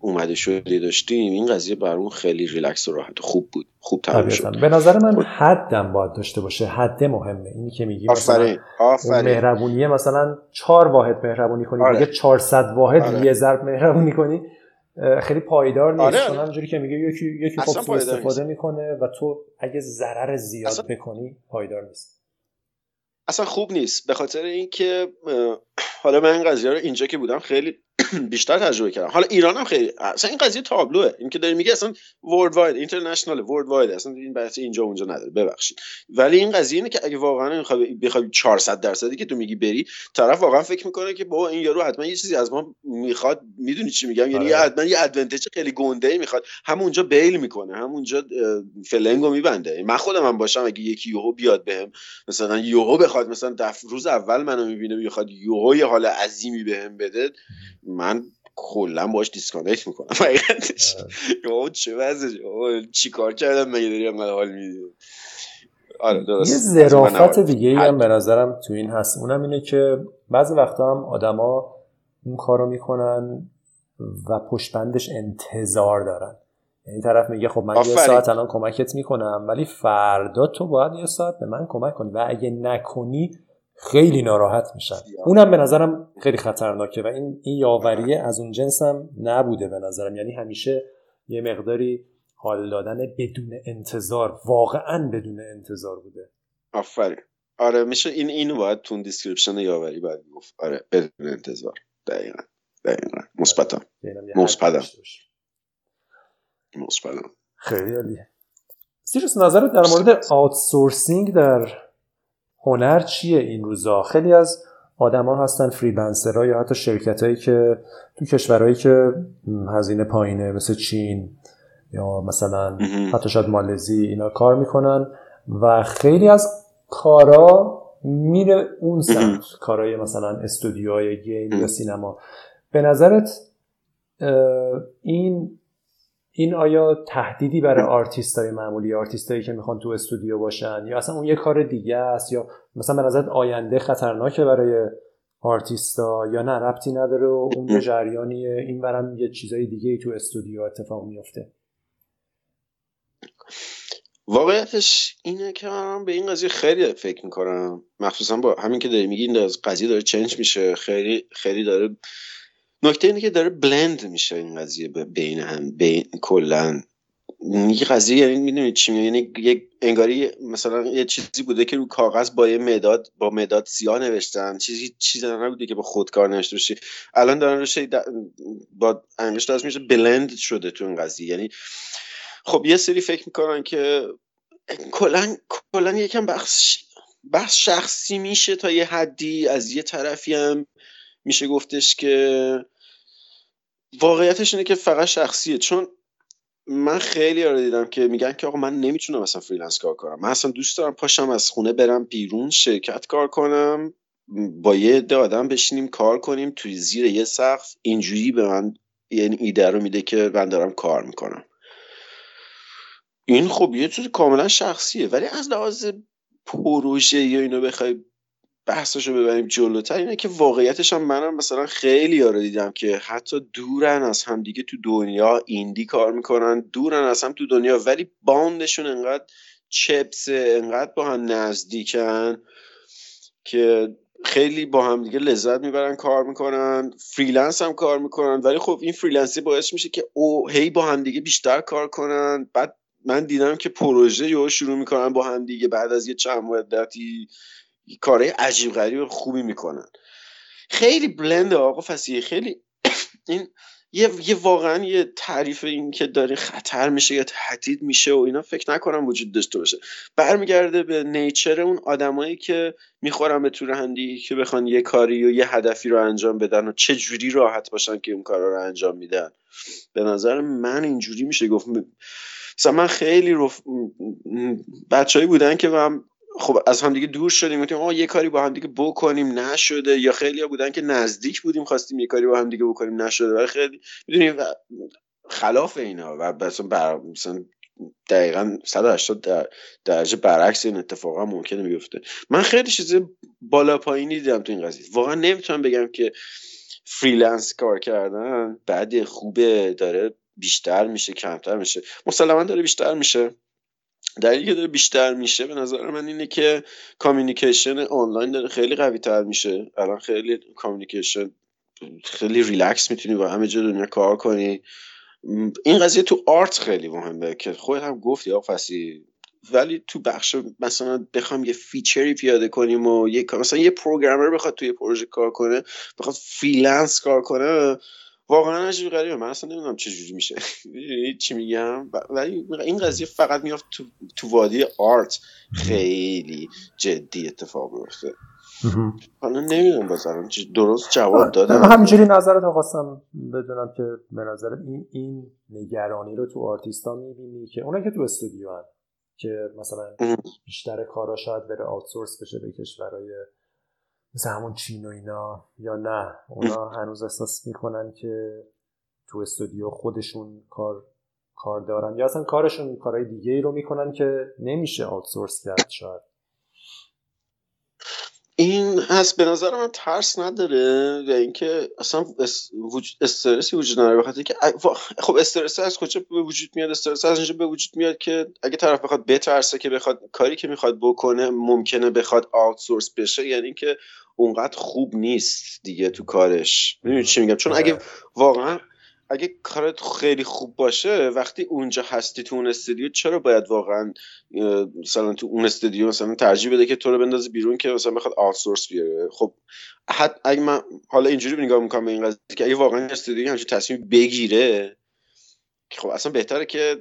اومده شدی داشتیم این قضیه برامون خیلی ریلکس و راحت خوب بود. خوب تمام طبیعتاً. شد. به نظر من حدم باید داشته باشه. حد مهمه. اینی که میگی مثلا مهربونیه مثلا چهار واحد مهربونی کنی. آره. دیگه 400 واحد آره. یه ضرب مهربونی کنی. خیلی پایدار نیست آره، چون آره. همونجوری که میگه یکی یکی خب استفاده نیست. می‌کنه و تو اگه ضرر زیاد اصلا- بکنی پایدار نیست اصلا خوب نیست به خاطر اینکه حالا من این قضیه رو اینجا که بودم خیلی بیشتر تجربه کردم. حالا ایران هم خیلی اصلا این قضیه تابلوه. این که داری میگه اصلا worldwide international worldwide اصلا این بحث اینجا اونجا نداره. ببخشید. ولی این قضیه اینه که اگه واقعا بخوای بخوای 400 درصدی که تو میگی بری طرف واقعا فکر می‌کنه که بابا این یارو حتما یه چیزی از ما می‌خواد. می‌دونی چی میگم؟ یعنی آره. یه حتما یه advantage خیلی گنده ای می‌خواد. همونجا bail می‌کنه. همونجا فلنگو میبنده. من خودم هم باشم اگه یکی یهو بیاد بهم مثلا یهو بخواد مثلا دفعه روز اول منو می‌بینه می‌خواد یهو یه حال عظیمی بهم بده من کلا باش disconnect می‌کنم. حقیقتش. اوه چه وضعشه؟ اوه چی کار کردم مگه داری انقدر حال میدی؟ آره یه ظرافت دیگه ای هم. به نظرم تو این هست. اونم اینه که بعضی وقتا هم آدما اون کارو می‌کنن و پشتبندش انتظار دارن. یعنی طرف میگه خب من یه آفرین. ساعت الان کمکت می‌کنم ولی فردا تو باید یه ساعت به من کمک کنی. و اگه نکنی خیلی ناراحت میشن. اونم به نظرم خیلی خطرناکه و این این یاوریه از اون جنس هم نبوده به نظرم. یعنی همیشه یه مقداری حال دادن بدون انتظار واقعا بدون انتظار بوده. آفرین. آره میشه این اینو باید تو description یاوری باید گفت آره بدون انتظار. دقیقا دقیقا. مثبتم اینم یه مثبتم. خیلی عالیه. سیروس نظرت در مورد outsourcing در هنر چیه این روزا خیلی از آدما هستن freelancer ها یا حتی شرکت هایی که تو کشورهایی که هزینه پایینه مثل چین یا مثلا. حتی شاید مالزی اینا کار می‌کنن و خیلی از کارا میره اون سمت کارهای مثلا استودیوهای game یا. سینما به نظرت این این آیا تهدیدی برای آرتیست های معمولی آرتیست هایی که می‌خوان تو استودیو باشن یا اصلا اون یه کار دیگه است یا مثلا به نظر آینده خطرناکه برای آرتیستا یا نه؟ ربطی نداره و اون یه جریانیه این برم یه چیزای دیگه تو استودیو اتفاق میفته واقعیتش اینه که من به این قضیه خیلی فکر می‌کنم. مخصوصا با همین که داری میگی این قضیه داره change میشه خیلی خیلی داره نکته اینه که داره بلند میشه این قضیه بین هم بین کلا. یه قضیه یعنی می‌دونی چی یعنی یک انگاری مثلا یه چیزی بوده که رو کاغذ با یه مداد با مداد سیاه نوشتن. چیزی چیزی نبوده که با خودکار نوشته بشه الان دارن روش با انگشت دست میشه بلند شده تو این قضیه. یعنی خب یه سری فکر می‌کنن که کلا کلا یکم بخش بحث شخصی میشه تا یه حدی. از یه طرفی هم میشه گفتش که واقعیتش اینه که فقط شخصیه. چون من خیلی رو دیدم که میگن که آقا من نمی‌تونم اصلا freelance کار کنم. من اصلا دوست دارم پاشم از خونه برم بیرون شرکت کار کنم با یه عده آدم بشینیم کار کنیم توی زیر یه سقف. اینجوری به من یعنی ایده رو میده که من دارم کار می‌کنم. این خب یه چیز کاملا شخصیه. ولی از لحاظ پروژه یا اینو بخوای بحثشو ببریم جلوتر اینه که واقعیتش هم منم مثلا خیلی رو دیدم که حتی دورن از همدیگه تو دنیا indie کار می‌کنن دورن از هم تو دنیا ولی باندشون انقدر چسبه انقدر با هم نزدیکن که خیلی با هم دیگه لذت می‌برن کار می‌کنن freelance هم کار می‌کنن. ولی خب این freelance ی باعث میشه که او هی با هم دیگه بیشتر کار کنن. بعد من دیدم که پروژه یهو شروع می‌کنن با هم دیگه بعد از یه چند مدتی کارهای عجیب غریب خوبی می‌کنن. خیلی بلند آقا فسیه خیلی این یه, یه واقعا یه تعریف این که داره خطر میشه یا تهدید میشه و اینا فکر نکنم وجود داشته باشه. برمیگرده به نیچر اون آدمایی که می‌خورن به طور هندی که بخوان یه کاری و یه هدفی رو انجام بدن و چه جوری راحت باشن که اون کارا رو انجام میدن. به نظر من اینجوری میشه. گفت مثلا من خیلی رف... بچههایی بودن که من خب از همدیگه دور شدیم گفتیم آقا یه کاری با همدیگه بکنیم نشده. یا خیلی ها بودن که نزدیک بودیم خواستیم یه کاری با همدیگه بکنیم نشده. ولی خیلی می‌دونیم خلاف اینا. و مثلا بر مثلا دقیقا 180 درجه برعکس این اتفاقا ممکنه بیفته. من خیلی چیز بالا پایینی دیدم تو این قضیه. واقعا نمی‌تونم بگم که freelance کار کردن بعد خوبه داره بیشتر میشه کمتر میشه. مسلما داره بیشتر میشه. دلیلی که داره بیشتر میشه به نظر من اینه که communication آنلاین داره خیلی قوی تر میشه. الان خیلی communication خیلی ریلکس می‌تونی با همه جا دنیا کار کنی. این قضیه تو art خیلی مهمه که خودت هم گفتی آقا فسی. ولی تو بخش مثلا بخوام یه feature ی پیاده کنیم و یه مثلا یه programmer بخواد توی پروژه کار کنه بخواد freelance کار کنه واقعا عجیب غریبه. من اصلا نمی‌دونم چه جوری میشه. چی میگم؟ ولی این قضیه فقط میفته تو, تو وادی art. خیلی جدی اتفاق میفته حالا نمی‌دونم بازم درست جواب دادم همینجوری نظرت خواستم بدونم که به نظر این این نگرانی رو تو آرتیستا می‌بینی که اونا که تو استودیو هن. که مثلا بیشتر کارا شاید بره outsource بشه به کشورهای مثل همون چین و اینا یا نه؟ اونا هنوز احساس می‌کنن که تو استودیو خودشون کار کار دارن یا اصلا کارشون کارهای دیگه ای رو می‌کنن که نمیشه آوتسورس کرد شاید. این هست به نظر من ترس نداره و اینکه اصلا استرسی وجود نداره بخاطر که خب استرس از کجا به وجود میاد؟ استرس از اینجا به وجود میاد که اگه طرف بخواد بترسه که بخواد کاری که می‌خواد بکنه ممکنه بخواد آوتسورس بشه یعنی که اونقدر خوب نیست دیگه تو کارش. می‌دونی چی میگم؟ چون اگه آره. واقعا اگه کارت خیلی خوب باشه وقتی اونجا هستی تو اون استودیو چرا باید واقعا مثلا تو اون استودیو مثلا ترجیح بده که تو رو بندازه بیرون که مثلا بخواد آوتسورس بیاره؟ خب حد اگه من حالا اینجوری نگاه می‌کنم به این قضیه که اگه واقعا استودیو همچین تصمیم بگیره خب اصلا بهتره که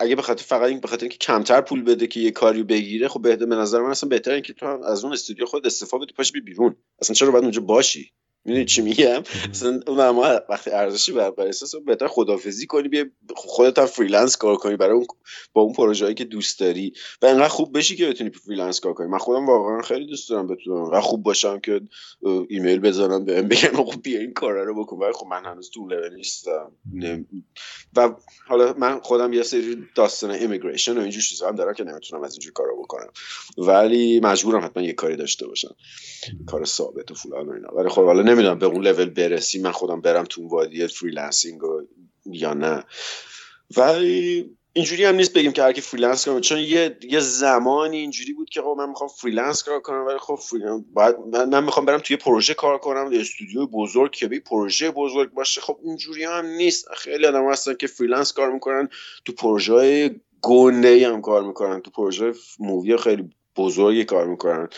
اگه بخاطر فقط این بخاطر اینکه کمتر پول بده که یه کاری بگیره خب به نظر من اصلا بهتره اینکه تو از اون استودیو خود استفاده بدی پاش بیرون. اصلا چرا باید اونجا باشی؟ می‌دونی چی میگم؟ مثلا اون ما وقتی ارزشی بر بر اساس بهتر خدافظی کنی بیا خودت هم freelance کار کنی برای اون با اون پروژه‌ای که دوست داری. و انقدر خوب بشی که بتونی freelance کار کنی. من خودم واقعا خیلی دوست دارم بتونم. انقدر خوب باشم که ایمیل بزنم بهم بگن خب بیا این کارا رو بکن. ولی خب من هنوز تو لول نیستم. و حالا من خودم یه سری داستان immigration و اینجور چیزا هم دارم که نمی‌تونم از اینجور کارا بکنم. ولی مجبورم حتما یه کاری داشته باشم. کار ثابت و فلان و اینا. ولی خب حالا نمی‌دونم به اون لول برسی من خودم برم تو وادی freelancing یا نه. ولی اینجوری هم نیست بگیم که هر کی freelance کنه. چون یه یه زمانی اینجوری بود که خب من می‌خوام freelance کار کنم ولی خب باید من, می‌خوام برم توی پروژه کار کنم یه استودیو بزرگ که یه پروژه بزرگ باشه. خب اینجوری هم نیست. خیلی آدم هستن که freelance کار می‌کنن تو پروژه گنده هم کار می‌کنن. تو پروژه movie خیلی بزرگی کار می‌کنن.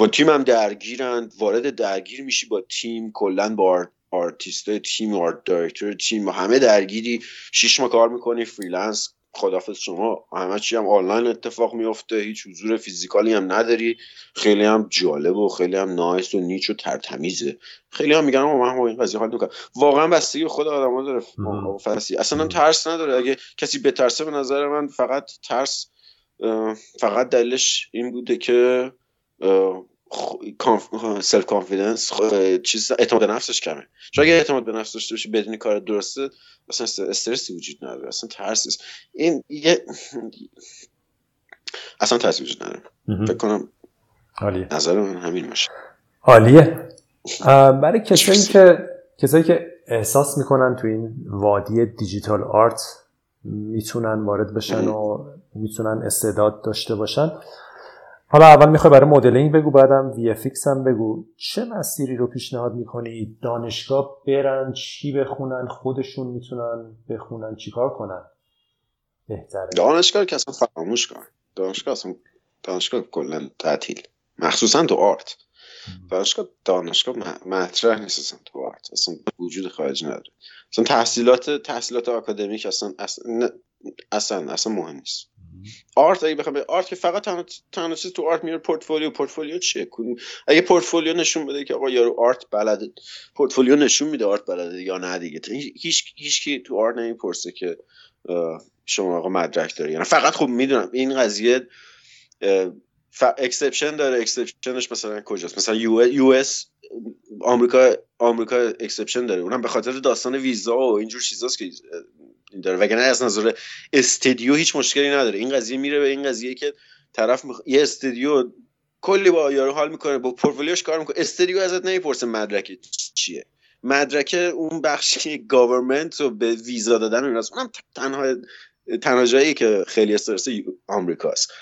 با تیم هم درگیرن وارد درگیر میشی با تیم کلا با آرتیست تیم art director تیم همه درگیری. شیش ماه کار می‌کنی freelance. خدافظ شما. همه چی هم آنلاین اتفاق میفته هیچ حضور physical ی هم نداری. خیلی هم جالب و خیلی هم nice و neat و ترتمیزه. خیلی هم میگن من با این قضیه حال می‌کنم واقعا بستگی خود آدم ها داره فسی اصلا ترس نداره. اگه کسی بترسه به نظر من فقط ترس فقط دلیلش این بوده که self confidence چیز اعتماد نفسش کمه. چون اگه اعتماد به نفس داشته باشی بدونی کار درسته اصلا استرسی وجود نداره اصلا ترس این یه اصلا ترسی وجود نداره. فکر کنم عالیه. نظر من همین باشه. عالیه. برای کسایی که کسایی که احساس می‌کنن تو این وادی دیجیتال آرت می‌تونن وارد بشن و می‌تونن استعداد داشته باشن حالا اول می‌خوای برای مدلینگ بگو بعدم وی هم بگو. چه مسیری رو پیشنهاد می‌کنی دانشگاه برن چی بخونن خودشون می‌تونن بخونن چیکار کنن؟ بهتره. دانشگاه که اصلا فراموش کن. دانشگاه اصلا دانشگاه کلا تعطیل. مخصوصا تو art. دانشگاه دانشگاه مطرح نیست اصلا تو art. اصلا وجود خارج نداره. اصلا تحصیلات تحصیلات آکادمیک اصلا اصلا اصلا, اصلا مهم نیست. art اگه بخوام art که فقط تنها چیز تو art میره portfolio. portfolio چیه؟ اگه پورتفولیو نشون بده که آقا یارو art بلده پورتفولیو نشون میده art بلده یا نه دیگه. هیچ هیچ کی تو art نمی‌پرسه که شما آقا مدرک داره یعنی فقط خب می‌دونم این قضیه ف... exception داره. exception ش مثلا کجاست؟ مثلا US آمریکا آمریکا exception داره. اونم به خاطر داستان ویزا و اینجور چیزاست که داره. وگرنه از نظر استدیو هیچ مشکلی نداره. این قضیه میره به این قضیه که طرف مخ... یه استدیو کلی با یارو حال می‌کنه با پورتفولیوش کار می‌کنه. استدیو ازت نمی‌پرسه مدرک چیه. مدرک اون بخشی government رو به ویزا دادن اون اونم تنها تنها جایی که خیلی استرس آمریکاست.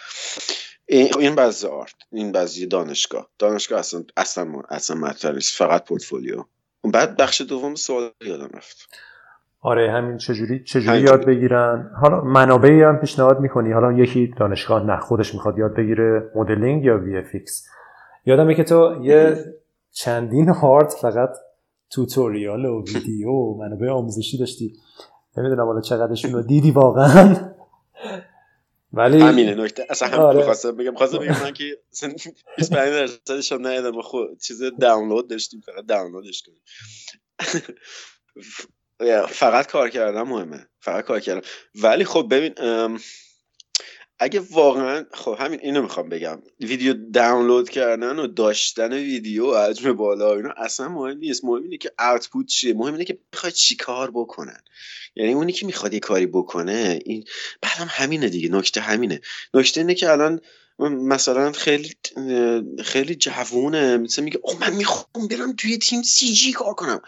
این بعضی آرت این بعضی دانشگاه. دانشگاه اصلا اصلا اصلا مطرح نیست. فقط پورتفولیو. بعد بخش دوم سوال یادم رفت. آره همین چجوری چجوری یاد بگیرن؟ حالا منابعی هم پیشنهاد می‌کنی؟ حالا یکی دانشگاه نه خودش می‌خواد یاد بگیره مدلینگ یا وی اف یادمه که تو یه چندین هارد فقط توتوریال و ویدیو و منابع آموزشی داشتی. نمی‌دونم حالا چقدرشون رو دیدی واقعا. ولی همینه نکته اصلا هم آره. بخواستم بگم. خواستم بگم من که 25 درصدش هم ندیدم. خود چیز دانلود داشتیم فقط دانلودش کنیم. فقط کار کردن مهمه. فقط کار کردن. ولی خب ببین اگه واقعا خب همین اینو می‌خوام بگم. ویدیو دانلود کردن و داشتن ویدیو حجم بالا اینا اصلا مهم نیست. مهم اینه که اوتپوت چیه. مهم اینه که بخواد چی کار بکنن. یعنی اونی که می‌خواد یه کاری بکنه این بعدم همینه دیگه. نکته همینه. نکته اینه که الان مثلا خیلی خیلی جوونه. مثلا میگه او من می‌خوام برم توی تیم CG کار کنم.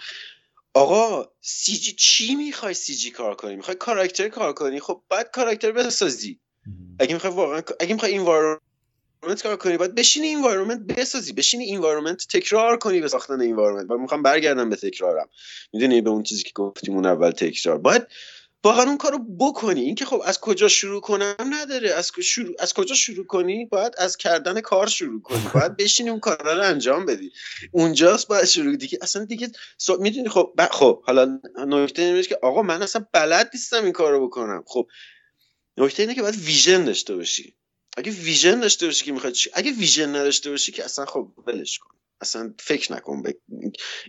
آقا CG چی می‌خوای CG کار کنی؟ می‌خوای کاراکتر کار کنی؟ خب بعد کاراکتر بسازی. اگه می‌خوای واقعا اگه می‌خوای environment کار کنی باید بشینی environment بسازی. بشینی environment تکرار کنی به ساختن environment و می‌خوام برگردم به تکرارم. می‌دونی به اون چیزی که گفتیم اون اول تکرار. باید واقعا اون کارو بکنی. اینکه خب از کجا شروع کنم نداره. از شروع از کجا شروع کنی؟ باید از کردن کار شروع کنی. باید بشینی اون کارا رو انجام بدی. اونجاست باید شروع دیگه اصلا دیگه می‌دونی خب خب حالا نکته اینه که آقا من اصلا بلد نیستم این کارو بکنم. خب نکته اینه که باید ویژن داشته باشی. اگه ویژن داشته باشی که می‌خواد اگه ویژن نداشته باشی که اصلا خب ولش کن. اصلا فکر نکن به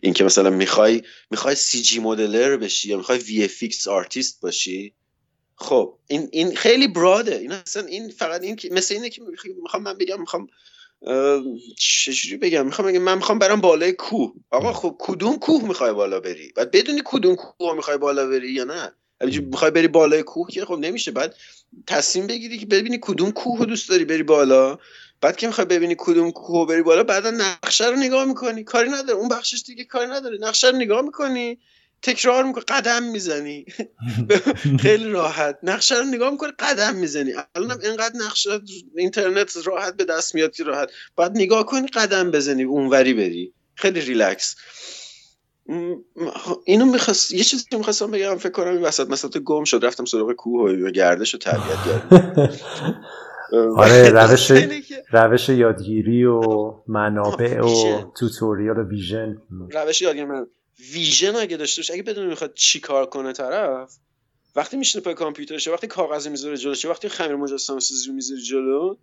این که مثلا می‌خوای می‌خوای CG modeler بشی یا می‌خوای VFX artist باشی خب این این خیلی broad ه این اصلا این فقط این که مثل اینه که می‌خوام من بگم می‌خوام چجوری بگم؟ می‌خوام بگم من می‌خوام برم بالای کوه. آقا خب کدوم کوه می‌خوای بالا بری؟ بعد بدونی کدوم کوه می‌خوای بالا بری یا نه. می‌خوای بری بالای کوه که خب نمیشه. بعد تصمیم بگیری که ببینی کدوم کوه دوست داری بری بالا. بعد که می‌خوای ببینی کدوم کوه بری بالا بعدا نقشه رو نگاه می‌کنی. کاری نداره. اون بخشش دیگه کاری نداره. نقشه رو نگاه می‌کنی تکرار می‌کنی قدم می‌زنی. خیلی راحت. نقشه رو نگاه می‌کنی قدم می‌زنی. الانم اینقدر نقشه اینترنت راحت به دست میاد که راحت. بعد نگاه کنی قدم بزنی اونوری بری. خیلی ریلکس. اینو می‌خواست یه چیزی می‌خواستم بگم فکر کنم این وسط مثلا گم شد. رفتم سراغ کوه و گردش و طبیعت گردم آره روش روش یادگیری و منابع و tutorial و vision. روش یادگیری من vision اگه داشته باشه اگه بدون می‌خواد چی کار کنه طرف وقتی میشینه پای کامپیوترشه وقتی کاغذ می‌ذاره جلوشه وقتی خمیر مجسمه سازی رو می‌ذاری جلو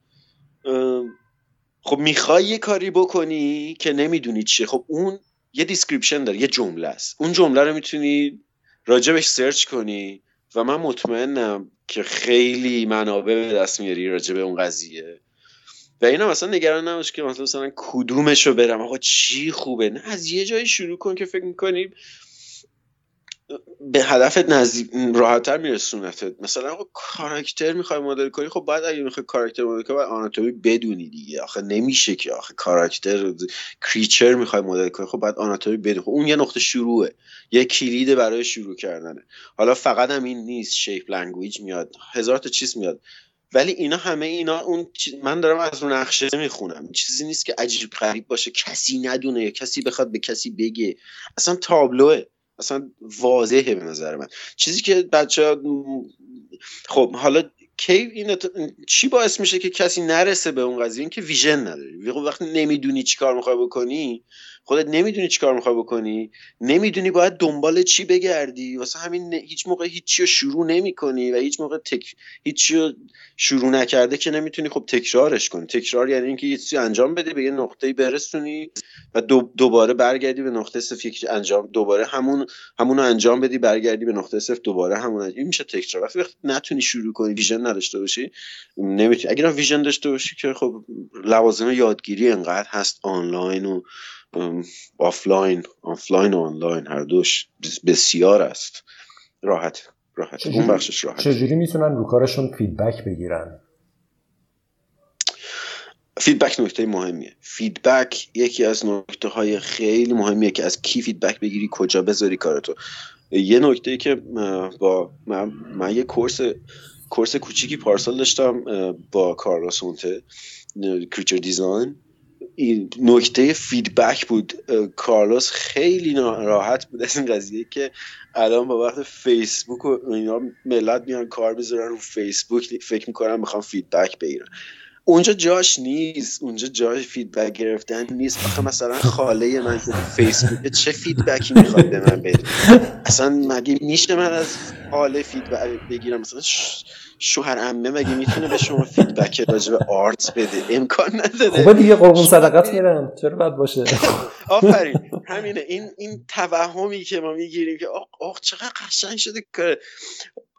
خب می‌خوای یه کاری بکنی که نمی‌دونی چیه. خب اون یه description داره یه جمله است. اون جمله رو می‌تونی راجبش search کنی و من مطمئنم که خیلی منابع به دست میاری راجب اون قضیه. و اینا مثلا نگران نباش که مثلا کدومش رو برم. آقا چی خوبه؟ نه از یه جایی شروع کن که فکر می‌کنی به هدفت نزدیک راحتتر میرسونتت مثلا آقا کاراکتر می‌خوای مدل کنی خب بعد اگه می‌خوای کاراکتر مدل کنی باید آناتومی بدونی دیگه. آخه نمیشه که آخه کاراکتر creature می‌خوای مدل کنی خب بعد آناتومی بدونی خب اون یه نقطه شروعه. یه کلیده برای شروع کردنه. حالا فقط هم این نیست shape language میاد هزار تا چیز میاد. ولی اینا همه اینا اون من دارم از رو نقشه می‌خونم. چیزی نیست که عجیب غریب باشه کسی ندونه یا کسی بخواد به کسی بگه. اصلا تابلوه. اصلا واضحه به نظر من. چیزی که بچه خب حالا کی این چی باعث میشه که کسی نرسه به اون قضیه؟ اینکه ویژن نداری. وقتی نمی‌دونی چیکار می‌خوای بکنی خودت نمی‌دونی چیکار می‌خوای بکنی نمی‌دونی باید دنبال چی بگردی. واسه همین هیچ موقع هیچی رو شروع نمی‌کنی و هیچ موقع تک هیچی رو شروع نکرده که نمی‌تونی خب تکرارش کنی. تکرار یعنی اینکه یه چیزی انجام بدی به یه نقطه‌ای برسونی و دوباره برگردی به نقطه صفر. انجام دوباره همون همون انجام بدی برگردی به نقطه صفر دوباره همون این میشه تکرار. وقتی نتونی شروع کنی vision نداشته باشی نمی‌تونی. اگر vision داشته باشی که خب لوازم یادگیری انقدر هست آنلاین و آفلاین آفلاین و آنلاین هر دوش بسیار است. راحت راحت. اون بخشش راحت. چجوری می‌تونن رو کارشون feedback بگیرن؟ feedback نکته مهمیه. feedback یکی از نکته های خیلی مهمیه که از کی feedback بگیری کجا بذاری کارتو. یه نکته که با من, من یه course course کوچیکی پارسال داشتم با کارلوس هوانته creature design این نکته feedback بود کارلوس خیلی راحت بود از این قضیه که الان با وقت فیسبوک و اینا ملت میان کار بذارن رو فیسبوک فکر می‌کنن می‌خوام feedback بگیرن. اونجا جاش نیست اونجا جاش feedback گرفتن نیست. آخه مثلا خاله من فیسبوک چه feedback ی می‌خواد به من بده؟ اصلا مگه میشه من از خاله feedback بگیرم؟ مثلا شوهر عمه مگه می‌تونه به شما feedback راجع به art بده؟ امکان نداره. خوبه دیگه قربون صدقت میرن چرا بد باشه؟ آفرین. همینه. این این توهمی که ما می‌گیریم که آخ آخ چقدر قشنگ شده که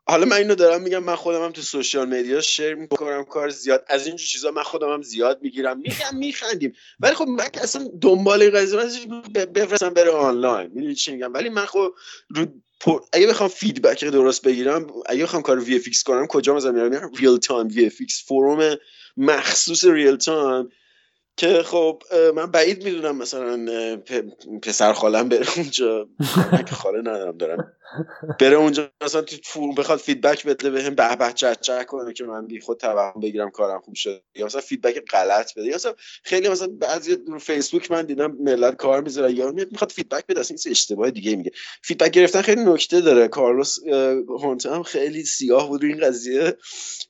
حالا من اینو دارم میگم من خودم هم تو social media share می‌کنم کار زیاد. از اینجور چیزا من خودم هم زیاد می‌گیرم. میگم میخندیم. ولی خب من اصلا دنبال این قضیه بفرستم بره آنلاین. می‌دونی چی میگم؟ ولی من خب رو اگه بخوام feedback درست بگیرم اگه بخوام کار VFX کنم کجا مثلا میرم real time VFX forum مخصوص ریل تایم که خب من بعید می‌دونم مثلا پسر خالم بره اونجا. که خاله ندارم دارم بره اونجا مثلا تو فور بخواد فیدبک بده بهم به به چه کنه که من بی خود توهم بگیرم کارم خوب شد یا مثلا فیدبک غلط بده. یا مثلا خیلی مثلا بعضی رو فیسبوک من دیدم ملت کار می‌ذاره. یا می‌خواد فیدبک بده. اصلا این اشتباه دیگه میگه. فیدبک گرفتن خیلی نکته داره. کارلوس هوانته هم خیلی سیاه بود این قضیه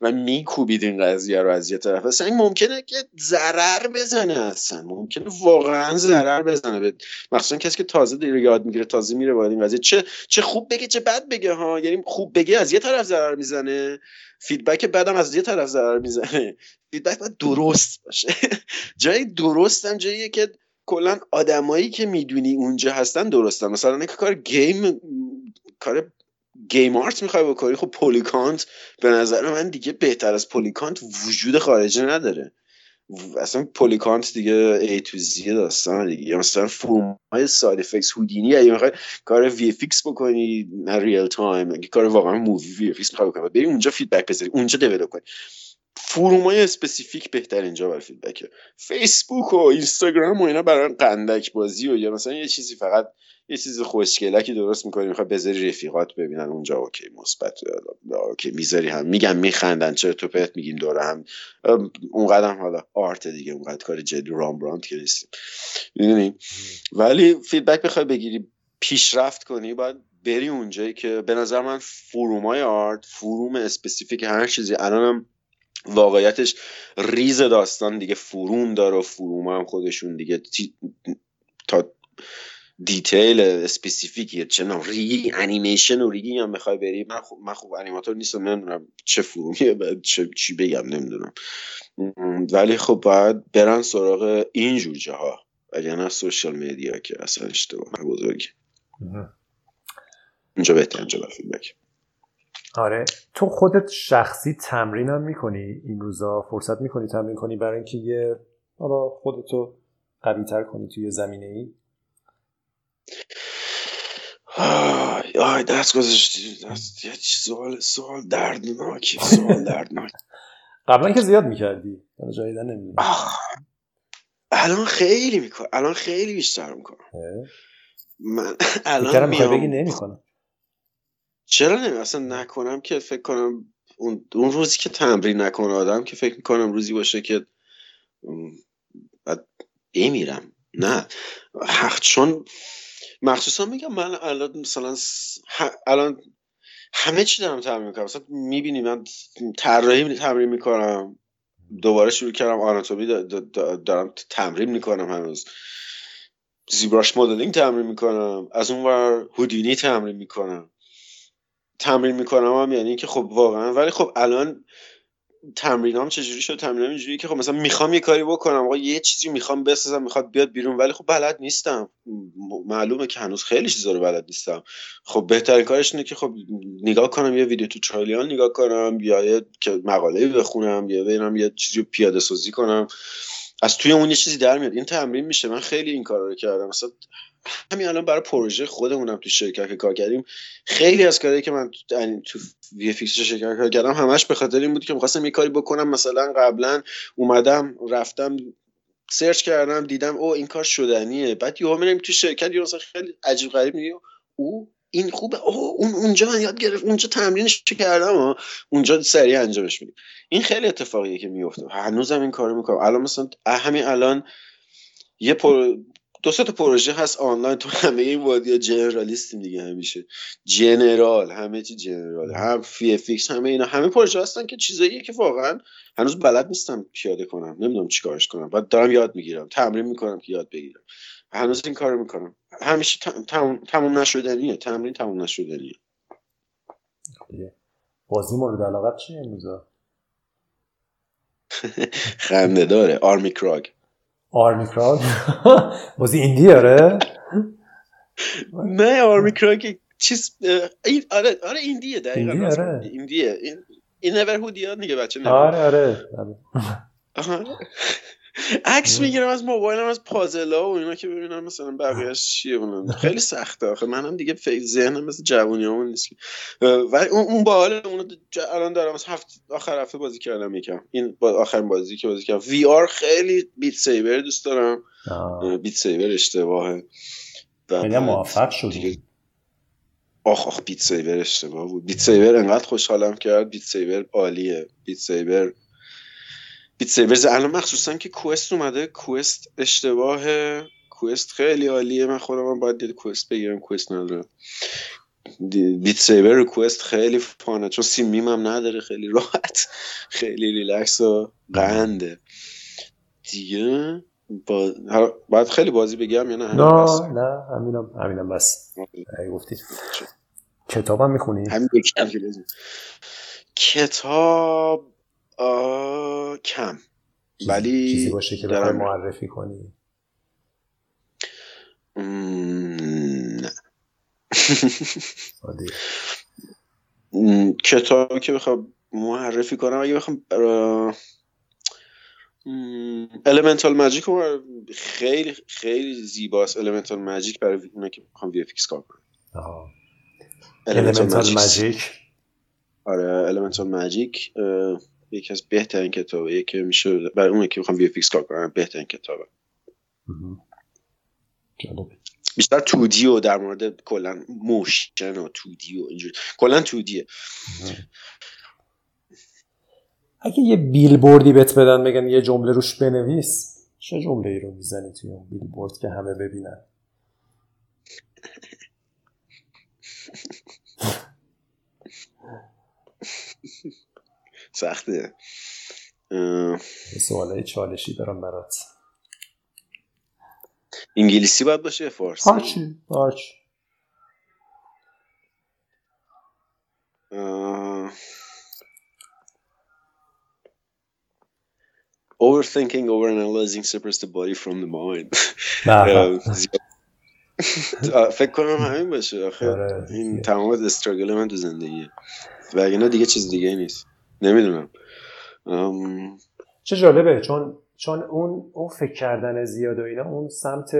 و میکوبید این قضیه رو از یه طرف. اصلا ممکنه که ضرر بزنه. اصلا. ممکنه واقعا ضرر بزنه به مخصوصا کسی که تازه داره یاد می‌گیره تازه میره وارد این چه چه خوب بگه چه بد بگه ها؟ یعنی خوب بگه از یه طرف ضرر می‌زنه feedback بدم از یه طرف ضرر می‌زنه. feedback باید درست باشه. جای درست هم جاییه که کلا آدمایی که می‌دونی اونجا هستن درستن. مثلا اینکه کار game کار game art می‌خوای بکنی خب Polycount به نظر من دیگه بهتر از Polycount وجود خارجه نداره. اصلا Polycount دیگه A to Z داستان دیگه. یا مثلا forum های SideFX Houdini یا می‌خوای کار VFX بکنی نه real time اگه کار واقعا movie VFX می‌خوای بکنی. بری اونجا feedback بذاری اونجا develop کنی. forum های specific بهتر اینجا برای feedback ه فیسبوک و اینستاگرام و اینا برای قندک بازی و یا مثلا یه چیزی فقط یه چیز خوشگلکی درست می‌کنی می‌خوای بذاری رفیقات ببینن اونجا. okay مثبت okay می‌ذاری هم. میگیم میخندیم چرت و پرت میگیم دور هم؟ اونقدر حالا art دیگه اونقدر کار جدی رامبراند که نیستیم. می‌دونی؟ ولی feedback بخوای بگیری پیشرفت کنی باید بری اونجایی که به نظر من forum ای art forum specific هر چیزی. الانم واقعیتش ریز داستان دیگه. forum داره و forum هم خودشون دیگه. تا detail specific ی چه rig ی؟ انیمیشن و rig ی هم می‌خوای بری؟ من خوب من خوب انیماتور نیستم نمی‌دونم چه forum یه چه چی بگم نمی‌دونم. ولی خب باید برن سراغ اینجور جاها. اگر نه social media که اصلا اشتباه بزرگی اینجا بهتر اینجا feedback. آره. تو خودت شخصی تمرین هم می‌کنی این روزا؟ فرصت می‌کنی تمرین کنی برای اینکه یه حالا خودتو قوی تر کنی توی زمینه ای آی دست گذاشتی. یه سوال سوال دردناکی سوال دردناک قبلا که زیاد می‌کردی. جایدن نمی‌دونم الان خیلی می‌کنم. الان خیلی بیشتر می‌کنم. من الان میام. بگی نمی‌کنم. چرا نمی اصلا نکنم که فکر کنم اون, اون روزی که تمرین نکنه آدم که فکر می‌کنم روزی باشه که بعد بمیرم. نه. چون مخصوصا میگم من الان مثلا الان همه چی دارم تمرین می‌کنم. مثلا می‌بینی من طراحی تمرین می‌کنم. دوباره شروع کردم آناتومی دارم تمرین می‌کنم هنوز. زیبراش مدلینگ تمرین می‌کنم. از اون ور هودینی تمرین می‌کنم. تمرین می‌کنم هم یعنی که خب واقعا ولی خب الان تمرینام چجوری شد؟ تمرینام اینجوری که خب مثلا می‌خوام یه کاری بکنم آقا یه چیزی می‌خوام بسازم می‌خواد بیاد بیرون ولی خب بلد نیستم. معلومه که هنوز خیلی چیزا رو بلد نیستم. خب بهترین کارش اینه که خب نگاه کنم یه ویدیو توتوریال نگاه کنم یا یه مقاله بخونم یا برم یه چیزی رو پیاده سازی کنم. از توی اون یه چیزی در میاد. این تمرین میشه. من خیلی این کارا رو کردم. مثلا همین الان برای پروژه خودمونم تو شرکت کار کردیم. خیلی از کارهایی که من تو VFX شرکت کار کردم همش به خاطر این بود که می‌خواستم یه کاری بکنم. مثلا قبلا اومدم رفتم search کردم دیدم او این کار شدنیه. بعد یهو میرم تو شرکت یه خیلی عجیب غریب میگه او این خوبه. اوه اون اونجا من یاد گرفت اونجا تمرینش کردم و اونجا سریع انجامش میدیم. این خیلی اتفاقیه که میفته هنوزم این کارو می‌کنم. الان مثلا همین الان یه دو تا پروژه هست آنلاین تو همه این وادی جنرالیستیم دیگه همیشه. جنرال همه چی جنرال. هم فی فیکس همه اینا. همه پروژه هستن که چیزاییه که واقعا هنوز بلد نیستم پیاده کنم. نمی‌دونم چیکارش کنم. بعد دارم یاد می‌گیرم. تمرین می‌کنم که یاد بگیرم. هنوز این کارو می‌کنم. همیشه تموم نشدنیه. تمرین تموم نشدنیه. بازی مورد علاقت چیه امروزا خنده داره. آرمی کراگ. آرمی کراگ بازی ایندی آره؟ نه آرمی کراگ چیز آره آره ایندیه دقیقا ایندی آره. ایندیه. این نور هودی دیگه بچه آره. آره. عکس می‌گیرم از موبایلم از پازلا و اینا که ببینم مثلا بقیهش چیه اونم خیلی سخته آخه. منم دیگه فکر ذهنم مثل جوونیامون نیست. ولی اون باحال اون الان دارم از هفت آخر هفته بازی کردم یکم. این با آخرین بازی که بازی کردم. VR خیلی Beat Saber دوست دارم. Beat Saber اشتباهه. خیلی موفق شدی. آخ آخ Beat Saber اشتباه بود. Beat Saber انقدر خوشحالم کرد. Beat Saber عالیه. Beat Saber Beat Saber الان مخصوصا که Quest اومده. Quest اشتباه. Quest خیلی عالیه. من خودم باید دید Quest بگیرم. Quest ندارم بیت سیور رو کوست خیلی فانه. چون سیم هم نداره. خیلی راحت. خیلی ریلکس و قنده. دیگه با... باید خیلی بازی بگم یا نه؟ نه نه. همینم همینم بس. گفتی کتابم می‌خونی؟ همین کتاب کم ولی چیزی باشه که برای معرفی کنی نه. م، کتابی که بخوام معرفی کنم اگه بخوام Elemental Magic خیلی خیلی زیباست Elemental Magic برای اونایی که می‌خوام VFX کار کنم آها. Elemental Elemental Magic. Magic آره Elemental Magic یکی از بهترین کتابه که میشه برای اونایی که می‌خوام VFX کار کنم بهترین کتابه. جالبه. بیشتر تودی و در مورد کلا موشن و تودی و اینجوری. کلا تودیه اگه یه بیلبوردی بهت بدن بگن یه جمله روش بنویس چه جمله ای رو می‌زنی توی اون بیلبورد که همه ببینن؟ سخته. سوالای چالشی دارم برات. انگلیسی باید باشه فارسی؟ هرچی هرچی Overthinking, overanalyzing separates the body from the mind. فکر کنم همین باشه آخه آره. این تمام استراگل من تو زندگیه. و اینا دیگه چیز دیگه نیست. نمی‌دونم. ام، چه جالبه چون چون اون اون فکر کردن زیاد و اینا اون سمت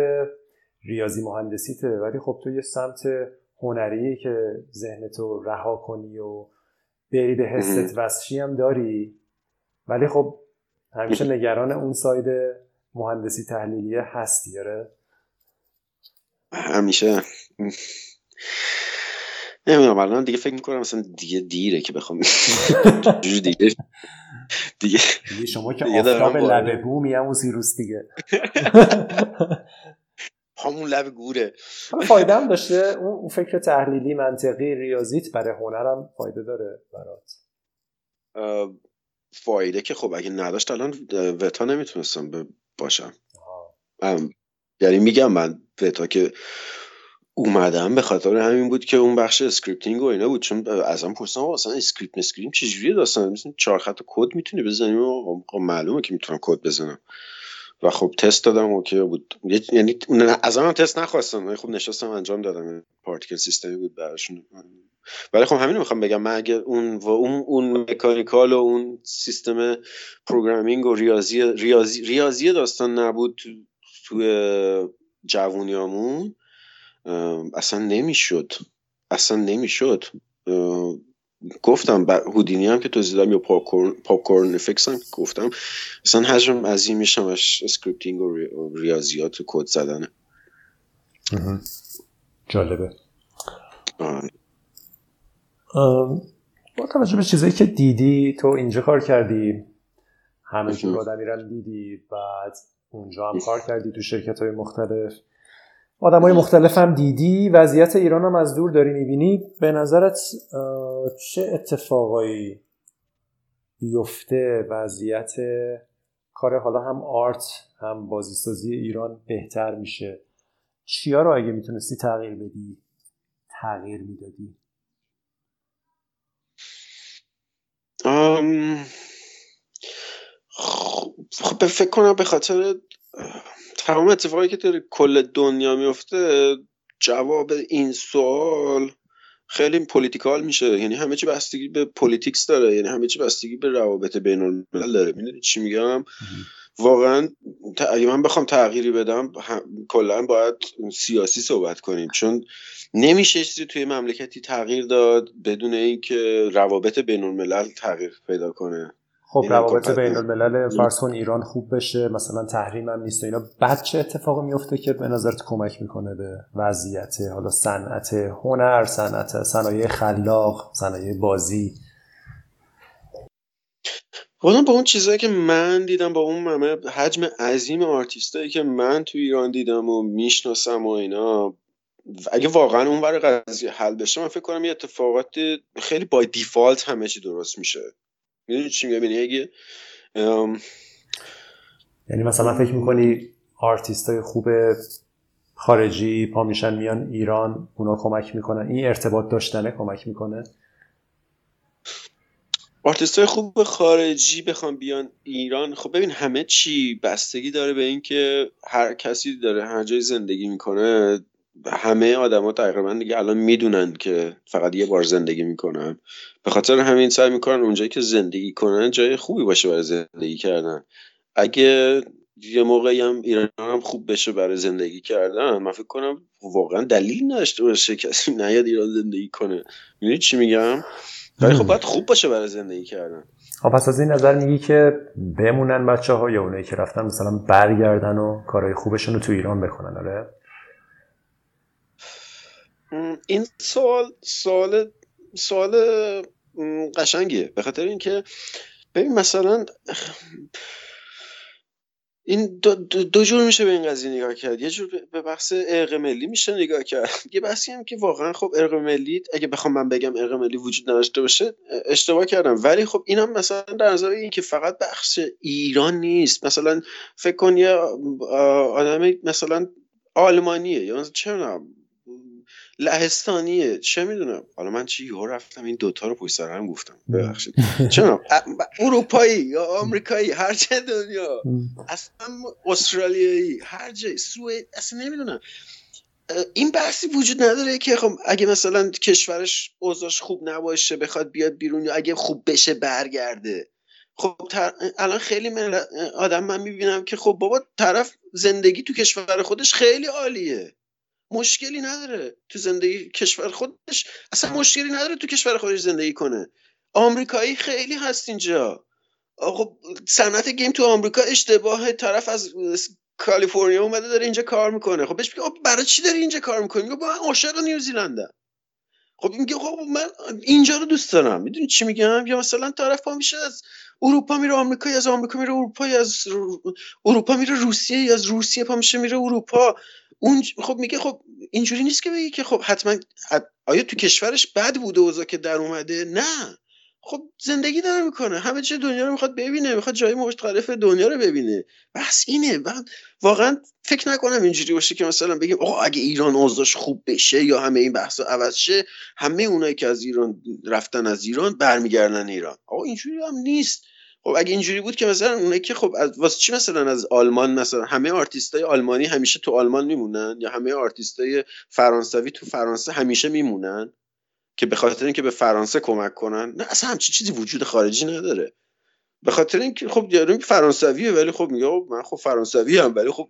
ریاضی مهندسیته. ولی خب تو یه سمت هنری که ذهنتو رها کنی و بری به حست وسشی هم داری. ولی خب همیشه نگران اون ساید مهندسی تحلیلیه هستی آره؟ همیشه. نمی‌دونم الان دیگه فکر می‌کنم مثلا دیگه دیره که بخوام جور دیگه دیگه شما که آفتاب لبه بومی هم سیروس دیگه. همون لب گوره. فایده هم داشته. اون فکر تحلیلی منطقی ریاضیت برای هنرم فایده داره برات. فایده که خب اگه نداشت الان وتا نمی‌تونستم باشم. یعنی میگم من Weta که اومدم به خاطر همین بود که اون بخش scripting و اینا بود. چون ازم پرسیدم آقا اصلا script script چجوریه داستان؟ مثلا چهار خط کد می‌تونی بزنی؟ و معلومه که می‌تونم کد بزنم. و خب تست دادم okay بود. یعنی از هم تست نخواستم. خب نشستم انجام دادم. particle system ی بود براشون. ولی خب همین می‌خوام بگم. من اگه اون و اون اون mechanical و اون سیستم programming و ریاضی ریاضی ریاضی داستان نبود تو جوونیامون ام، اصلا نمی‌شد. اصلا نمی‌شد. گفتم هودینی هم که توضیح دادم یا PopcornFX هم که گفتم اصلا حجم عظیمیش همش scripting و ری- و ریاضیات و کد زدنه جالبه. ام، با توجه به چیزایی که دیدی تو اینجا کار کردی همه جور مهم. آدم میرن دیدی بعد اونجا هم کار کردی تو شرکت های مختلف. آدم های مختلف هم دیدی؟ وضعیت ایران هم از دور داری می‌بینی؟ به نظرت چه اتفاقایی بیفته؟ وضعیت کار حالا هم آرت هم بازیسازی ایران بهتر میشه. چیا رو اگه می‌تونستی تغییر بدی؟ تغییر می‌دادی. خب خب فکر کنم به خاطر تمام اتفاقی که در کل دنیا میفته جواب این سوال خیلی political میشه. یعنی همه چی بستگی به politics داره یعنی همه چی بستگی به روابط بین الملل داره. می‌دونی چی میگم؟ واقعا اگه من بخوام تغییری بدم کلا باید سیاسی صحبت کنیم. چون نمیشه چیزی توی مملکتی تغییر داد بدون اینکه روابط بین الملل تغییر پیدا کنه. خب روابط کافت بین. الملل فرض کن ایران خوب بشه مثلا تحریم هم نیست و اینا. بعد چه اتفاقی میفته که به نظرت کمک می‌کنه به وضعیت حالا صنعت هنر صنعت صنایع خلاق صنایع بازی؟ خودم با اون چیزایی که من دیدم با اون همه حجم عظیم آرتیستایی که من تو ایران دیدم و می‌شناسم و اینا اگه واقعا اون ور قضیه حل بشه من فکر کنم یه اتفاقات خیلی by default همه چی درست میشه. می‌دونی چی میگم؟ یعنی اگه ام، یعنی مثلا فکر می‌کنی آرتیست های خوب خارجی پا میشن میان ایران اونا کمک می‌کنن. این ارتباط داشتنه کمک می‌کنه. آرتیست های خوب خارجی بخوام بیان ایران خب ببین همه چی بستگی داره به اینکه هر کسی داره هر جای زندگی می‌کنه. همه آدما تقریبا دیگه الان می‌دونن که فقط یه بار زندگی می‌کنن. به خاطر همین سعی می‌کنن اونجایی که زندگی کنن جای خوبی باشه برای زندگی کردن. اگه یه موقعی هم ایران هم خوب بشه برای زندگی کردن من فکر کنم واقعا دلیل نداشته باشه کسی نیاد ایران زندگی کنه. می‌دونی چی میگم؟ ولی خب باید خوب باشه برای زندگی کردن. خب پس از این نظر میگی که بمونن بچه ها یا اونایی که رفتن مثلا برگردن و کارهای خوبشون رو تو ایران بکنن آره؟ این سوال سوال سوال قشنگیه. به خاطر اینکه ببین مثلا این دو, دو, جور میشه به این قضیه نگاه کرد. یه جور به بحث ارق ملی میشه نگاه کرد. یه بحثی هم که واقعا خب ارق ملی اگه بخوام من بگم ارق ملی وجود نداشته باشه اشتباه کردم. ولی خب اینم مثلا در نظر این که فقط بخش ایران نیست. مثلا فکر کن یه آدمی مثلا آلمانیه. یا چه لهستانیه چه می‌دونم. حالا من چی یهو رفتم این دوتا رو پشت سر هم گفتم ببخشید. چه اروپایی یا آمریکایی هر چه دنیا. اصلا استرالیایی هر جای. سوئد اصلا نمی‌دونم. این بحثی وجود نداره که خب اگه مثلا کشورش اوضاعش خوب نباشه بخواد بیاد بیرون یا اگه خوب بشه برگرده. خب الان خیلی آدم من می‌بینم که خب بابا طرف زندگی تو کشور خودش خیلی عالیه. مشکلی نداره تو زندگی کشور خودش. اصلا مشکلی نداره تو کشور خودش زندگی کنه. آمریکایی خیلی هست اینجا. خب صنعت گیم تو آمریکا اشتباه طرف از کالیفرنیا اومده داره اینجا کار می‌کنه. خب بهش میگه برای چی داری اینجا کار می‌کنی؟ میگه من عاشق نیوزیلندم خب میگه خب من اینجا رو دوست دارم. می‌دونی چی میگم؟ یا مثلا طرف پا میشه از اروپا میره آمریکا از آمریکا میره اروپا از اروپا میره روسیه از روسیه پا میشه میره اروپا. اون خب میگه خب اینجوری نیست که بگی که خب حتما آیا تو کشورش بد بوده اوضاع که در اومده؟ نه. خب زندگی داره می‌کنه. همه چه دنیا رو می‌خواد ببینه می‌خواد جای مختلف دنیا رو ببینه. بس اینه. من واقعا فکر نکنم اینجوری باشه که مثلا بگیم آقا اگه ایران اوضاعش خوب بشه یا همه این بحثا عوض شه همه اونایی که از ایران رفتن از ایران برمیگردن ایران. آقا اینجوری هم نیست. خب اگه اینجوری بود که مثلا اونایی که خب از واسه چی مثلا از آلمان مثلا همه آرتیستای آلمانی همیشه تو آلمان میمونن یا همه آرتیستای فرانسوی تو فرانسه همیشه میمونن که به خاطر اینکه به فرانسه کمک کنن؟ نه اصلا همچی چیزی وجود خارجی نداره. به خاطر اینکه خب یارو فرانسویه ولی خب میگه من خب فرانسوی‌ام ولی خب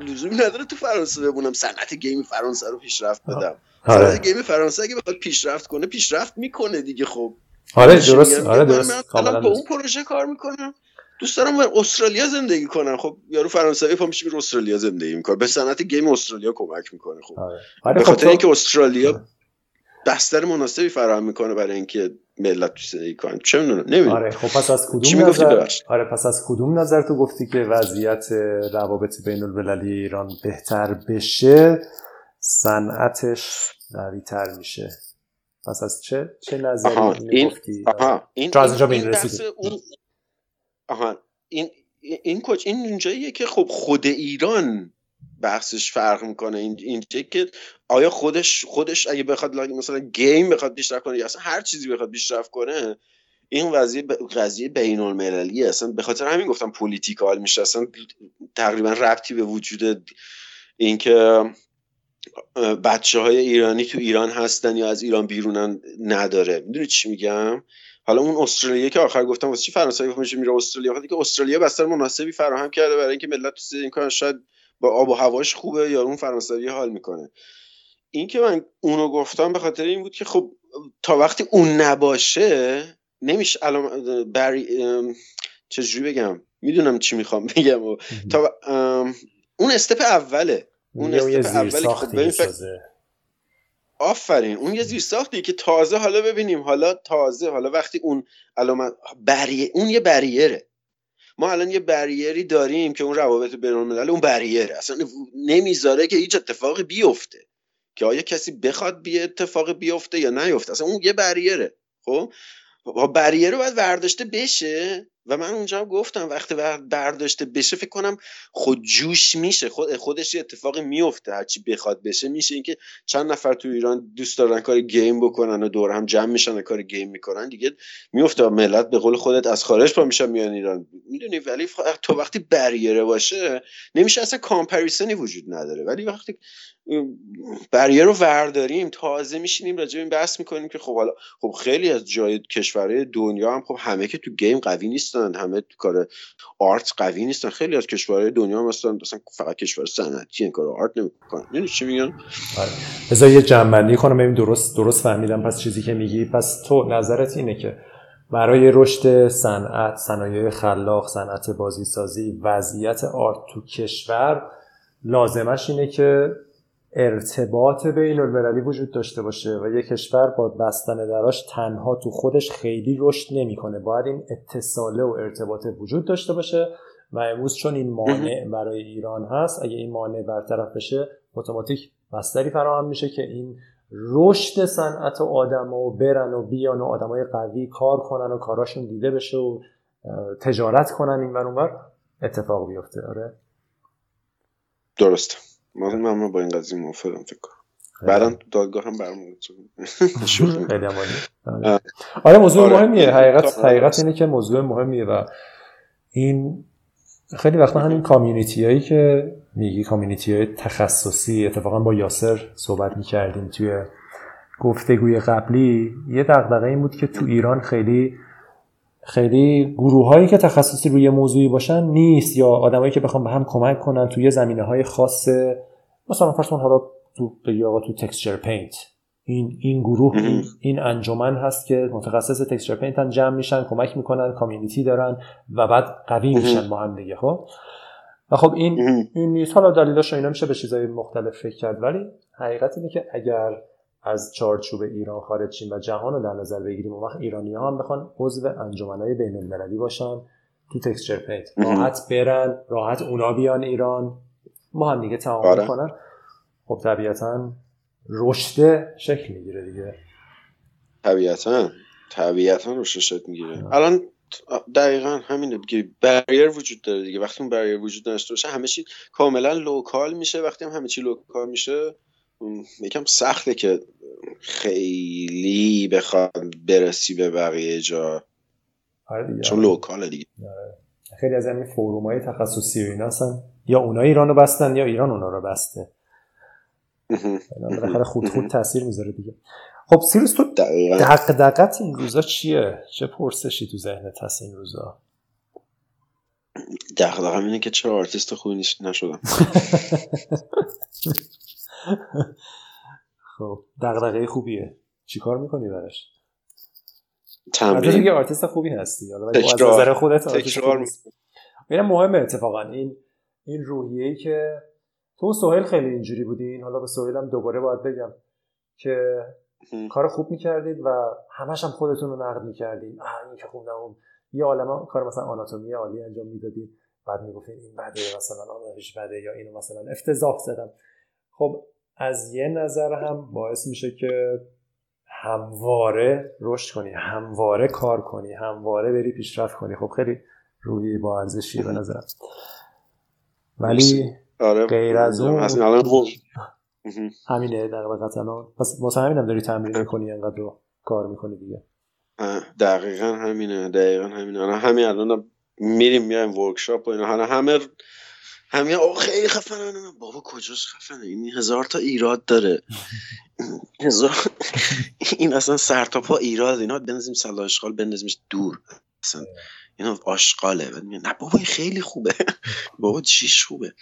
لزومی نداره تو فرانسه بمونم. صنعت game فرانسه رو پیشرفت بدم. آره. صنعت گیم فرانسه اگه بخواد پیشرفت کنه پیشرفت می‌کنه دیگه خب. آره درست. آره درست. الان با اون پروژه کار می‌کنم. دوست دارم من استرالیا زندگی کنم. خب یارو فرانسوی پا میشه استرالیا زندگی می‌کنه. به صنعت گیم استرالیا کمک می‌کنه. خب آره. آره به خاطر خب اینکه استرالیا آره. بستر مناسبی فراهم می‌کنه برای اینکه ملت تو زندگی کنن چه می‌دونم نمی‌دونم. آره خب پس از کدوم نظر آره پس از کدوم نظر تو گفتی که وضعیت روابط بین المللی ایران بهتر بشه؟ صنعتش قوی تر میشه. پس از چه چه نظری این گفتی؟ آها این از اینجا این اون آها این این کوچ این اونجاییه که خب خود ایران بحثش فرق می‌کنه. این اینجا که آیا خودش خودش اگه بخواد مثلا گیم بخواد پیشرفت کنه یا اصلا هر چیزی بخواد پیشرفت کنه این قضیه قضیه بین المللیه اصلا به خاطر همین گفتم پولیتیکال میشه. اصلا تقریبا ربطی به وجود اینکه بچه های ایرانی تو ایران هستن یا از ایران بیرونن نداره. می‌دونی چی میگم؟ حالا اون استرالیا که آخر گفتم واسه چی فرانسوی میشه میره استرالیا؟ خاطر که استرالیا بستر مناسبی فراهم کرده برای اینکه ملت تو این کار شاید با آب و هواش خوبه یا اون فرانسوی حال می‌کنه. این که من اونو گفتم به خاطر این بود که خب تا وقتی اون نباشه نمیشه الان بری چجوری بگم؟ می‌دونم چی می‌خوام بگم و تا اون استپ اوله. اون استپ اولی خب آفرین اون یه زیر ساختی که تازه حالا ببینیم حالا تازه حالا وقتی اون علامت بریه اون یه بریره. ما الان یه بریری داریم که اون روابط بین الملل اون بریره. اصلا نمی‌ذاره که هیچ اتفاقی بیفته. که آیا کسی بخواد بی اتفاقی بیفته یا نیفته؟ اصلا اون یه بریره. خب؟ بریره باید ورداشته بشه. و من اونجا گفتم وقتی برداشته بشه فکر کنم خود جوش میشه. خود خودش یه اتفاقی میفته. هرچی بخواد بشه میشه. اینکه چند نفر تو ایران دوست دارن کار گیم بکنن و دور هم جمع میشن و کار گیم می‌کنن. دیگه میفته. ملت به قول خودت از خارج پا میشن میان ایران. می‌دونی ولی تو وقتی بریره باشه نمیشه اصلا کامپریسنی وجود نداره. ولی وقتی بریر رو ورداریم تازه میشینیم راجع به این بحث می‌کنیم که خب حالا خب خیلی از جای کشورهای دنیا هم خب همه که تو گیم قوی نیستن. همه تو کار آرت قوی نیستن. خیلی از کشورهای دنیا هم مثلا فقط کشور صنعتی این کار آرت نمی‌کنن. یعنی چی میگن آره. بذار یه جنبندی کنم. ببین درست درست فهمیدم. پس چیزی که میگی پس تو نظرت اینه که برای رشد صنعت صنایع خلاق صنعت بازیسازی وضعیت آرت تو کشور لازمش اینه که ارتباط بین المللی وجود داشته باشه و یک کشور با بستن دراش تنها تو خودش خیلی رشد نمی‌کنه. باید این اتصاله و ارتباط وجود داشته باشه و امروز چون این مانع برای ایران هست اگه این مانع برطرف بشه اتوماتیک بستری فراهم میشه که این رشد صنعت و آدم و برن و بیان و آدمای قوی کار کنن و کاراشون دیده بشه و تجارت کنن این اونور اتفاق بیفته. آره. درست من من با این قضیه موافقم فکر کنم. بعدا دادگاه هم برمون خیلی آره. آره. موضوع آره. مهمیه. حقیقت حقیقت اینه که موضوع مهمیه و این خیلی وقتا همین کامیونیتی هایی که میگی کامیونیتی های تخصصی اتفاقا با یاسر صحبت می‌کردیم توی گفتگوی قبلی یه دقدقه این بود که تو ایران خیلی خیلی گروه هایی که تخصصی روی موضوعی باشن نیست یا آدمایی که بخوام به هم کمک کنن توی زمینه های خاص. مثلا فرض حالا تو آقا تو texture paint. این این گروه این, انجمن هست که متخصص texture paint جمع میشن کمک می‌کنن community دارن و بعد قوی میشن با هم دیگه خب؟ و خب این این نیست. حالا دلیلاش اینا میشه به چیزای مختلف فکر کرد ولی حقیقت اینه که اگر از چارچوب ایران خارج شیم و جهان رو در نظر بگیریم. و وقت ایرانی ها هم بخوان عضو انجمنهای بین المللی باشن تو texture paint. راحت برن راحت اونا بیان ایران. ما هم دیگه تعامل آره. کنن خب طبیعتا رشد شکل می‌گیره دیگه. طبیعتا. طبیعتا رشد شکل می‌گیره. الان دقیقا همینه. دیگه barrier وجود داره دیگه. وقتی اون barrier وجود داشته باشه همه چی کاملا local میشه. وقتی هم همه چی local میشه یکم سخته که خیلی بخواد برسی به بقیه جا. آره چون local ه دیگه. آره. خیلی از این forum های تخصصی و اینا هستن یا اونا ایران رو بستن یا ایران اونا رو بسته. بالاخره خود خود تاثیر می‌ذاره دیگه. خب سیروس تو دق دقت این روزا چیه؟ چه پرسشی تو ذهنت هست این روزا؟ دغدغم اینه که چه آرتیست خوبی نشدم. خب دغدغه خوبیه. چیکار می‌کنی براش؟ تمرین؟ که آرتیست خوبی هستی حالا از نظر خودت تکرار اینم مهمه اتفاقا. این این روحیه‌ای که تو سهیل خیلی اینجوری بودین. حالا به سهیلم دوباره باید بگم که کار خوب می‌کردید و همش هم خودتون رو نقد می‌کردید آه این که خوب نمون یه عالم کار مثلا آناتومی عالی انجام می‌دادید بعد می‌گفتین این بده مثلا آناتومیش بده یا اینو مثلا افتضاح زدم. خب از یه نظر هم باعث میشه که همواره رشد کنی همواره کار کنی همواره بری پیشرفت کنی. خب خیلی روی با ارزشی به نظرم. ولی آره غیر از اون همینه در واقع پس واسه همینم داری تمرین می‌کنی انقدر رو کار می‌کنی دیگه. دقیقا همینه دقیقا همینه. همین الان میریم میایم ورکشاپ و اینا. همه همین اوه خیلی خفنه بابا کجاش خفنه؟ این هزار تا ایراد داره. هزار این اصلا سر تا پا ایراد. اینا بنزیم سلا اشغال بندازیمش دور. اصلا اینا آشغاله. نه بابا خیلی خوبه. بابا چیش خوبه.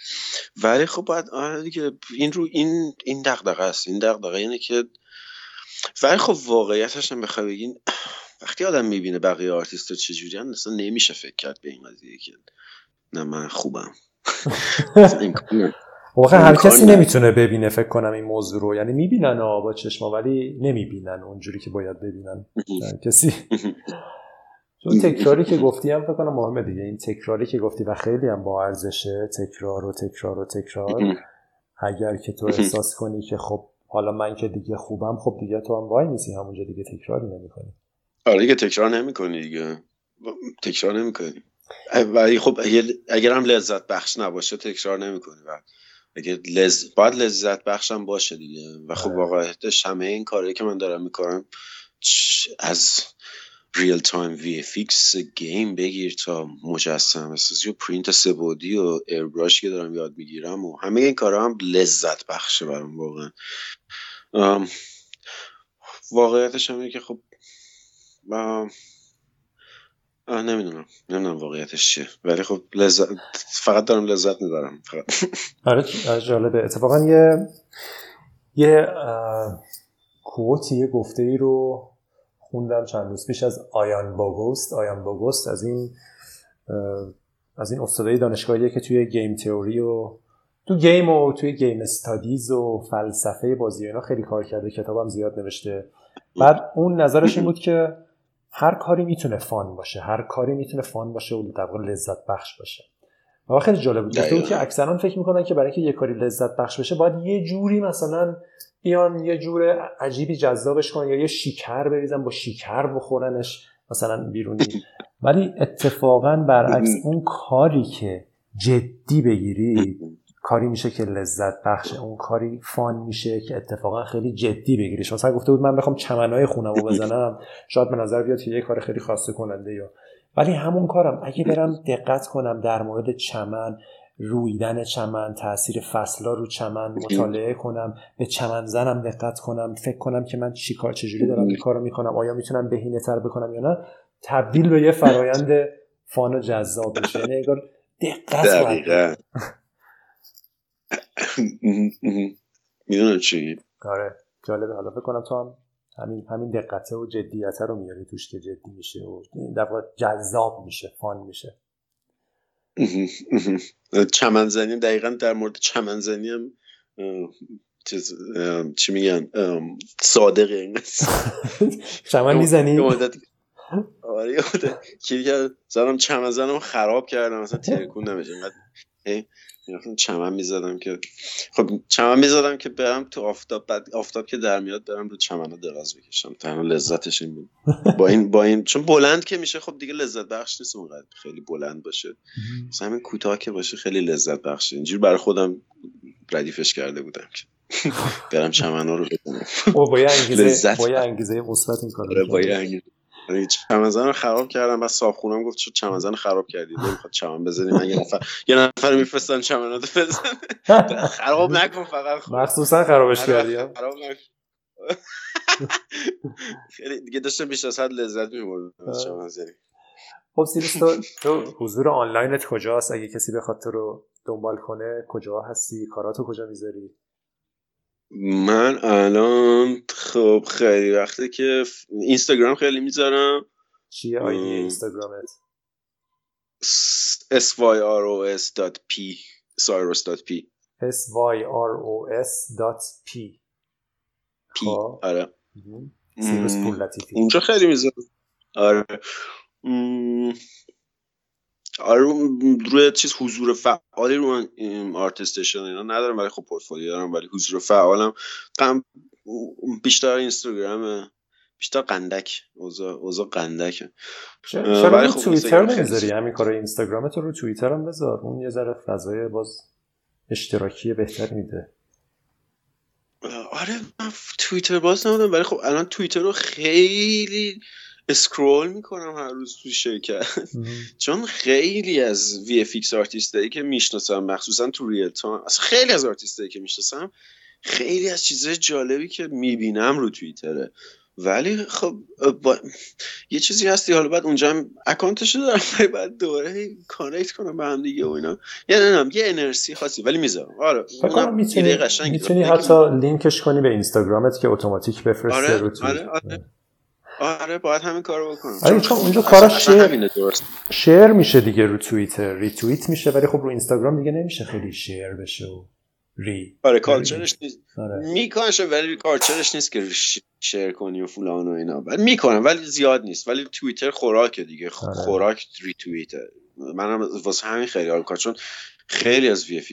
ولی خب باید دیگه این رو این این دغدغه است. این دغدغه اینه که ولی خب واقعیتش هم بخوای بگین وقتی آدم می‌بینه بقیه آرتیست چجوری هم اصلا نمیشه فکر کرد به این قضیه که نه من خوبم. واقعا هر کسی نمی‌تونه ببینه فکر کنم این موضوع رو. یعنی می‌بینن با چشما ولی نمی‌بینن اونجوری که باید ببینن. کسی چون تکراری که گفتی هم فکر کنم مهمه دیگه. این تکراری که گفتی و خیلی هم با ارزشه تکرار و تکرار و تکرار. اگر که تو احساس کنی که خب حالا من که دیگه خوبم خب دیگه تو هم وای نیستی همونجا دیگه تکراری نمی‌کنی. آره دیگه تکرار نمی‌کنی دیگه. تکرار نمی‌کنیم ولی خب اگر هم لذت بخش نباشه تکرار نمی‌کنی و اگه لز... باید لذت بخشم باشه دیگه و خب آره. واقعیتش همه این کاری که من دارم می‌کنم از real-time VFX گیم بگیر تا مجسمه سازی و پرینت سبودی و airbrush که دارم یاد می‌گیرم و همه این کارا هم لذت بخشه برام واقعا واقعیتش همه که خب نمی‌دونم. نمی‌دونم واقعیتش چیه. ولی خب لذت فقط دارم لذت می‌برم. فقط. آره جالبه. اتفاقا یه یه quote ی یه گفته ای رو خوندم چند روز پیش از Ian Bogost Ian Bogost از این از این استادای دانشگاهیه که توی game theory و تو game و توی game studies و فلسفه بازی اینا خیلی کار کرده. کتابم زیاد نوشته. بعد اون نظرش این بود که هر کاری می‌تونه فان باشه هر کاری می‌تونه فان باشه و در لذت بخش باشه. و خیلی جالب بود. گفته که اکثرا فکر می‌کنن که برای اینکه یه کاری لذت بخش بشه باید یه جوری مثلا بیان یه جور عجیبی جذابش کنن یا یه شیکر بریزن با شیکر بخورنش مثلا بیرونی ولی اتفاقا برعکس اون کاری که جدی بگیری کاری میشه که لذت بخشه. اون کاری فان میشه که اتفاقا خیلی جدی بگیریش. مثلا گفته بود من بخوام چمنهای خونم رو بزنم. شاید به نظر بیاد که یه کار خیلی خاصه کننده یا. ولی همون کارم. اگه برم دقت کنم در مورد چمن رویدن چمن تاثیر فصلا رو چمن مطالعه کنم به چمن زنم دقت کنم فکر کنم که من چیکار چجوری دارم این کارو می‌کنم آیا می‌تونم بهینه تر بکنم یا نه تبدیل به یه فرایند فان و جذاب بشه یعنی دقت می‌دونم چی؟ آره جالبه. حالا فکر کنم تو هم همین همین دقته و جدیت رو میاری توش که جدی میشه و در جذاب میشه فان میشه. چمنزنی دقیقا در مورد چمنزنی هم چیز چی میگن؟ صادقه این. چمن می‌زنی؟ آره که زنم چمن خراب کردم مثلا ترکون نمیشه چمن می‌زدم که خب چمن می‌زدم که برم تو آفتاب بعد آفتاب که در میاد برم رو چمن دراز بکشم. تنها لذتش این بود. با این با این چون بلند که میشه خب دیگه لذت بخش نیست اونقدر خیلی بلند باشه. مثلا همین کوتاه که باشه خیلی لذت بخشه. اینجوری برای خودم ردیفش کرده بودم که برم چمن رو بزنم. با انگیزه با انگیزه مثبت این کارو آره، با یه چمنزن رو خراب کردم بعد صاحب گفت چون چمن‌زن خراب کردی؟ نمی‌خواد چمن بزنی من یه نفر یه نفر میفرستن چمنات بزن خراب نکن فقط. مخصوصا خرابش کردی خراب خیلی دیگه داشتم بیش از حد لذت میبردم از چمنزنی. خب سیروس تو, تو حضور آنلاینت کجاست؟ اگه کسی بخواد تو رو دنبال کنه کجا هستی؟ کاراتو کجا می‌ذاری؟ من الان خب خیلی وقته که اینستاگرام خیلی می‌ذارم. چیه آیدی اینستاگرامت؟ S y r o s p. Cyrus.p s y r o s p. P خب. آره. سیروس پول لطیفی. اونجا خیلی می‌ذارم. آره. آره روی چیز حضور فعالی رو من آرتستشن اینا ندارم ولی خب پورتفولیو دارم ولی حضور فعالم. بیشتر اینستاگرام بیشتر قندک اوضاع قندکه چرا؟ رو خب توییتر نمی‌ذاری؟ همین کار اینستاگرام تو رو توییتر هم بذار. اون یه ذره فضای باز اشتراکی بهتر میده. آره من توییتر باز نمودم ولی خب الان توییتر رو خیلی scroll می‌کنم هر روز تو شرکت. چون خیلی از VFX artist ایی که می‌شناسم مخصوصا تو real-time خیلی از آرتیستایی که می‌شناسم خیلی از چیزهای جالبی که می‌بینم رو توییتره. ولی خب با... یه چیزی هستی حالا بعد اونجا هم account ش دارم بعد دوره connect کنم به هم دیگه و اینا. یه نه یه انرژی خاصی ولی می‌ذارم. آره می‌تونی می‌تونی حتی لینکش کنی به اینستاگرامت که automatic بفرسته آره، رو آره, آره. آره باید همین کارو بکنم. آره چون اونجا کارا share share میشه دیگه رو توییتر. ریتوییت میشه ولی خب رو اینستاگرام دیگه نمیشه خیلی share بشه و re. آره culture ش نیست. آره. میکنشه ولی culture ش نیست که share کنی و فلان و اینا. ولی می‌کنم ولی زیاد نیست. ولی توییتر خوراکه دیگه. آره. خوراک ریتوییت منم واسه همین خیلی حال چون خیلی از VF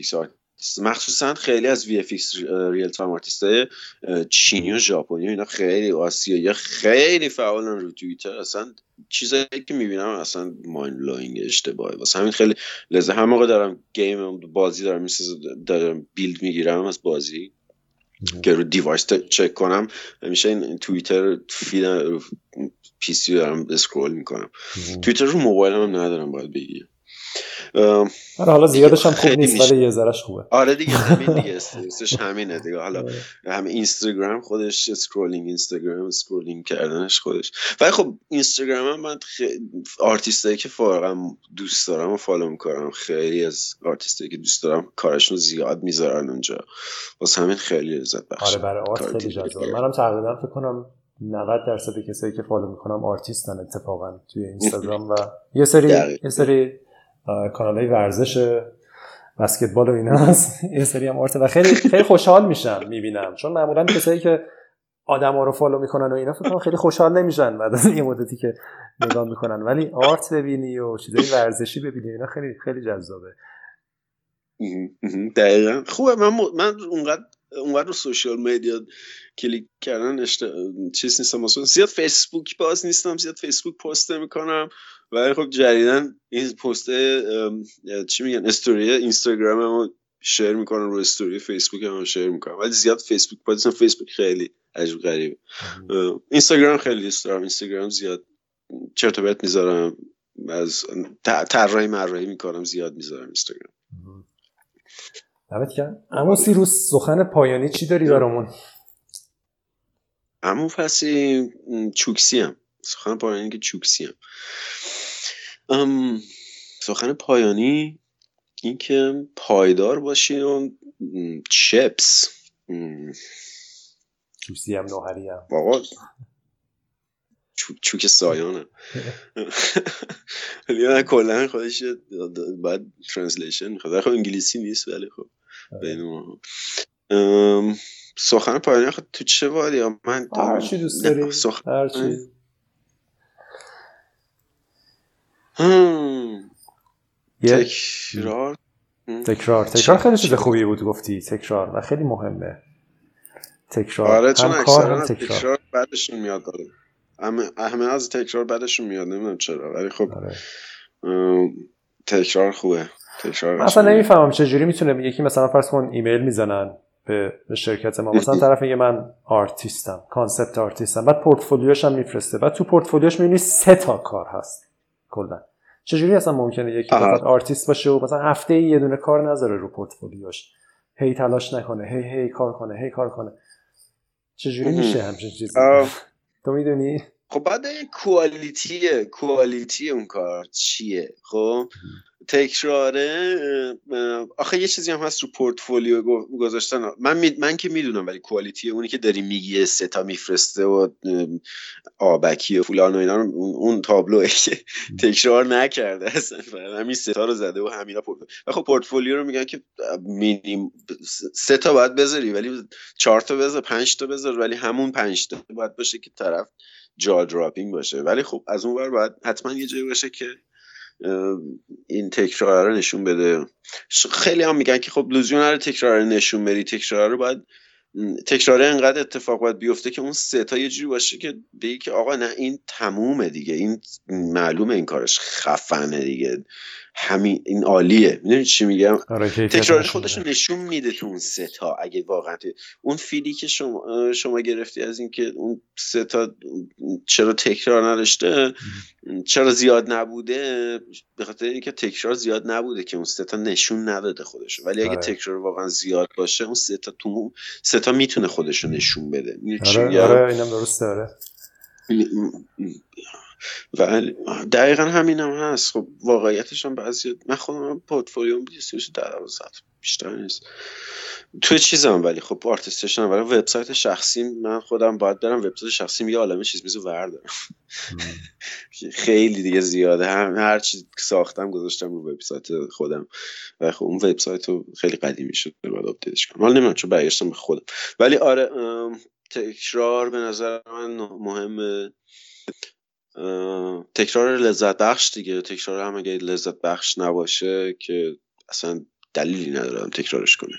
مخصوصا خیلی از VF real-time artist چینی و ژاپنی اینا خیلی آسیایی خیلی فعالن رو توییتر. اصلا چیزایی که می‌بینم اصلا mind-blowing اشتباهه. واسه همین خیلی لذت هم موقع دارم game بازی دارم می‌سازم دارم build می‌گیرم از بازی. که رو device check کنم همیشه این توییتر feed PC دارم scroll می‌کنم. توییتر رو موبایلم هم ندارم باید بگیرم. حالا زیادش هم خوب نیست ولی یه ذرهش خوبه. آره دیگه همین دیگه استرسش همینه دیگه. حالا آره. همین اینستاگرام خودش scrolling اینستاگرام scrolling کردنش خودش. ولی خب اینستاگرام هم من آرتیستایی که فارغم دوست دارم و follow می‌کنم خیلی از آرتیستایی که دوست دارم کارشون زیاد می‌ذارن اونجا. واسه همین خیلی لذت بخشه آره برای art خیلی جذابه منم تقریبا فکر کنم 90 درصد کسایی که follow می‌کنم آرتیستن اتفاقا توی اینستاگرام و یه سری یه سری کانال های ورزش بسکتبال و اینا هست. یه سری هم art و خیلی خیلی خوشحال میشم می‌بینم. چون معمولا کسایی که آدما رو follow می‌کنن و اینا فکر خیلی خوشحال نمیشن بعد از یه مدتی که نگاه می‌کنن. ولی art ببینی و چیزای ورزشی ببینی اینا خیلی خیلی جذابه. دقیقا. خوبه. من من اونقدر اونقدر رو social media click کردن اشت... چیز نیستم. مثلا زیاد فیسبوک باز نیستم. زیاد فیسبوک پست می‌کنم ولی خب جدیدن این پست چی میگن استوری اینستاگرام هم شیر می‌کنم رو استوری فیسبوک هم شیر می‌کنم ولی زیاد فیسبوک باز فیسبوک خیلی عجب غریبه. اینستاگرام خیلی دوست دارم. اینستاگرام زیاد چرت و می‌ذارم. از طراحی مرایی می‌کنم زیاد می‌ذارم اینستاگرام. دمت کرد اما سیروس سخن پایانی چی داری برامون؟ اما پسی چوکسی هم سخن پایانی که چوکسی هم سخن پایانی این که پایدار باشین و چپس چوکسی هم نوهری هم. بابا چوک سایانه. ولی کلا خودش باید ترنسلیشن می‌خواد خب انگلیسی نیست ولی خب بین سخن پایانی خود تو چه وادی؟ من هر چی دوست داری. هر چی. تکرار. تکرار. تکرار خیلی چیز خوبی بود گفتی. تکرار. و خیلی مهمه. تکرار. آره چون اکثرا تکرار. تکرار بدشون میاد داره. همه از تکرار بدشون میاد. نمی‌دونم چرا. ولی خب آره. تکرار خوبه. تکرار اصلا نمی‌فهمم چجوری می‌تونه یکی مثلا فرض کن ایمیل می‌زنن به, شرکت ما. مثلا طرف میگه من artist م concept artist م. بعد پورتفولیوش هم میفرسته. بعد تو پورتفولیوش می‌بینی سه تا کار هست. کلا. چجوری اصلا ممکنه یکی فقط آرتیست باشه و مثلا هفته ای یه دونه کار نذاره رو پورتفولیوش؟ هی تلاش نکنه هی هی کار کنه هی کار کنه. چجوری میشه همچین چیزی؟ تو می‌دونی؟ خب بعد quality ه quality اون کار چیه؟ خب تکراره آخه یه چیزی هم هست رو پورتفولیو گذاشتن. من می... من که می‌دونم ولی quality اونی که داری میگی سه تا میفرسته و آبکی و فلان و اینا اون تابلوه که تکرار نکرده اصلا. همین سه تا رو زده و همینا پورتفولیو و خب پورتفولیو رو میگن که مینیم سه تا باید بذاری ولی چهار تا بذار پنج تا بذار ولی همون پنج تا باید باشه که طرف جا دراپینگ باشه. ولی خب از اون ور باید حتما یه جایی باشه که این تکرار رو نشون بده. خیلی هم میگن که خب لزوم نره تکرار رو نشون بدی. تکرار رو باید تکرار انقدر اتفاق باید بیفته که اون سه تا یه جوری باشه که بگی که آقا نه این تمومه دیگه. این معلومه این کارش خفنه دیگه. همین این عالیه. می‌دونی چی میگم؟ آره، تکرار خودش نشون میده. تو اون سه تا اگه واقعا اون فیلی که شما شما گرفتی از اینکه اون سه تا چرا تکرار نداشته چرا زیاد نبوده به خاطر اینکه تکرار زیاد نبوده که اون سه تا نشون نداده خودش ولی اگه آره. تکرار واقعا زیاد باشه اون سه تا تو سه تا می‌تونه خودش رو نشون بده. آره آره اینم درسته آره. و دقیقا همین هم هست. خب واقعیتش هم بعضی من خودم پورتفولیوم بیستیش در بیشتر نیست. توی چیزم ولی خب آرتیستش هم ولی وبسایت شخصی من خودم باید برم وبسایت شخصی یه عالمه چیز میزو وردارم خیلی دیگه زیاده. هم هر چی ساختم گذاشتم رو وبسایت خودم. و خب اون وبسایت رو خیلی قدیمی شد باید آپدیتش کنم. حالا نمی‌دونم چون برگشتم به خودم. ولی آره تکرار به نظر من مهمه. تکرار لذت بخش دیگه. تکرار هم اگه لذت بخش نباشه که اصلا دلیلی ندارم تکرارش کنه.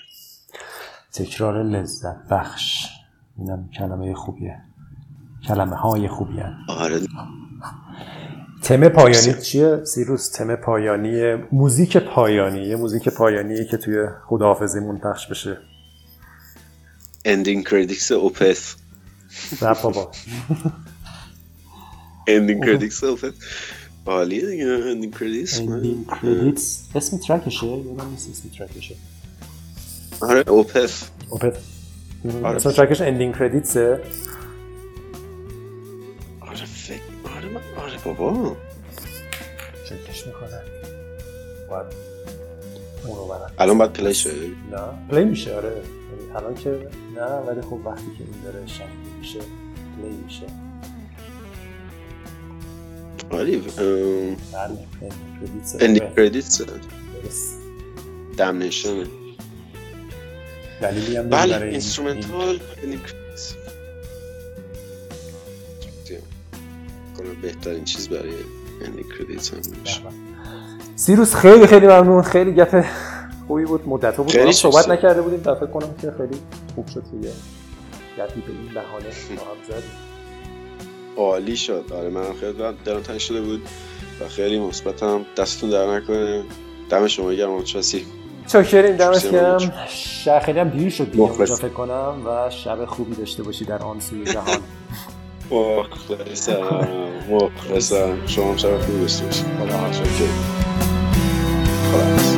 تکرار لذت بخش. اینم کلمه خوبیه. کلمه های خوبیه. آره. تم پایانی چیه؟ سیروس تم پایانی موزیک پایانی یه موزیک پایانی که توی خداحافظیمون پخش بشه. Ending Credits Opeth نه بابا. Ending Credits Opeth عالیه دیگه Ending Credits Ending Credits اسم track شه یادم نیست اسم track شه آره Opeth Opeth اسم track ش Ending Credits ه آره فکر آره من آره بابا چکش می‌کنه باید اونو برم الان باید پلی شه نه پلی میشه آره یعنی الان که نه ولی خب وقتی که این داره شنیده میشه پلی میشه بله کردیتس دمنیشن دلیلی هم بله اینسترومنتال بهترین چیز برای اندینگ کردیتس هم میشه. سیروس خیلی خیلی ممنون. خیلی گپ خوبی بود مدت بود. خیلی با هم صحبت. نکرده بودیم. و فکر کنم که خیلی خوب شد که یه گپی به این بهانه با هم زدیم. عالی شد. آره من خیلی دلم تنگ شده بود و خیلی مثبتم دستتون در نکنه. دم شما گرم مچاسی چاکریم دمت گرم خیلی هم دیر شد دیگه فکر کنم و شب خوبی داشته باشی در آن سوی جهان. مخلصم مخلصم. شما هم شب خوبی داشته باشید. خدا